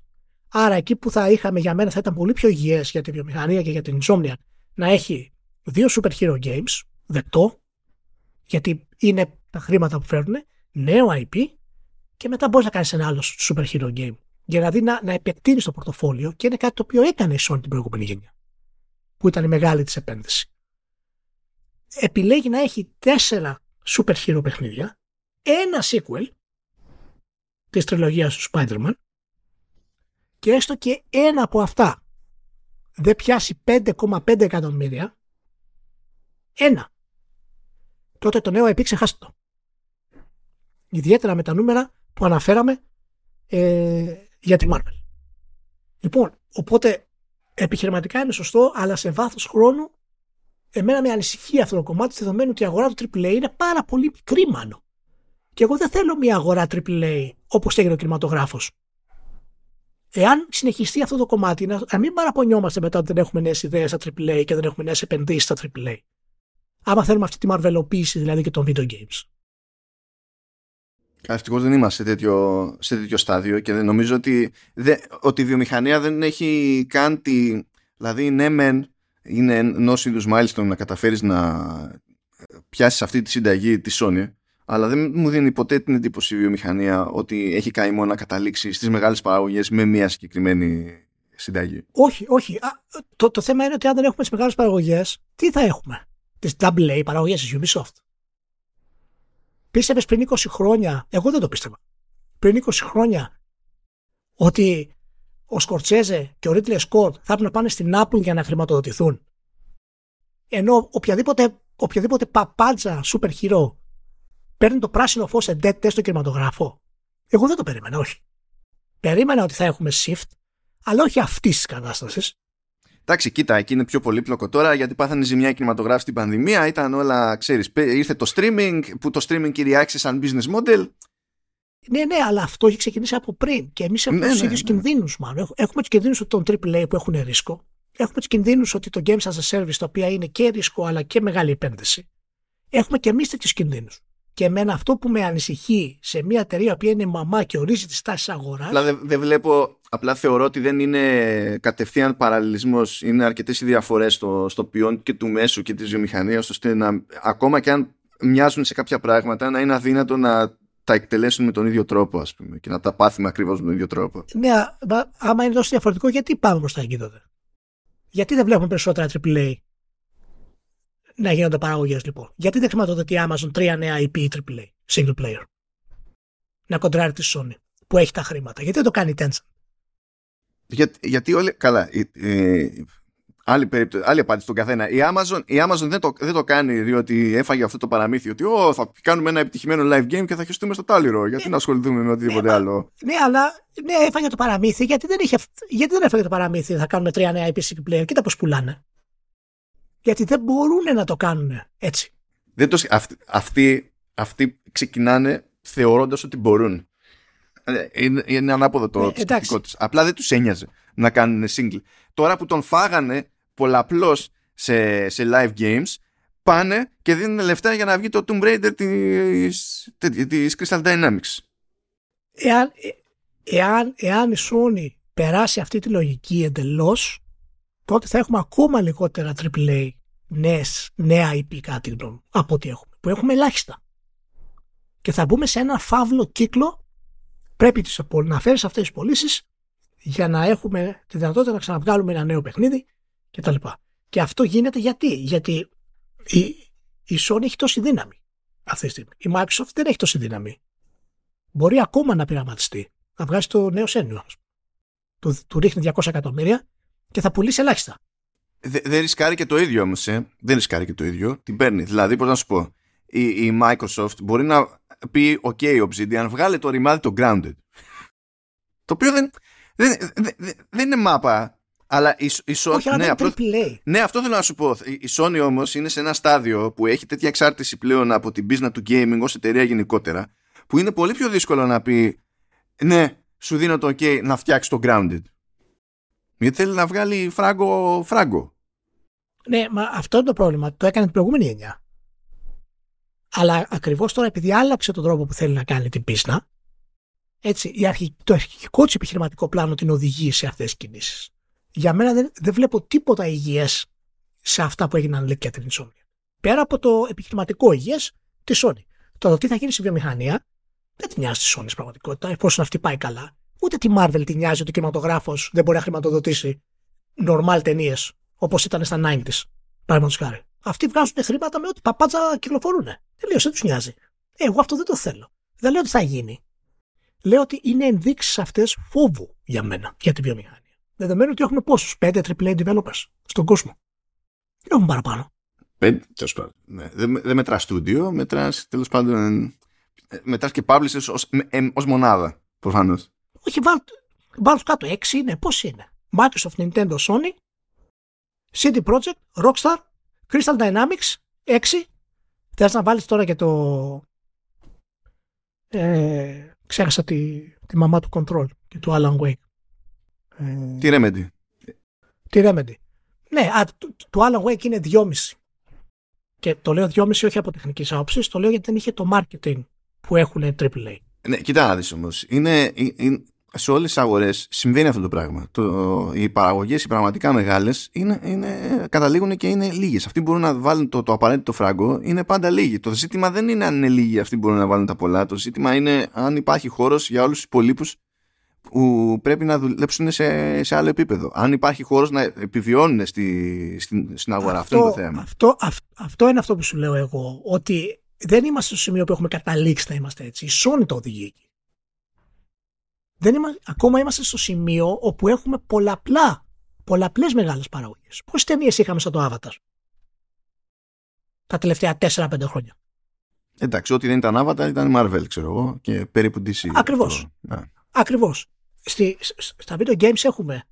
S2: Άρα εκεί που θα είχαμε για μένα θα ήταν πολύ πιο υγιές για τη βιομηχανία και για την Insomnia να έχει δύο super hero games, δεκτό, γιατί είναι τα χρήματα που φέρνουν, νέο IP και μετά μπορείς να κάνεις ένα άλλο super hero game. Για να δει να, να επεκτείνεις το πορτοφόλιο και είναι κάτι το οποίο έκανε η Sony την προηγούμενη γενιά. Που ήταν η μεγάλη της επένδυση. Επιλέγει να έχει τέσσερα super hero παιχνίδια, ένα sequel της τριλογίας του Spider-Man και έστω και ένα από αυτά δεν πιάσει 5,5 εκατομμύρια, ένα. Τότε το νέο IP ξεχάστε το. Ιδιαίτερα με τα νούμερα που αναφέραμε ε, για τη Marvel. Λοιπόν, οπότε επιχειρηματικά είναι σωστό, αλλά σε βάθος χρόνου εμένα με ανησυχεί αυτό το κομμάτι, δεδομένου ότι η αγορά του AAA είναι πάρα πολύ μικρή μάλλον. Και εγώ δεν θέλω μια αγορά AAA όπως έγινε ο κινηματογράφος. Εάν συνεχιστεί αυτό το κομμάτι, να, να μην παραπονιόμαστε μετά ότι δεν έχουμε νέες ιδέες στα AAA και δεν έχουμε νέες επενδύσεις στα AAA. Άμα θέλουμε αυτή τη μαρβελοποίηση δηλαδή και των video games.
S1: Ευτυχώς δεν είμαστε σε τέτοιο, σε τέτοιο στάδιο και δεν νομίζω ότι, δε, ότι η βιομηχανία δεν έχει καν τη. Δηλαδή, ναι, μεν είναι ενός είδους milestone να καταφέρεις να πιάσεις αυτή τη συνταγή της Sony, αλλά δεν μου δίνει ποτέ την εντύπωση η βιομηχανία ότι έχει κάνει μόνο να καταλήξει στις μεγάλες παραγωγές με μια συγκεκριμένη συνταγή.
S2: Όχι, όχι. το, το θέμα είναι ότι αν δεν έχουμε τις μεγάλες παραγωγές, τι θα έχουμε; Τις AA παραγωγές της Ubisoft. Πίστευες πριν 20 χρόνια, εγώ δεν το πίστευα. Πριν 20 χρόνια, ότι ο Σκορτσέζε και ο Ρίτλε Σκορτ θα έπρεπε να πάνε στην Apple για να χρηματοδοτηθούν. Ενώ οποιαδήποτε, οποιαδήποτε παπάντζα super hero παίρνει το πράσινο φως σε dead test στο κινηματογράφο. Εγώ δεν το περίμενα, όχι. Περίμενα ότι θα έχουμε shift, αλλά όχι αυτής της κατάστασης.
S1: Εντάξει, κοίτα, εκεί είναι πιο πολύπλοκο τώρα γιατί πάθανε ζημιά κινηματογράφη στην πανδημία. Ήταν όλα, ξέρεις, ήρθε το streaming που το streaming κυριάρχησε σαν business model.
S2: Ναι, ναι, αλλά αυτό έχει ξεκινήσει από πριν. Και εμείς έχουμε ναι, τους ναι, ίδιους ναι. κινδύνους, μάλλον. Έχουμε τους κινδύνους των AAA που έχουν ρίσκο. Έχουμε τους κινδύνους ότι το Games as a Service, το οποίο είναι και ρίσκο αλλά και μεγάλη επένδυση. Έχουμε και εμείς τέτοιους κινδύνους. Και εμένα αυτό που με ανησυχεί σε μια εταιρεία που είναι μαμά και ορίζει τις τάσεις αγοράς.
S1: Απλά δεν βλέπω, απλά θεωρώ ότι δεν είναι κατευθείαν παραλληλισμός. Είναι αρκετές οι διαφορές στο, στο ποιόν και του μέσου και της βιομηχανίας, ώστε να, ακόμα και αν μοιάζουν σε κάποια πράγματα, να είναι αδύνατο να τα εκτελέσουν με τον ίδιο τρόπο, ας πούμε, και να τα πάθουμε ακριβώς με τον ίδιο τρόπο.
S2: Ναι, άμα είναι τόσο διαφορετικό, γιατί πάμε προ τα εκεί τότε; Γιατί δεν βλέπουμε περισσότερα AAA να γίνονται παραγωγές λοιπόν. Γιατί δεν χρηματοδοτεί η Amazon τρία νέα IP AAA, single player; Να κοντράρει τη Sony που έχει τα χρήματα. Γιατί δεν το κάνει η Tencent;
S1: Για, γιατί όλοι. Καλά. Ε, άλλη, περίπτωση, άλλη απάντηση στον καθένα. Η Amazon, η Amazon δεν, το, δεν το κάνει διότι έφαγε αυτό το παραμύθι ότι oh, θα κάνουμε ένα επιτυχημένο live game και θα χεστούμε στο τάλιρο. Γιατί ναι. να ασχοληθούμε με οτιδήποτε
S2: ναι,
S1: άλλο.
S2: Ναι, αλλά ναι, έφαγε το παραμύθι γιατί δεν, είχε, γιατί δεν έφαγε το παραμύθι. Θα κάνουμε τρία νέα IP single player. Κοίτα πώς πουλάνε γιατί δεν μπορούν να το κάνουν έτσι.
S1: Δεν το, αυτοί, αυτοί, αυτοί ξεκινάνε θεωρώντας ότι μπορούν. Ε, είναι, είναι ανάποδο το ε, σκεπτικό της. Απλά δεν τους ένοιαζε να κάνουν single. Τώρα που τον φάγανε πολλαπλώς σε, σε live games, πάνε και δίνουν λεφτά για να βγει το Tomb Raider της, της Crystal Dynamics.
S2: Εάν, ε, εάν, εάν η Sony περάσει αυτή τη λογική εντελώς, τότε θα έχουμε ακόμα λιγότερα AAA νέες, νέα IP κάτι γνώμη από ό,τι έχουμε. Που έχουμε ελάχιστα. Και θα μπούμε σε ένα φαύλο κύκλο. Πρέπει να φέρεις αυτές τις πωλήσεις για να έχουμε τη δυνατότητα να ξαναβγάλουμε ένα νέο παιχνίδι κτλ. Και αυτό γίνεται γιατί; Γιατί η, η Sony έχει τόση δύναμη αυτή τη στιγμή. Η Microsoft δεν έχει τόση δύναμη. Μπορεί ακόμα να πειραματιστεί. Να βγάζει το νέο σένιο. Του, του ρίχνει 200 εκατομμύρια και θα πουλήσει ελάχιστα.
S1: Δεν δε ρισκάρει και το ίδιο όμως. Ε. Δεν ρισκάρει και το ίδιο. Την παίρνει. Δηλαδή, πώς να σου πω, η, η Microsoft μπορεί να πει: OK, Obsidian, βγάλε το ρημάδι το Grounded. το οποίο δεν, δεν, δεν, δεν είναι μάπα. Αλλά η, η Sony.
S2: Όχι, ναι, απλώς,
S1: ναι, αυτό θέλω να σου πω. Η Sony όμως είναι σε ένα στάδιο που έχει τέτοια εξάρτηση πλέον από την business του gaming ως εταιρεία γενικότερα, που είναι πολύ πιο δύσκολο να πει Ναι, σου δίνω το OK να φτιάξεις το grounded. Γιατί θέλει να βγάλει φράγκο φράγκο.
S2: Ναι, μα αυτό είναι το πρόβλημα. Το έκανε την προηγούμενη γενιά. Αλλά ακριβώς τώρα επειδή άλλαξε τον τρόπο που θέλει να κάνει την πίσνα, έτσι, η το αρχικό της επιχειρηματικό πλάνο την οδηγεί σε αυτές τις κινήσεις. Για μένα δεν, δεν βλέπω τίποτα υγιές σε αυτά που έγιναν λέει, για την Insomnia. Πέρα από το επιχειρηματικό υγιές της Sony. Το τι θα γίνει στη βιομηχανία δεν τη νοιάζει τη Sony στην πραγματικότητα, εφόσον αυτή πάει καλά. Ούτε τη Marvel τη νοιάζει ότι ο κινηματογράφος δεν μπορεί να χρηματοδοτήσει normal ταινίες όπως ήταν στα 90s. Παραδείγματος χάρη. Αυτοί βγάζουν χρήματα με ό,τι παπάτσα κυκλοφορούν. Τελείως, δεν τους νοιάζει. Ε, εγώ αυτό δεν το θέλω. Δεν λέω ότι θα γίνει. Λέω ότι είναι ενδείξεις αυτές φόβου για μένα, για τη βιομηχανία. Δεδομένου ότι έχουμε πόσους, πέντε AAA developers στον κόσμο. Δεν έχουμε παραπάνω.
S1: Πέντε, τέλος πάντων. Ναι. Δεν, δεν μετράς στούντιο, μετράς τέλος πάντων. Ε, μετράς και publishers ως μονάδα, προφανώς.
S2: Όχι, βάλω κάτω. Έξι είναι. Πώς είναι; Microsoft, Nintendo, Sony, CD Projekt, Rockstar, Crystal Dynamics, έξι. Θες να βάλεις τώρα και το. Ε, ξέχασα τη, τη μαμά του Control και του Alan Wake.
S1: Ε, τι Remedy.
S2: Τι Remedy. Ναι, α, το, το Alan Wake είναι 2,5. Και το λέω 2,5 όχι από τεχνικής άποψης, το λέω γιατί δεν είχε το marketing που έχουν AAA.
S1: Ναι, κοιτά να δεις όμως. Είναι, είναι, σε όλες τις αγορές συμβαίνει αυτό το πράγμα. Το, οι παραγωγές, οι πραγματικά μεγάλες, είναι, είναι, καταλήγουν και είναι λίγες. Αυτοί μπορούν να βάλουν το, το απαραίτητο φράγκο, είναι πάντα λίγοι. Το ζήτημα δεν είναι αν είναι λίγοι αυτοί μπορούν να βάλουν τα πολλά. Το ζήτημα είναι αν υπάρχει χώρος για όλους τους υπολείπους που πρέπει να δουλέψουν σε, σε άλλο επίπεδο. Αν υπάρχει χώρος να επιβιώνουν στη, στην, στην αγορά. Αυτό, αυτό, είναι το θέμα.
S2: Αυτό, αυτό είναι αυτό που σου λέω εγώ. Ότι δεν είμαστε στο σημείο που έχουμε καταλήξει να είμαστε έτσι. Η Sony το οδηγεί εκεί. Δεν είμαστε, ακόμα είμαστε στο σημείο όπου έχουμε πολλαπλά, πολλαπλές μεγάλες παραγωγές. Πόσες ταινίες είχαμε σαν το Avatar τα τελευταία 4-5 χρόνια;
S1: Εντάξει, ό,τι δεν ήταν Avatar ήταν Marvel, ξέρω εγώ, και περίπου DC.
S2: Ακριβώς. Ναι. Ακριβώς. Στη, στα video games έχουμε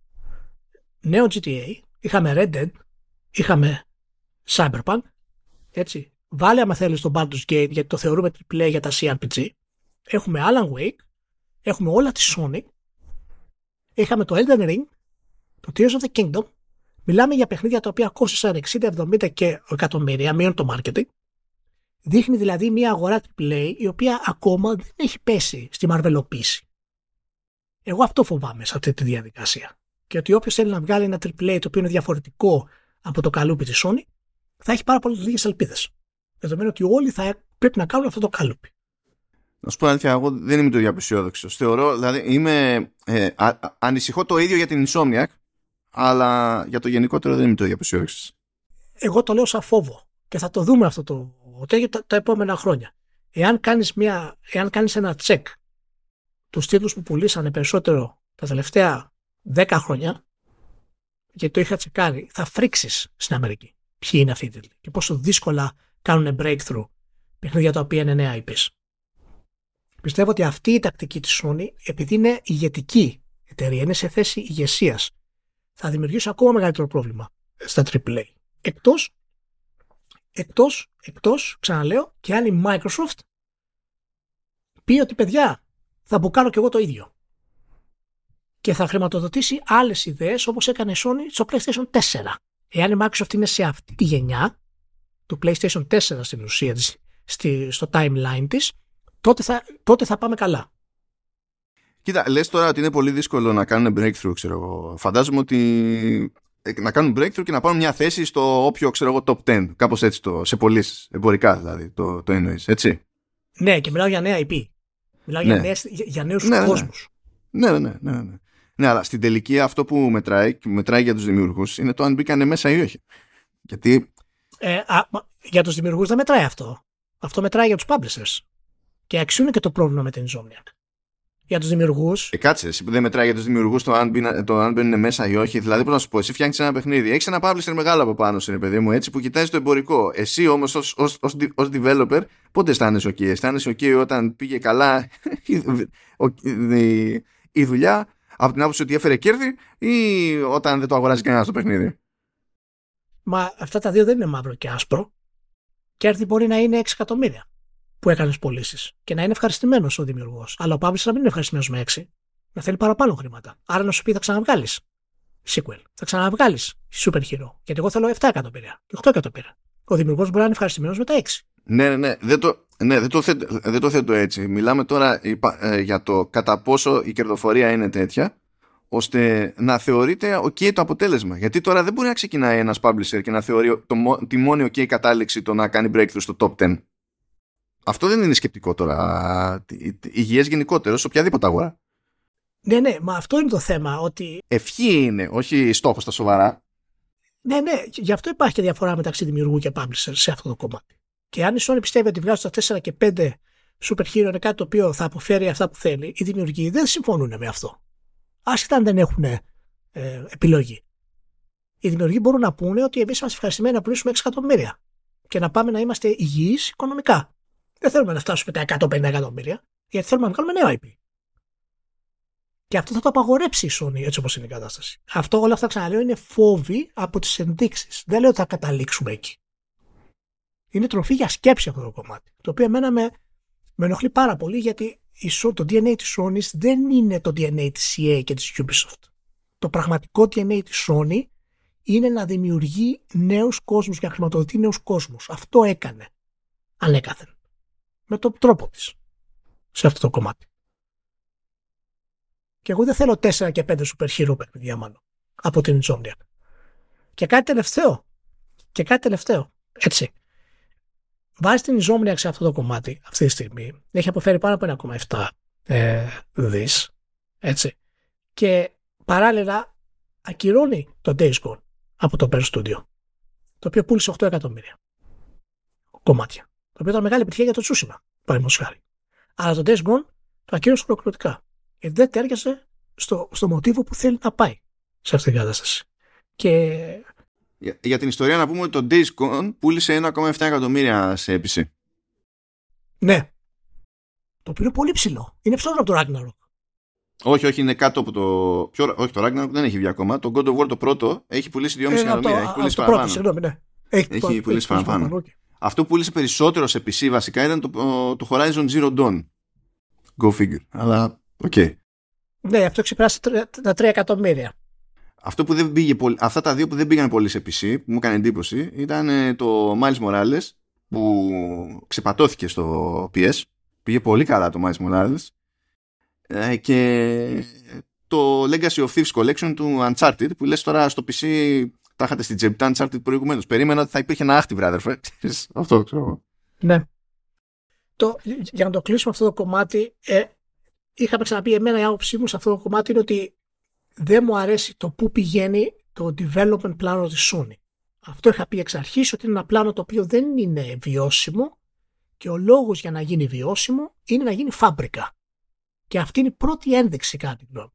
S2: νέο GTA, είχαμε Red Dead, είχαμε Cyberpunk, έτσι. Βάλε άμα θέλεις το Baldur's Gate γιατί το θεωρούμε triple για τα CRPG. Έχουμε Alan Wake, έχουμε όλα τη Sony, είχαμε το Elden Ring, το Tears of the Kingdom, μιλάμε για παιχνίδια τα οποία κόστησαν 60, 70 και εκατομμύρια, μείον το marketing. Δείχνει δηλαδή μια αγορά AAA η οποία ακόμα δεν έχει πέσει στη μαρβελοποίηση. Εγώ αυτό φοβάμαι σε αυτή τη διαδικασία. Και ότι όποιος θέλει να βγάλει ένα AAA το οποίο είναι διαφορετικό από το καλούπι της Sony, θα έχει πάρα πολλές λίγες ελπίδες. Δεδομένου ότι όλοι θα πρέπει να κάνουν αυτό το καλούπι.
S1: Να σου πω αλήθεια, εγώ δεν είμαι το ίδιο απεσιόδοξος. Θεωρώ, δηλαδή, είμαι. Ε, α, ανησυχώ το ίδιο για την Insomniac, αλλά για το γενικότερο δεν είμαι το ίδιο απεσιόδοξος.
S2: Εγώ το λέω σαν φόβο και θα το δούμε αυτό το, το τα, τα επόμενα χρόνια. Εάν κάνεις κάνεις ένα check τους τίτλους που πουλήσανε περισσότερο τα τελευταία 10 χρόνια γιατί το είχα τσεκάρει, θα φρίξεις στην Αμερική ποιοι είναι αυτοί οι τίτλοι και πόσο δύσκολα κάνουν breakthrough παιχνίδια τα οποία είναι νέα IPs. Πιστεύω ότι αυτή η τακτική της Sony, επειδή είναι ηγετική εταιρεία, είναι σε θέση ηγεσίας, θα δημιουργήσει ακόμα μεγαλύτερο πρόβλημα στα AAA. Εκτός, εκτός, εκτός, ξαναλέω, και αν η Microsoft πει ότι παιδιά, θα μπουκάρω και εγώ το ίδιο. Και θα χρηματοδοτήσει άλλες ιδέες όπως έκανε η Sony στο PlayStation 4. Εάν η Microsoft είναι σε αυτή τη γενιά, του PlayStation 4 στην ουσία στο timeline της, τότε θα, τότε θα πάμε καλά.
S1: Κοίτα, λες τώρα ότι είναι πολύ δύσκολο να κάνουν breakthrough, ξέρω εγώ. Φαντάζομαι ότι ε, να κάνουν breakthrough και να πάρουν μια θέση στο όποιο, ξέρω εγώ, top 10. Κάπως έτσι, το, σε πωλήσεις εμπορικά δηλαδή, το, το εννοείς, έτσι.
S2: Ναι, και μιλάω για νέα IP. Μιλάω ναι. για, νέες, για, για νέους ναι, ναι, ναι. κόσμους.
S1: Ναι, ναι, ναι, ναι, ναι. Ναι, αλλά στην τελική αυτό που μετράει, και μετράει για τους δημιουργούς, είναι το αν μπήκανε μέσα ή όχι. Γιατί...
S2: Ε, α, για τους δημιουργούς δεν μετράει αυτό. Αυτό μετράει για τους publishers. Και αξιούν και το πρόβλημα με την Insomniac για τους δημιουργούς.
S1: Ε, κάτσε, εσύ που δεν μετράει για τους δημιουργούς το, αν το αν μπαίνουν μέσα ή όχι. Δηλαδή, πώς να σου πω, εσύ φτιάχνεις ένα παιχνίδι. Έχεις ένα publisher μεγάλο από πάνω σου, παιδί μου, έτσι που κοιτάζει το εμπορικό. Εσύ όμως ω developer, πότε αισθάνεσαι OK; Αισθάνεσαι OK όταν πήγε καλά (laughs) η, η δουλειά από την άποψη ότι έφερε κέρδη ή όταν δεν το αγοράζει κανένας το παιχνίδι;
S2: Μα αυτά τα δύο δεν είναι μαύρο και άσπρο. Κέρδη μπορεί να είναι 6 εκατομμύρια που έκανε πωλήσει και να είναι ευχαριστημένος ο δημιουργός. Αλλά ο publisher να μην είναι ευχαριστημένος με 6, να θέλει παραπάνω χρήματα. Άρα να σου πει θα ξαναβγάλεις sequel, θα ξαναβγάλεις super hero. Γιατί εγώ θέλω 7 εκατομμύρια και 8 εκατομμύρια. Ο δημιουργός μπορεί να είναι ευχαριστημένος με τα 6.
S1: Ναι, ναι, ναι. Δεν το, ναι, δεν το, θέτω, δεν το θέτω έτσι. Μιλάμε τώρα ε, για το κατά πόσο η κερδοφορία είναι τέτοια ώστε να θεωρείται ok το αποτέλεσμα. Γιατί τώρα δεν μπορεί να ξεκινάει ένας publisher και να θεωρεί το, τη μόνη ok κατάληξη το να κάνει breakthrough στο top 10 αυτό δεν είναι σκεπτικό τώρα. Υγιές γενικότερο σε οποιαδήποτε αγορά.
S2: Ναι, ναι, μα αυτό είναι το θέμα. Ότι...
S1: Ευχή είναι, όχι στόχος στα σοβαρά.
S2: Ναι, ναι, γι' αυτό υπάρχει και διαφορά μεταξύ δημιουργού και publisher σε αυτό το κομμάτι. Και αν η Sony πιστεύει ότι βγάζει τα 4 και 5 super hero είναι κάτι το οποίο θα αποφέρει αυτά που θέλει, οι δημιουργοί δεν συμφωνούν με αυτό. Άσχετα αν δεν έχουν ε, επιλογή. Οι δημιουργοί μπορούν να πούνε ότι εμείς είμαστε ευχαριστημένοι να πουλήσουμε 6 εκατομμύρια και να πάμε να είμαστε υγιείς οικονομικά. Δεν θέλουμε να φτάσουμε τα 150 εκατομμύρια, γιατί θέλουμε να βγάλουμε νέο IP. Και αυτό θα το απαγορέψει η Sony έτσι όπως είναι η κατάσταση. Αυτό όλα αυτά ξαναλέω είναι φόβοι από τις ενδείξεις. Δεν λέω ότι θα καταλήξουμε εκεί. Είναι τροφή για σκέψη αυτό το κομμάτι. Το οποίο εμένα με, με ενοχλεί πάρα πολύ γιατί το DNA της Sony δεν είναι το DNA της EA και της Ubisoft. Το πραγματικό DNA της Sony είναι να δημιουργεί νέους κόσμους και να χρηματοδοτεί νέους κόσμους. Αυτό έκανε. Ανέκαθεν με τον τρόπο της σε αυτό το κομμάτι. Και εγώ δεν θέλω 4 και 5 super hero παιχνίδια μάλλον από την Insomniac. Και κάτι τελευταίο. Και κάτι τελευταίο. Έτσι. Βάζει την Insomniac σε αυτό το κομμάτι αυτή τη στιγμή. Έχει αποφέρει πάνω από 1,7 ε, δις. Έτσι. Και παράλληλα ακυρώνει το Days Gone από το Bear Studio. Το οποίο πούλησε 8 εκατομμύρια κομμάτια το οποίο ήταν μεγάλη επιτυχία για το Τσούσιμα, παραδείγματος χάρη. Αλλά το Days Gone το ακύρωσε ολοκληρωτικά. Γιατί δεν τέριασε στο, στο μοτίβο που θέλει να πάει σε αυτήν την κατάσταση. Και...
S1: Για, για την ιστορία να πούμε ότι το Days Gone πούλησε 1,7 εκατομμύρια σε έπιση.
S2: Ναι. Το οποίο είναι πολύ ψηλό. Είναι ψηλότερο από το Ragnarok.
S1: Όχι, όχι, είναι κάτω από το. Ποιο... Όχι, το Ragnarok δεν έχει βγει ακόμα. Το God of War το πρώτο έχει πουλήσει 2,5 ε, εκατομμύρια. Έχει πουλήσει παραπάνω. Πρώτο, συγγνώμη, ναι. Έχει, έχει πουλήσει παραπάνω. Αυτό που πούλησε περισσότερο σε PC βασικά ήταν το, το Horizon Zero Dawn. Go figure. Αλλά, OK. Okay.
S2: Ναι, αυτό ξεπεράσει τα 3 εκατομμύρια.
S1: Αυτό που δεν πήγε πολύ, αυτά τα δύο που δεν πήγαν πολύ σε PC, που μου έκανε εντύπωση, ήταν ε, το Miles Morales, που ξεπατώθηκε στο PS. Πήγε πολύ καλά το Miles Morales. Ε, και το Legacy of Thieves Collection του Uncharted, που λες τώρα στο PC τα είχατε στην τσέπη, ήταν Uncharted προηγουμένως. Περίμενα ότι θα υπήρχε ένα άχτη, βράδερφε. αυτό ξέρω.
S2: Ναι. Το, για να το κλείσουμε αυτό το κομμάτι, ε, είχαμε ξαναπεί εμένα η άποψή μου σε αυτό το κομμάτι είναι ότι δεν μου αρέσει το πού πηγαίνει το development πλάνο της Sony. Αυτό είχα πει εξ αρχής ότι είναι ένα πλάνο το οποίο δεν είναι βιώσιμο και ο λόγος για να γίνει βιώσιμο είναι να γίνει φάμπρικα. Και αυτή είναι η πρώτη ένδειξη κάτι γνώμη.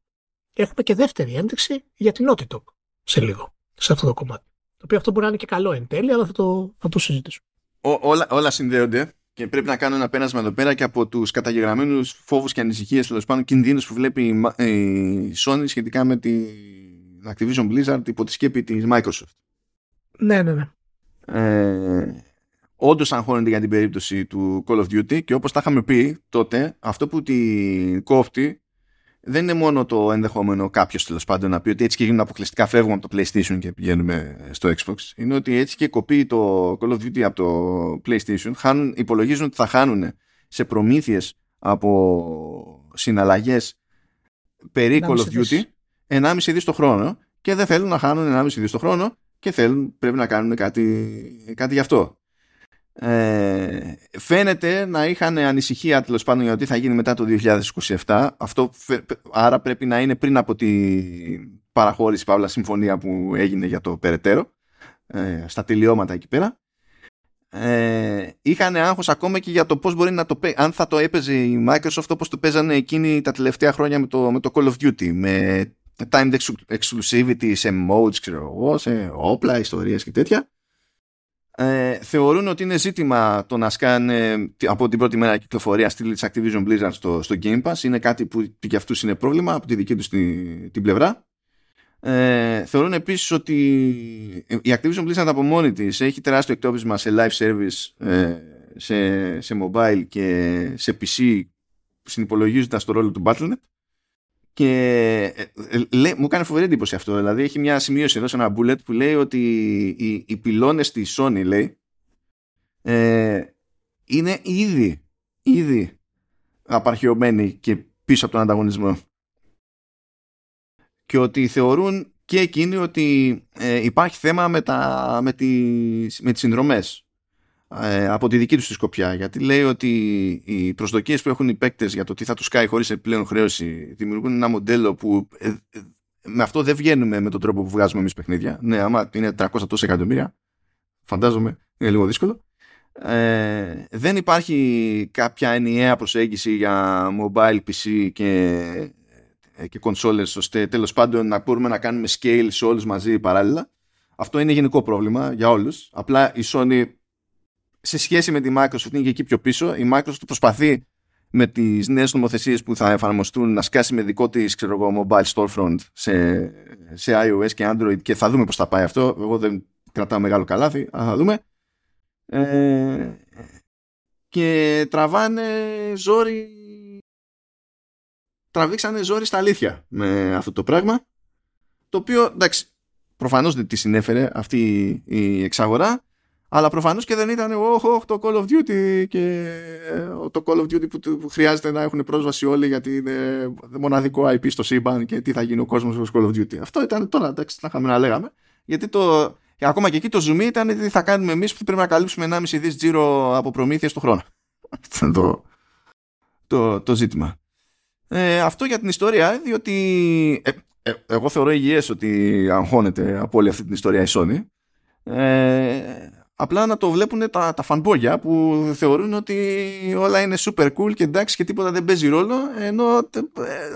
S2: Έχουμε και δεύτερη ένδειξη για την Naughty σε λίγο σε αυτό το κομμάτι. Το οποίο αυτό μπορεί να είναι και καλό εν τέλει, αλλά θα το, θα το συζητήσω.
S1: όλα, όλα συνδέονται και πρέπει να κάνω ένα πέρασμα εδώ πέρα και από τους καταγεγραμμένους φόβους και ανησυχίες, τέλος πάντων κινδύνους που βλέπει η Sony σχετικά με την Activision Blizzard υπό τη σκέπη της Microsoft.
S2: Ναι, ναι, ναι.
S1: Ε, Όντως αγχώνεται για την περίπτωση του Call of Duty και όπως τα είχαμε πει τότε, αυτό που την κόφτει δεν είναι μόνο το ενδεχόμενο κάποιος τέλος πάντων να πει ότι έτσι και γίνουν αποκλειστικά φεύγουμε από το PlayStation και πηγαίνουμε στο Xbox. Είναι ότι έτσι και κοπεί το Call of Duty από το PlayStation, χάνουν, υπολογίζουν ότι θα χάνουν σε προμήθειες από συναλλαγές περί Call of Duty 1,5 δις το χρόνο και δεν θέλουν να χάνουν 1,5 δις το χρόνο και θέλουν, πρέπει να κάνουν κάτι, κάτι γι' αυτό. Ε, φαίνεται να είχαν ανησυχία τέλος πάντων για το τι θα γίνει μετά το 2027. Αυτό άρα πρέπει να είναι πριν από τη παραχώρηση παύλα συμφωνία που έγινε για το περαιτέρω ε, στα τελειώματα εκεί πέρα. Ε, είχαν άγχος ακόμα και για το πώς μπορεί να το αν θα το έπαιζε η Microsoft όπως το παίζανε εκείνη τα τελευταία χρόνια με το, με το Call of Duty με time exclusivity σε modes ξέρω εγώ, σε όπλα, ιστορίες και τέτοια ε, θεωρούν ότι είναι ζήτημα το να σκάνε από την πρώτη μέρα κυκλοφορία στήλη της Activision Blizzard στο, στο Game Pass. Είναι κάτι που και για αυτούς είναι πρόβλημα από τη δική τους την, την πλευρά. Ε, θεωρούν επίσης ότι η Activision Blizzard από μόνη της έχει τεράστιο εκτόπισμα σε live service ε, σε, σε mobile και σε PC συνυπολογίζοντας το ρόλο του Battle.net και ε, ε, μου έκανε φοβερή εντύπωση αυτό. Δηλαδή έχει μια σημείωση εδώ σε ένα bullet που λέει ότι οι, οι πυλώνες της Sony λέει ε, είναι ήδη, ήδη απαρχαιωμένοι και πίσω από τον ανταγωνισμό. Και ότι θεωρούν και εκείνοι ότι ε, υπάρχει θέμα με, τα, με, τις, με τις συνδρομές ε, από τη δική τους τη σκοπιά. Γιατί λέει ότι οι προσδοκίες που έχουν οι παίκτες για το τι θα τους κάνει χωρίς επιπλέον χρέωση δημιουργούν ένα μοντέλο που ε, ε, με αυτό δεν βγαίνουμε με τον τρόπο που βγάζουμε εμείς παιχνίδια. Ναι, άμα είναι 300 τόσα εκατομμύρια, φαντάζομαι είναι λίγο δύσκολο. Ε, δεν υπάρχει κάποια ενιαία προσέγγιση για mobile PC και, και κονσόλες ώστε τέλος πάντων να μπορούμε να κάνουμε scale σε όλους μαζί παράλληλα. Αυτό είναι γενικό πρόβλημα για όλους. Απλά η Sony σε σχέση με τη Microsoft είναι και εκεί πιο πίσω. Η Microsoft προσπαθεί με τις νέες νομοθεσίες που θα εφαρμοστούν να σκάσει με δικό της ξέρω εγώ, mobile storefront σε, σε iOS και Android και θα δούμε πώς θα πάει αυτό. Εγώ δεν κρατάω μεγάλο καλάθι, αλλά θα δούμε. Ε, και τραβάνε ζόρι τραβήξανε ζόρι στα αλήθεια με αυτό το πράγμα το οποίο εντάξει προφανώς δεν τη συνέφερε αυτή η εξαγορά αλλά προφανώς και δεν ήταν oh, το Call of Duty και ε, το Call of Duty που, χρειάζεται να έχουν πρόσβαση όλοι γιατί είναι μοναδικό IP στο σύμπαν και τι θα γίνει ο κόσμος στο Call of Duty. Αυτό ήταν τώρα, εντάξει, θα είχαμε να λέγαμε. Γιατί το, και ακόμα και εκεί το zoom ήταν τι θα κάνουμε εμείς που πρέπει να καλύψουμε 1,5 δις τζίρο από προμήθειες το χρόνο. (laughs) Αυτό είναι το, το, το ζήτημα. Ε, αυτό για την ιστορία, διότι ε, ε, εγώ θεωρώ υγιές ότι αγχώνεται από όλη αυτή την ιστορία η Sony. Ε, απλά να το βλέπουν τα, τα φανπόγια που θεωρούν ότι όλα είναι super cool και εντάξει και τίποτα δεν παίζει ρόλο ενώ ε,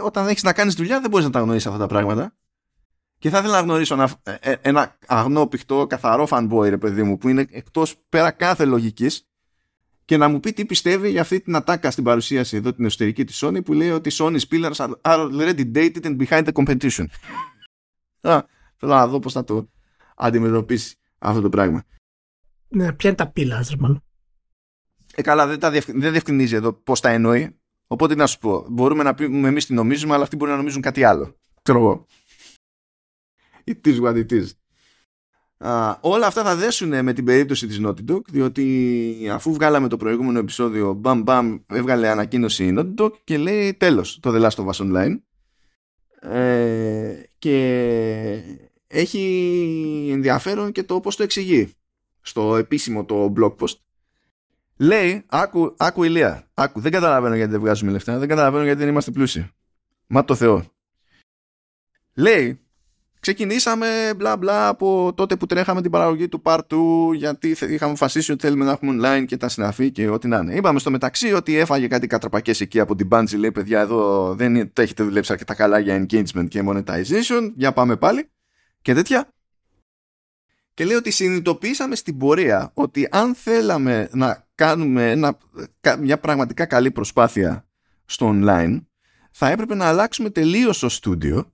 S1: όταν έχεις να κάνεις δουλειά δεν μπορείς να τα γνωρίσεις αυτά τα πράγματα και θα ήθελα να γνωρίσω ένα, ε, ε, ένα αγνό πηχτό καθαρό fanboy ρε παιδί μου που είναι εκτός πέρα κάθε λογικής και να μου πει τι πιστεύει για αυτή την ατάκα στην παρουσίαση εδώ την εσωτερική της Sony που λέει ότι Sony's pillars are already dated and behind the competition. (laughs) Θέλω να δω πώς θα το αντιμετωπίσει αυτό το πράγμα.
S2: Ναι, ποια είναι τα πύλα, μάλλον.
S1: Ε, καλά, δεν, τα δεν διευκρινίζει εδώ πώς τα εννοεί. Οπότε να σου πω, μπορούμε να πούμε εμείς τι νομίζουμε, αλλά αυτοί μπορεί να νομίζουν κάτι άλλο. Ξέρω εγώ. It is what it is. όλα αυτά θα δέσουν με την περίπτωση της Naughty Dog διότι αφού βγάλαμε το προηγούμενο επεισόδιο μπαμ μπαμ έβγαλε ανακοίνωση η Naughty Dog και λέει τέλος το The Last of Us Online ε, και έχει ενδιαφέρον και το πώς το εξηγεί στο επίσημο το blog post λέει, άκου, άκου ηλία, άκου, δεν καταλαβαίνω γιατί δεν βγάζουμε λεφτά, δεν καταλαβαίνω γιατί δεν είμαστε πλούσιοι. Μα το Θεό. Λέει, ξεκινήσαμε μπλα μπλα από τότε που τρέχαμε την παραγωγή του Part 2 γιατί είχαμε αποφασίσει ότι θέλουμε να έχουμε online και τα συναφή και ό,τι να είναι. Είπαμε στο μεταξύ ότι έφαγε κάτι κατραπακές εκεί από την Bungie, λέει παιδιά εδώ δεν έχετε δουλέψει αρκετά καλά για engagement και monetization, για πάμε πάλι και τέτοια και λέει ότι συνειδητοποίησαμε στην πορεία ότι αν θέλαμε να κάνουμε ένα, μια πραγματικά καλή προσπάθεια στο online θα έπρεπε να αλλάξουμε τελείως το στούντιο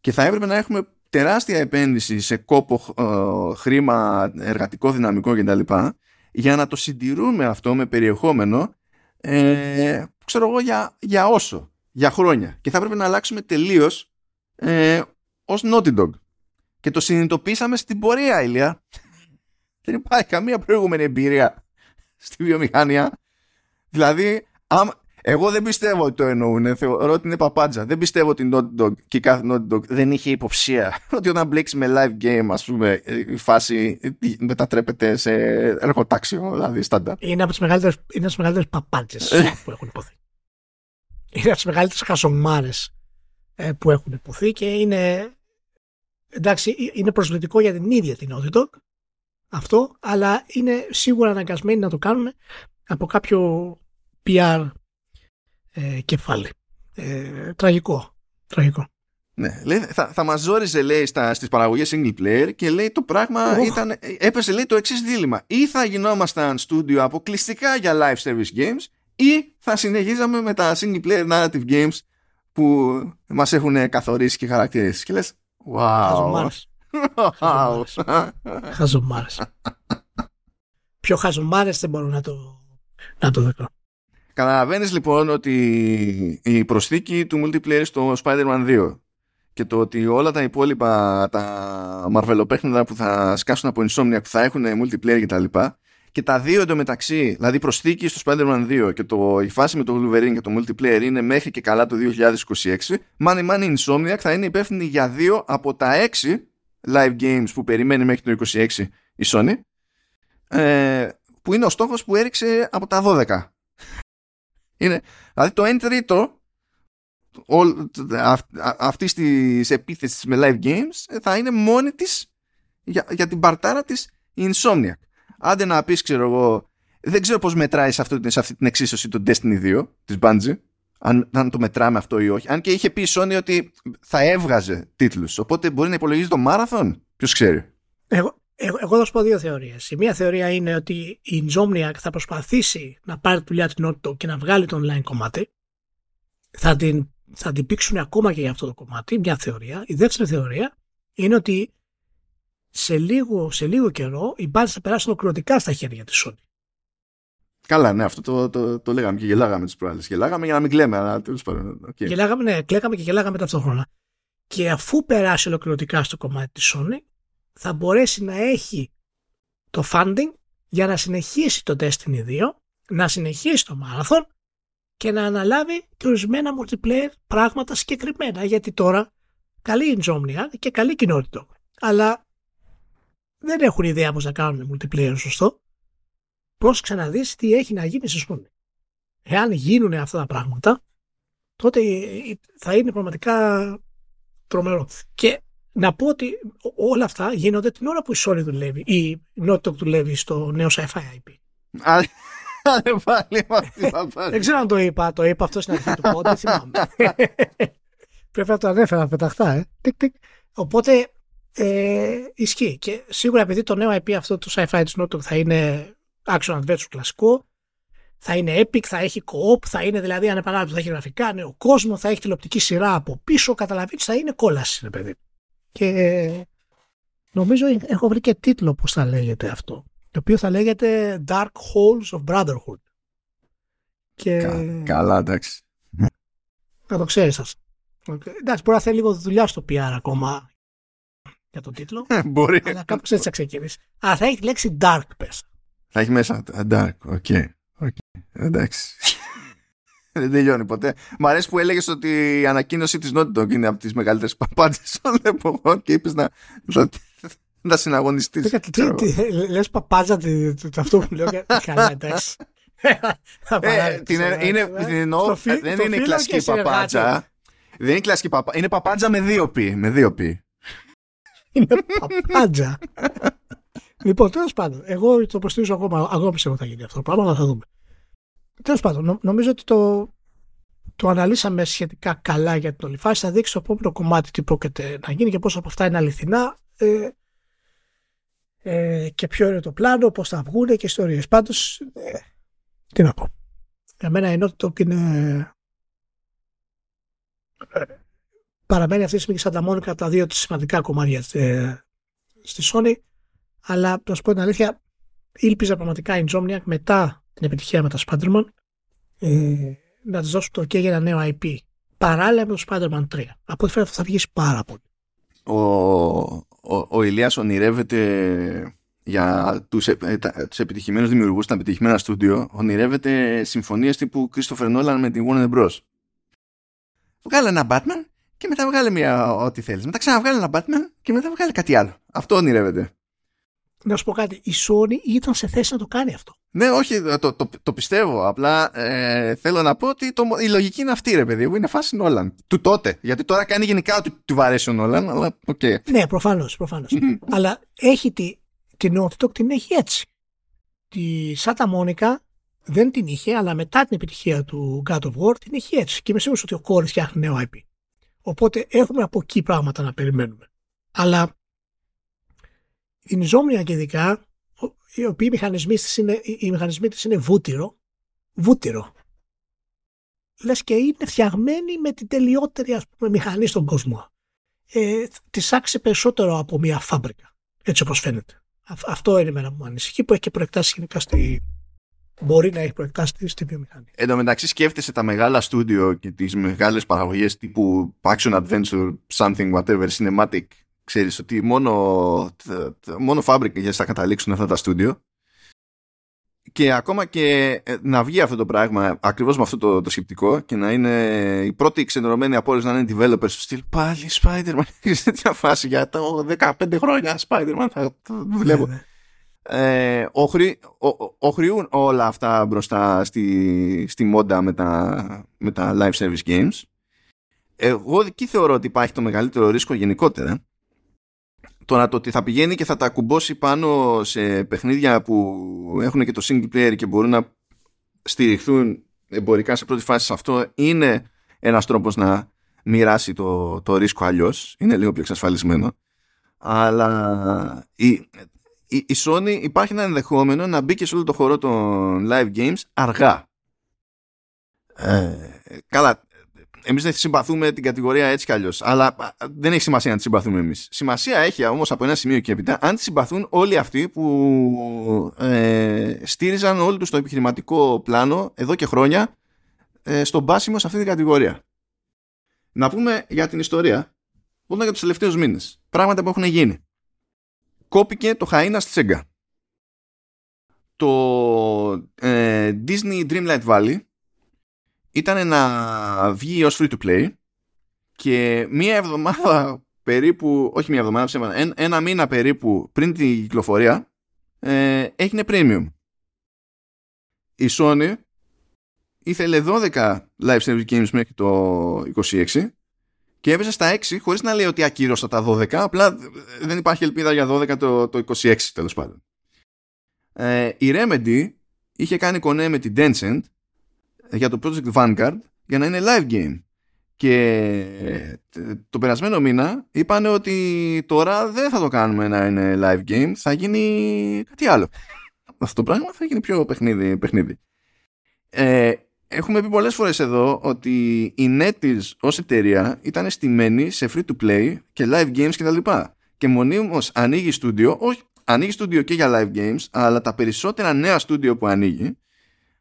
S1: και θα έπρεπε να έχουμε τεράστια επένδυση σε κόπο ε, χρήμα, εργατικό δυναμικό κτλ. για να το συντηρούμε αυτό με περιεχόμενο ε, ξέρω εγώ για, για όσο, για χρόνια και θα έπρεπε να αλλάξουμε τελείως ε, ως Naughty Dog και το συνειδητοποίησαμε στην πορεία, Ηλία. Δεν υπάρχει καμία προηγούμενη εμπειρία στη βιομηχανία. Δηλαδή, Εγώ δεν πιστεύω ότι το εννοούν. Θεωρώ ότι είναι παπάντζα. Δεν πιστεύω ότι η Naughty Dog και η κάθε Naughty Dog δεν είχε υποψία (laughs) ότι όταν μπλέξει με live game, ας πούμε, η φάση μετατρέπεται σε εργοτάξιο, δηλαδή στάντα.
S2: Είναι από τις μεγαλύτερες παπάντζες (laughs) που έχουν υποθεί. Είναι από τις μεγαλύτερες χασομάρες ε, που έχουν υποθεί και είναι. Εντάξει, είναι προσβλητικό για την ίδια την Naughty Dog αυτό, αλλά είναι σίγουρα αναγκασμένοι να το κάνουν από κάποιο PR ε, κεφάλι. Ε, τραγικό. Τραγικό.
S1: Ναι, λέει, θα, θα μας ζόριζε λέει στα, στις παραγωγές single player και λέει το πράγμα ήταν, έπεσε λέει το εξής δίλημα ή θα γινόμασταν στούντιο αποκλειστικά για live service games ή θα συνεχίζαμε με τα single player narrative games που μας έχουν καθορίσει και χαρακτηρίσει και λες wow
S2: Χαζομάρες. Πιο χαζομάρες δεν μπορώ να το, να το δω.
S1: Καταλαβαίνεις λοιπόν ότι η προσθήκη του multiplayer στο Spider-Man 2 και το ότι όλα τα υπόλοιπα τα μαρβελοπέχνιδα που θα σκάσουν από Insomnia που θα έχουν multiplayer και τα λοιπά και τα δύο εντωμεταξύ, δηλαδή προσθήκη στο Spider-Man 2 και το, η φάση με το Wolverine και το multiplayer είναι μέχρι και καλά το 2026 Money Money Insomniac θα είναι υπεύθυνη για δύο από τα έξι live games που περιμένει μέχρι το 26 η Sony ε, που είναι ο στόχος που έριξε από τα 12 είναι, δηλαδή το 1 τρίτο αυτής της επίθεσης με live games ε, θα είναι μόνη της για, για την παρτάρα της η Insomniac άντε να πεις ξέρω εγώ δεν ξέρω πώς μετράει σε, αυτό, σε αυτή την εξίσωση το Destiny 2 της Bungie αν, αν το μετράμε αυτό ή όχι. Αν και είχε πει η Sony ότι θα έβγαζε τίτλους. Οπότε μπορεί να υπολογίζει το μάραθον. Ποιος ξέρει.
S2: Εγώ, εγώ, εγώ θα σου πω δύο θεωρίες. Η μία θεωρία είναι ότι η Insomniac θα προσπαθήσει να πάρει τη δουλειά την Naughty και να βγάλει το online κομμάτι. Θα την, θα την πήξουν ακόμα και για αυτό το κομμάτι. Μια θεωρία. Η δεύτερη θεωρία είναι ότι σε λίγο, σε λίγο καιρό οι μπάνες θα περάσουν ολοκληρωτικά στα χέρια της Sony.
S1: Καλά, ναι, αυτό το, το, το, λέγαμε και γελάγαμε τις προάλλες. Γελάγαμε για να μην κλαίμε, αλλά τέλος πάντων. Okay.
S2: Γελάγαμε, ναι, κλαίγαμε και γελάγαμε ταυτόχρονα. Και αφού περάσει ολοκληρωτικά στο κομμάτι της Sony, θα μπορέσει να έχει το funding για να συνεχίσει το Destiny 2, να συνεχίσει το Marathon και να αναλάβει και ορισμένα multiplayer πράγματα συγκεκριμένα. Γιατί τώρα καλή Insomnia και καλή κοινότητα. Αλλά δεν έχουν ιδέα πώς να κάνουν multiplayer σωστό πρόσεξε να δεις τι έχει να γίνει στη Sony. Εάν γίνουν αυτά τα πράγματα, τότε θα είναι πραγματικά τρομερό. Και να πω ότι όλα αυτά γίνονται την ώρα που η Sony δουλεύει ή η Naughty δουλεύει στο νέο Sci-Fi IP. Δεν ξέρω αν το είπα, το είπα αυτό στην αρχή του πότε, δεν θυμάμαι. (laughs) Πρέπει να το ανέφερα πεταχτά, ε. Οπότε ε, ισχύει. Και σίγουρα επειδή το νέο IP αυτό του sci-fi της Naughty θα είναι action adventure κλασικό. Θα είναι epic, θα έχει co-op, θα είναι δηλαδή ανεπανάληπτο, θα έχει γραφικά, νέο κόσμο, θα έχει τηλεοπτική σειρά από πίσω. Καταλαβαίνεις, θα είναι κόλαση, ρε παιδί. Και νομίζω έχω βρει και τίτλο πώς θα λέγεται αυτό. Το οποίο θα λέγεται Dark Holes of Brotherhood. Και...
S1: καλά, εντάξει.
S2: Να το ξέρεις σα. Εντάξει, μπορεί να θέλει λίγο δουλειά στο PR ακόμα για τον τίτλο.
S1: Ε, μπορεί.
S2: Αλλά κάπως έτσι θα ξεκινήσεις. Α, θα έχει τη λέξη Dark, πες.
S1: Θα έχει μέσα dark. OK. Okay. okay. Εντάξει. Δεν τελειώνει ποτέ. Μ' αρέσει που έλεγες ότι η ανακοίνωση της Naughty Dog είναι από τις μεγαλύτερες παπάντζες όλων εποχών και είπες να, να, να συναγωνιστείς.
S2: Λες παπάτζα αυτό που λέω. (laughs) Καλά, εντάξει.
S1: Ε, δεν είναι κλασική παπάτζα. Δεν είναι κλασική παπάτζα. Είναι παπάτζα με δύο πι. Με δύο πι.
S2: Είναι παπάτζα. Λοιπόν, τέλος πάντων, εγώ το υποστηρίζω ακόμα, ακόμα πιστεύω ότι θα γίνει αυτό το πράγμα, αλλά θα δούμε. Τέλος πάντων, νομίζω ότι το, το αναλύσαμε σχετικά καλά για την όλη φάση. Θα δείξει το επόμενο κομμάτι τι πρόκειται να γίνει και πόσο από αυτά είναι αληθινά ε, ε, και ποιο είναι το πλάνο, πώς θα βγουν και ιστορίες. Πάντως, ε, τι να πω. Για μένα η το είναι. Ε, παραμένει αυτή τη στιγμή σαν τα μόνικα τα δύο σημαντικά κομμάτια ε, στη Sony αλλά να σου πω την αλήθεια, ήλπιζα πραγματικά η Insomniac μετά την επιτυχία με τα Spider-Man ε, να της δώσουν το OK για ένα νέο IP. Παράλληλα με το Spider-Man 3. Από ό,τι φαίνεται θα βγει πάρα πολύ.
S1: Ο, ο, ο Ηλίας ονειρεύεται για τους, ε, τους επιτυχημένους δημιουργούς, τα επιτυχημένα στούντιο, ονειρεύεται συμφωνίες τύπου Christopher Nolan με την Warner Bros. Βγάλε ένα Batman και μετά βγάλε μια ό,τι θέλεις. Μετά ξαναβγάλε ένα Batman και μετά βγάλε κάτι άλλο. Αυτό ονειρεύεται.
S2: Να σου πω κάτι, η Sony ήταν σε θέση να το κάνει αυτό.
S1: Ναι, όχι, το, το, το πιστεύω. Απλά ε, θέλω να πω ότι το, η λογική είναι αυτή, ρε παιδί μου. Είναι φάση Nolan. Του τότε. Γιατί τώρα κάνει γενικά ό,τι του βαρέσει ο Nolan, αλλά OK. Okay.
S2: Ναι, προφανώς. Προφανώς. αλλά έχει τη, την Naughty την έχει έτσι. Τη Σάτα Μόνικα δεν την είχε, αλλά μετά την επιτυχία του God of War την έχει έτσι. Και είμαι σίγουρος ότι ο κόρης φτιάχνει νέο IP. Οπότε έχουμε από εκεί πράγματα να περιμένουμε. Αλλά η Νιζόμια και ειδικά, οι οποίοι μηχανισμοί της είναι, οι μηχανισμοί της είναι βούτυρο, βούτυρο. Λες και είναι φτιαγμένοι με την τελειότερη ας πούμε, μηχανή στον κόσμο. Ε, τη άξιζε περισσότερο από μια φάμπρικα, έτσι όπως φαίνεται. Αυτό είναι εμένα που μου ανησυχεί που έχει και προεκτάσεις γενικά στη, μπορεί να έχει προεκτάσει στη βιομηχανία.
S1: Εν τω μεταξύ σκέφτεσαι τα μεγάλα στούντιο και τις μεγάλες παραγωγές τύπου action adventure, something, whatever, cinematic ξέρεις ότι μόνο, μόνο για θα καταλήξουν αυτά τα στούντιο. Και ακόμα και ε, να βγει αυτό το πράγμα ακριβώς με αυτό το, το σκεπτικό και να είναι η πρώτη ξενερωμένη από όλες να είναι developers στο στυλ πάλι Spider-Man. (laughs) Σε τέτοια φάση για το 15 χρόνια Spider-Man θα το βλέπω. Ναι, ναι. Ε, οχρυούν όλα αυτά μπροστά στη, στη μόντα με τα, με τα live service games. Εγώ εκεί θεωρώ ότι υπάρχει το μεγαλύτερο ρίσκο γενικότερα Τώρα το ότι θα πηγαίνει και θα τα κουμπώσει πάνω σε παιχνίδια που έχουν και το single player και μπορούν να στηριχθούν εμπορικά σε πρώτη φάση σε αυτό είναι ένας τρόπος να μοιράσει το, το ρίσκο αλλιώς. Είναι λίγο πιο εξασφαλισμένο. Αλλά η, η, η Sony υπάρχει ένα ενδεχόμενο να μπει και σε όλο το χώρο των live games αργά. Ε, καλά, εμείς δεν συμπαθούμε την κατηγορία έτσι κι αλλιώς. Αλλά δεν έχει σημασία να τη συμπαθούμε εμείς. Σημασία έχει όμως από ένα σημείο και έπειτα αν τη συμπαθούν όλοι αυτοί που ε, στήριζαν όλο τους το επιχειρηματικό πλάνο εδώ και χρόνια ε, στον πάσιμο σε αυτή την κατηγορία. Να πούμε για την ιστορία. Πούμε για τους τελευταίους μήνες. Πράγματα που έχουν γίνει. Κόπηκε το Χαΐνα στη Σέγγα. Το ε, Disney Dreamlight Valley ήταν να βγει ως free to play και μία εβδομάδα περίπου, όχι μία εβδομάδα, ένα, ένα μήνα περίπου πριν την κυκλοφορία ε, έγινε premium. Η Sony ήθελε 12 live service games μέχρι το 26 και έπεσε στα 6 χωρίς να λέει ότι ακύρωσα τα 12 απλά δεν υπάρχει ελπίδα για 12 το, το 26 τέλος πάντων. Ε, η Remedy είχε κάνει κονέ με την Tencent για το Project Vanguard για να είναι live game. Και το περασμένο μήνα είπαν ότι τώρα δεν θα το κάνουμε να είναι live game, θα γίνει κάτι άλλο. Αυτό το πράγμα θα γίνει πιο παιχνίδι. παιχνίδι. Ε, έχουμε πει πολλές φορές εδώ ότι η NetEase ως εταιρεία ήταν στημένη σε free to play και live games κτλ. Και, και μονίμως ανοίγει στούντιο, όχι ανοίγει στούντιο και για live games, αλλά τα περισσότερα νέα στούντιο που ανοίγει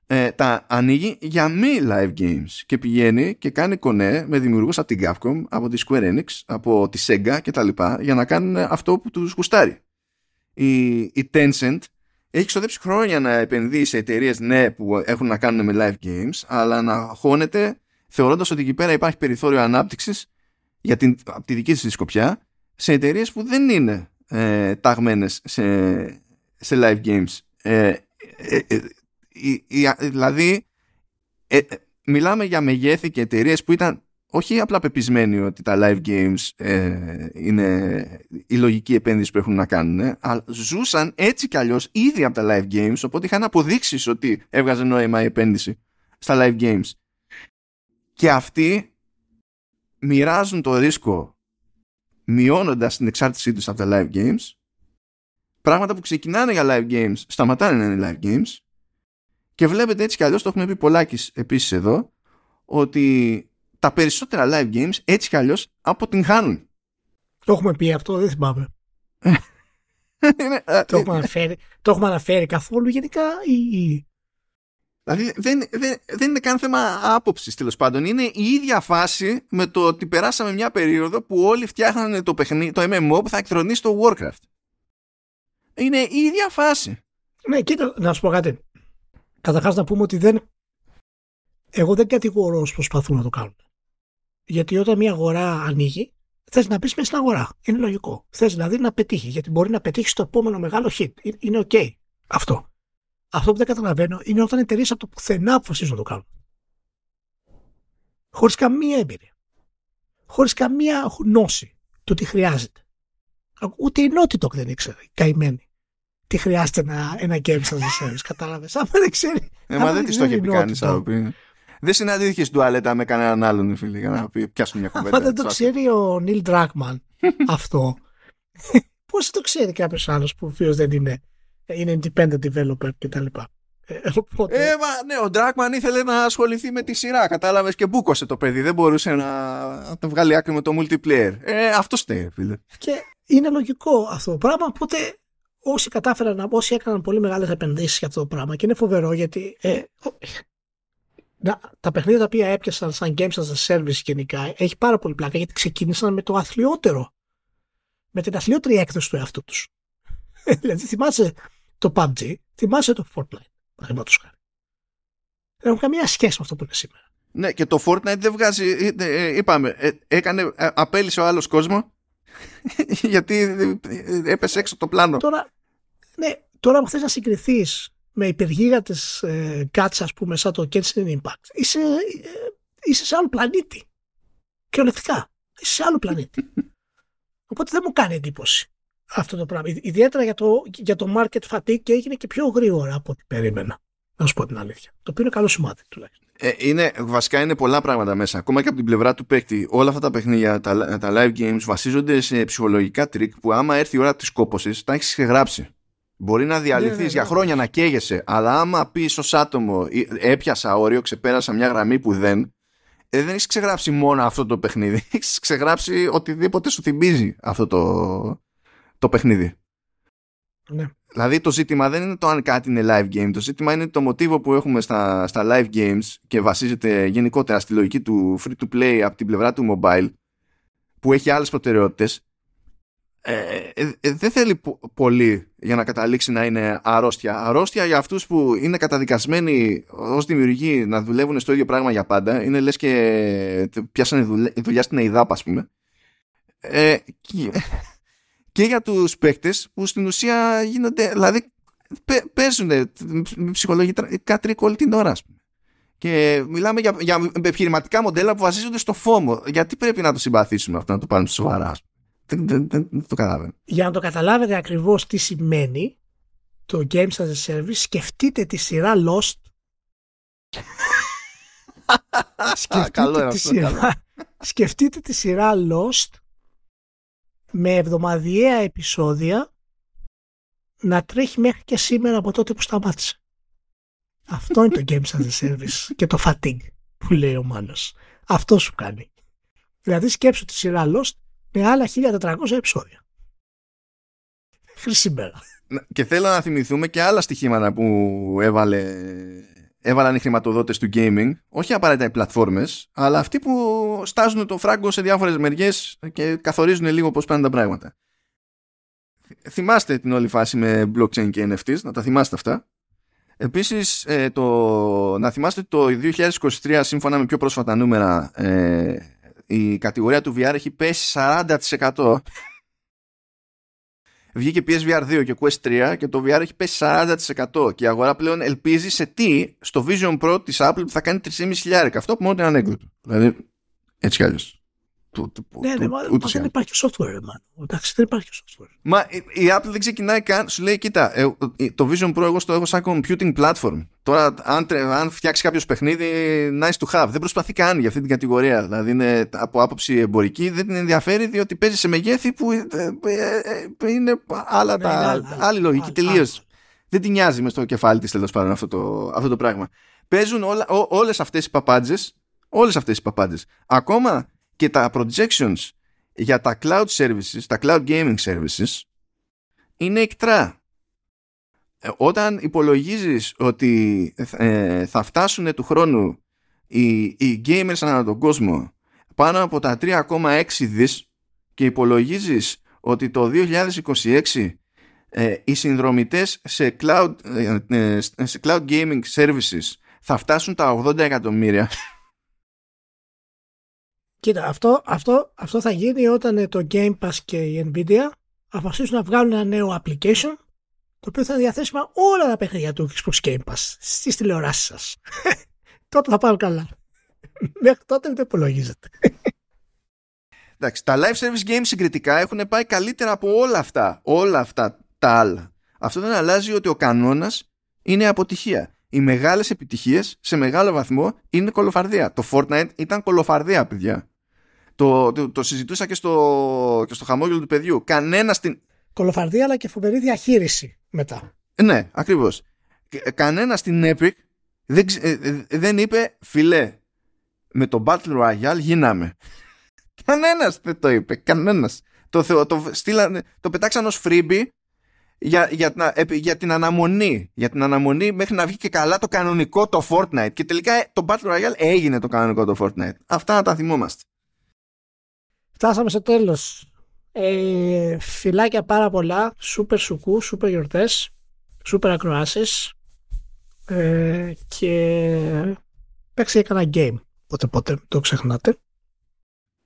S1: ε, τα ανοίγει για μη live games και πηγαίνει και κάνει κονέ με δημιουργούς από την Capcom, από τη Square Enix, από τη Sega και τα λοιπά για να κάνουν αυτό που τους γουστάρει. Η, η Tencent έχει ξοδέψει χρόνια να επενδύεις σε εταιρείες ναι που έχουν να κάνουν με live games αλλά να χώνεται θεωρώντας ότι εκεί πέρα υπάρχει περιθώριο ανάπτυξης για την, από τη δική της σκοπιά σε εταιρείες που δεν είναι ε, ταγμένες σε, σε live games. Ε, ε, ε δηλαδή ε, ε, μιλάμε για μεγέθη και εταιρείες που ήταν όχι απλά πεπισμένοι ότι τα live games ε, είναι η λογική επένδυση που έχουν να κάνουν, αλλά ζούσαν έτσι κι αλλιώς ήδη από τα live games, οπότε είχαν αποδείξεις ότι έβγαζε νόημα η επένδυση στα live games. Και αυτοί μοιράζουν το ρίσκο μειώνοντας την εξάρτησή τους από τα live games, πράγματα που ξεκινάνε για live games σταματάνε να είναι live games και βλέπετε έτσι κι αλλιώς, το έχουμε πει πολλάκις επίσης εδώ, ότι τα περισσότερα live games έτσι κι αλλιώς αποτυγχάνουν.
S2: Το έχουμε πει αυτό, δεν θυμάμαι. (laughs) Ε, το, έχουμε αναφέρει, το έχουμε αναφέρει καθόλου γενικά ή...
S1: Δηλαδή δεν, δεν, δεν είναι καν θέμα άποψης τέλος πάντων. Είναι η ίδια φάση με το ότι περάσαμε μια περίοδο που όλοι φτιάχνανε το, παιχνί, το MMO που θα εκθρονίσει το Warcraft. Είναι η ίδια φάση.
S2: Ναι, κοίτα, να σου πω κάτι. Καταρχάς να πούμε ότι δεν. Εγώ δεν κατηγορώ όσους προσπαθούν να το κάνουν. Γιατί όταν μια αγορά ανοίγει, θες να μπεις μέσα στην αγορά. Είναι λογικό. Θες δηλαδή να πετύχει. Γιατί μπορεί να πετύχεις το επόμενο μεγάλο hit. Είναι OK αυτό. Αυτό που δεν καταλαβαίνω είναι όταν εταιρείες από το πουθενά αποφασίζουν να το κάνουν. Χωρίς καμία εμπειρία. Χωρίς καμία γνώση του τι χρειάζεται. Ούτε η Naughty δεν ήξερε, καημένη. Τι χρειάζεται ένα, ένα game σαν service, κατάλαβες. Άμα δεν ξέρει.
S1: Ε, μα δεν της το έχει πει κανείς Δεν συναντήθηκε στην τουαλέτα με κανέναν άλλον, φίλε, για να πιάσουν μια κουβέντα.
S2: Αν δεν το ξέρει ο Νίλ Ντράκμαν (laughs) αυτό, πώς το ξέρει κάποιος άλλος που ο δεν είναι, είναι independent developer κτλ.
S1: Ε, οπότε... ε, μα, ναι, ο Ντράκμαν ήθελε να ασχοληθεί με τη σειρά, κατάλαβες και μπούκωσε το παιδί. Δεν μπορούσε να, το βγάλει άκρη με το multiplayer. Ε, αυτό στέει, φίλε.
S2: Και είναι λογικό αυτό το πράγμα. Οπότε όσοι κατάφεραν, όσοι έκαναν πολύ μεγάλες επενδύσεις για αυτό το πράγμα και είναι φοβερό γιατί ε, να, τα παιχνίδια τα οποία έπιασαν σαν games as a service γενικά έχει πάρα πολύ πλάκα γιατί ξεκίνησαν με το αθλιότερο. Με την αθλιότερη έκδοση του εαυτού τους. (laughs) δηλαδή θυμάσαι το PUBG, θυμάσαι το Fortnite παραδείγματος χάρη. Δεν έχουν καμία σχέση με αυτό που είναι σήμερα.
S1: Ναι, και το Fortnite δεν βγάζει. Ε, ε, είπαμε, ε, έκανε, απέλησε ο άλλος κόσμο (laughs) γιατί έπεσε έξω το πλάνο.
S2: Τώρα, ναι, τώρα που θες να συγκριθείς με υπεργίγαντες ε, κάτσε, ας πούμε, σαν το Genshin Impact, είσαι, είσαι σε άλλο πλανήτη. Κυριολεκτικά. Είσαι σε άλλο πλανήτη. (laughs) Οπότε δεν μου κάνει εντύπωση αυτό το πράγμα. Ιδιαίτερα για το, για το market fatigue και έγινε και πιο γρήγορα από ό,τι περίμενα. Να σου πω την αλήθεια. Το οποίο είναι καλό σημάδι τουλάχιστον.
S1: Ε, είναι, βασικά είναι πολλά πράγματα μέσα. Ακόμα και από την πλευρά του παίκτη, όλα αυτά τα παιχνίδια, τα, τα live games βασίζονται σε ψυχολογικά τρικ που άμα έρθει η ώρα της κόπωσης, τα έχεις γράψει. Μπορεί να διαλυθείς ναι, ναι, για ναι. χρόνια να καίγεσαι, αλλά άμα πεις ως άτομο έπιασα όριο, ξεπέρασα μια γραμμή που δεν, ε, δεν έχεις ξεγράψει μόνο αυτό το παιχνίδι. (laughs) Έχεις ξεγράψει οτιδήποτε σου θυμίζει αυτό το, το παιχνίδι.
S2: Ναι.
S1: Δηλαδή το ζήτημα δεν είναι το αν κάτι είναι live game, το ζήτημα είναι το μοτίβο που έχουμε στα, στα live games και βασίζεται γενικότερα στη λογική του free to play από την πλευρά του mobile που έχει άλλες προτεραιότητες ε, ε, ε δεν θέλει πολύ για να καταλήξει να είναι αρρώστια. Αρρώστια για αυτούς που είναι καταδικασμένοι ως δημιουργοί να δουλεύουν στο ίδιο πράγμα για πάντα. Είναι λες και πιάσανε δουλειά, δουλειά στην ΕΥΔΑΠ ας πούμε. Ε, και για τους παίκτες που στην ουσία γίνονται, δηλαδή παίζουν ψυχολογικά τρικ όλη την ώρα Και μιλάμε για, για επιχειρηματικά μοντέλα που βασίζονται στο FOMO. Γιατί πρέπει να το συμπαθήσουμε αυτό, να το πάρουμε σοβαρά. Δεν, δεν, δεν, δεν το καταλαβαίνω.
S2: Για να το καταλάβετε ακριβώς τι σημαίνει το Games as a Service, σκεφτείτε τη σειρά Lost. (laughs)
S1: σκεφτείτε, τη σειρά,
S2: σκεφτείτε τη σειρά Lost με εβδομαδιαία επεισόδια να τρέχει μέχρι και σήμερα από τότε που σταμάτησε. Αυτό είναι το Games as a Service (laughs) και το fatigue που λέει ο Μάνος. Αυτό σου κάνει. Δηλαδή σκέψου τη σειρά Lost με άλλα 1400 επεισόδια. Χρυσή μέρα.
S1: Και θέλω να θυμηθούμε και άλλα στοιχήματα που έβαλε έβαλαν οι χρηματοδότες του gaming, όχι απαραίτητα οι πλατφόρμες, αλλά αυτοί που στάζουν το φράγκο σε διάφορες μεριές και καθορίζουν λίγο πώς πάνε τα πράγματα. Θυμάστε την όλη φάση με blockchain και NFTs, να τα θυμάστε αυτά. Επίσης, ε, το, να θυμάστε το 2023, σύμφωνα με πιο πρόσφατα νούμερα, ε, η κατηγορία του VR έχει πέσει 40% βγήκε PSVR 2 και Quest 3 και το VR έχει πέσει 40% και η αγορά πλέον ελπίζει σε τι στο Vision Pro της Apple που θα κάνει 3.500 αυτό που μόνο είναι ανέκδοτο. Δηλαδή έτσι κι αλλιώς
S2: του, του, ναι, ναι, μα, δεν υπάρχει software, man. Εντάξει, δεν υπάρχει software.
S1: Μα η Apple δεν ξεκινάει καν, σου λέει, κοίτα, ε, το Vision Pro εγώ στο έχω σαν computing platform. Τώρα, αν, αν φτιάξει κάποιος παιχνίδι, nice to have. Δεν προσπαθεί καν για αυτή την κατηγορία. Δηλαδή, είναι από άποψη εμπορική, δεν την ενδιαφέρει, διότι παίζει σε μεγέθη που ε, ε, είναι άλλα ναι, τα, άλλη λογική τελείως. Δεν την νοιάζει μες στο κεφάλι της τέλος πάντων αυτό το, αυτό το πράγμα. Παίζουν όλες αυτές οι παπάντζες, όλες αυτές οι παπάντζες. Ακόμα και τα projections για τα cloud services, τα cloud gaming services είναι εκτρά. Ε, όταν υπολογίζεις ότι ε, θα φτάσουν του χρόνου οι, οι gamers ανά τον κόσμο πάνω από τα 3,6 δις και υπολογίζεις ότι το 2026 ε, οι συνδρομητές σε cloud, ε, ε, σε cloud gaming services θα φτάσουν τα 80 εκατομμύρια.
S2: Κοίτα, αυτό, αυτό, αυτό θα γίνει όταν το Game Pass και η Nvidia αποφασίσουν να βγάλουν ένα νέο application το οποίο θα είναι διαθέσιμα όλα τα παιχνίδια του Xbox Game Pass στις τηλεοράσεις σας. (laughs) τότε θα πάρουν καλά. (laughs) Μέχρι τότε δεν υπολογίζεται.
S1: Εντάξει, τα live service games συγκριτικά έχουν πάει καλύτερα από όλα αυτά. Όλα αυτά τα άλλα. Αυτό δεν αλλάζει ότι ο κανόνας είναι αποτυχία. Οι μεγάλες επιτυχίες σε μεγάλο βαθμό είναι κολοφαρδία. Το Fortnite ήταν κολοφαρδία, παιδιά. Το, το, το συζητούσα και στο, και στο χαμόγελο του παιδιού. Κανένα στην.
S2: Κολοφαρδία αλλά και φοβερή διαχείριση μετά.
S1: Ναι, ακριβώς. Κανένα στην Epic δεν, ε, ε, δεν είπε φιλέ. Με το Battle Royale γίναμε. (laughs) Κανένας δεν το είπε. Κανένας. Το, το, στείλανε, το πετάξαν ως freebie για, για, για, την αναμονή. Για την αναμονή μέχρι να βγει και καλά το κανονικό το Fortnite. Και τελικά το Battle Royale έγινε το κανονικό το Fortnite. Αυτά να τα θυμόμαστε.
S2: Φτάσαμε στο τέλος. Ε, φιλάκια πάρα πολλά. Σούπερ σουκού, σούπερ γιορτές, σούπερ ακροάσεις. Ε, και παίξει έκανα game. Πότε πότε, το ξεχνάτε.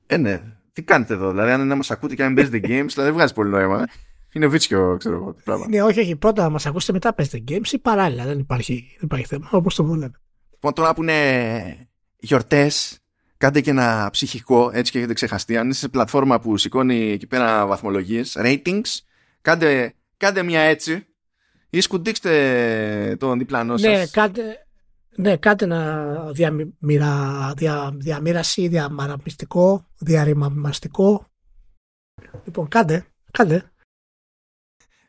S1: Ε, ναι. Τι κάνετε εδώ, δηλαδή αν να μας ακούτε και αν παίζετε games, δηλαδή δεν βγάζει πολύ νόημα. Είναι βίτσιο, ξέρω εγώ. Πράγμα.
S2: Ναι, όχι, όχι. Πρώτα να μας ακούσετε, μετά παίζετε games ή παράλληλα. Δεν υπάρχει, δεν υπάρχει θέμα. Όπως το βολεύετε.
S1: Λοιπόν, τώρα που είναι γιορτές, κάντε και ένα ψυχικό, έτσι και έχετε ξεχαστεί. Αν είσαι σε πλατφόρμα που σηκώνει εκεί πέρα βαθμολογίες, ratings, κάντε, κάντε μια έτσι ή σκουντίξτε τον διπλανό σας.
S2: Ναι, κάντε, ναι, κάντε ένα διαμοιρα, δια, διαμήραση, διαμαραμιστικό, διαρρημαμαστικό. Λοιπόν, κάντε, κάντε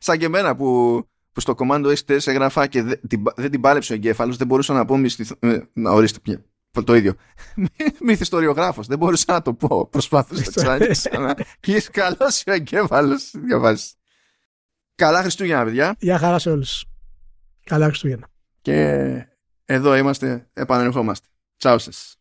S1: σαν και εμένα που, που στο κομμάτι S4 έγραφα και δεν την, δεν την πάλεψε ο εγκέφαλος, δεν μπορούσα να πω μυθι... Ε, να ορίστε πια. Το ίδιο. (laughs) Μυθιστοριογράφος. Δεν μπορούσα να το πω. Προσπάθησα να (laughs) Και είσαι καλός ο εγκέφαλος. Διαβάζεις. Καλά Χριστούγεννα, παιδιά.
S2: Γεια χαρά σε όλους. Καλά Χριστούγεννα.
S1: Και εδώ είμαστε, επανερχόμαστε. Τσάου σας.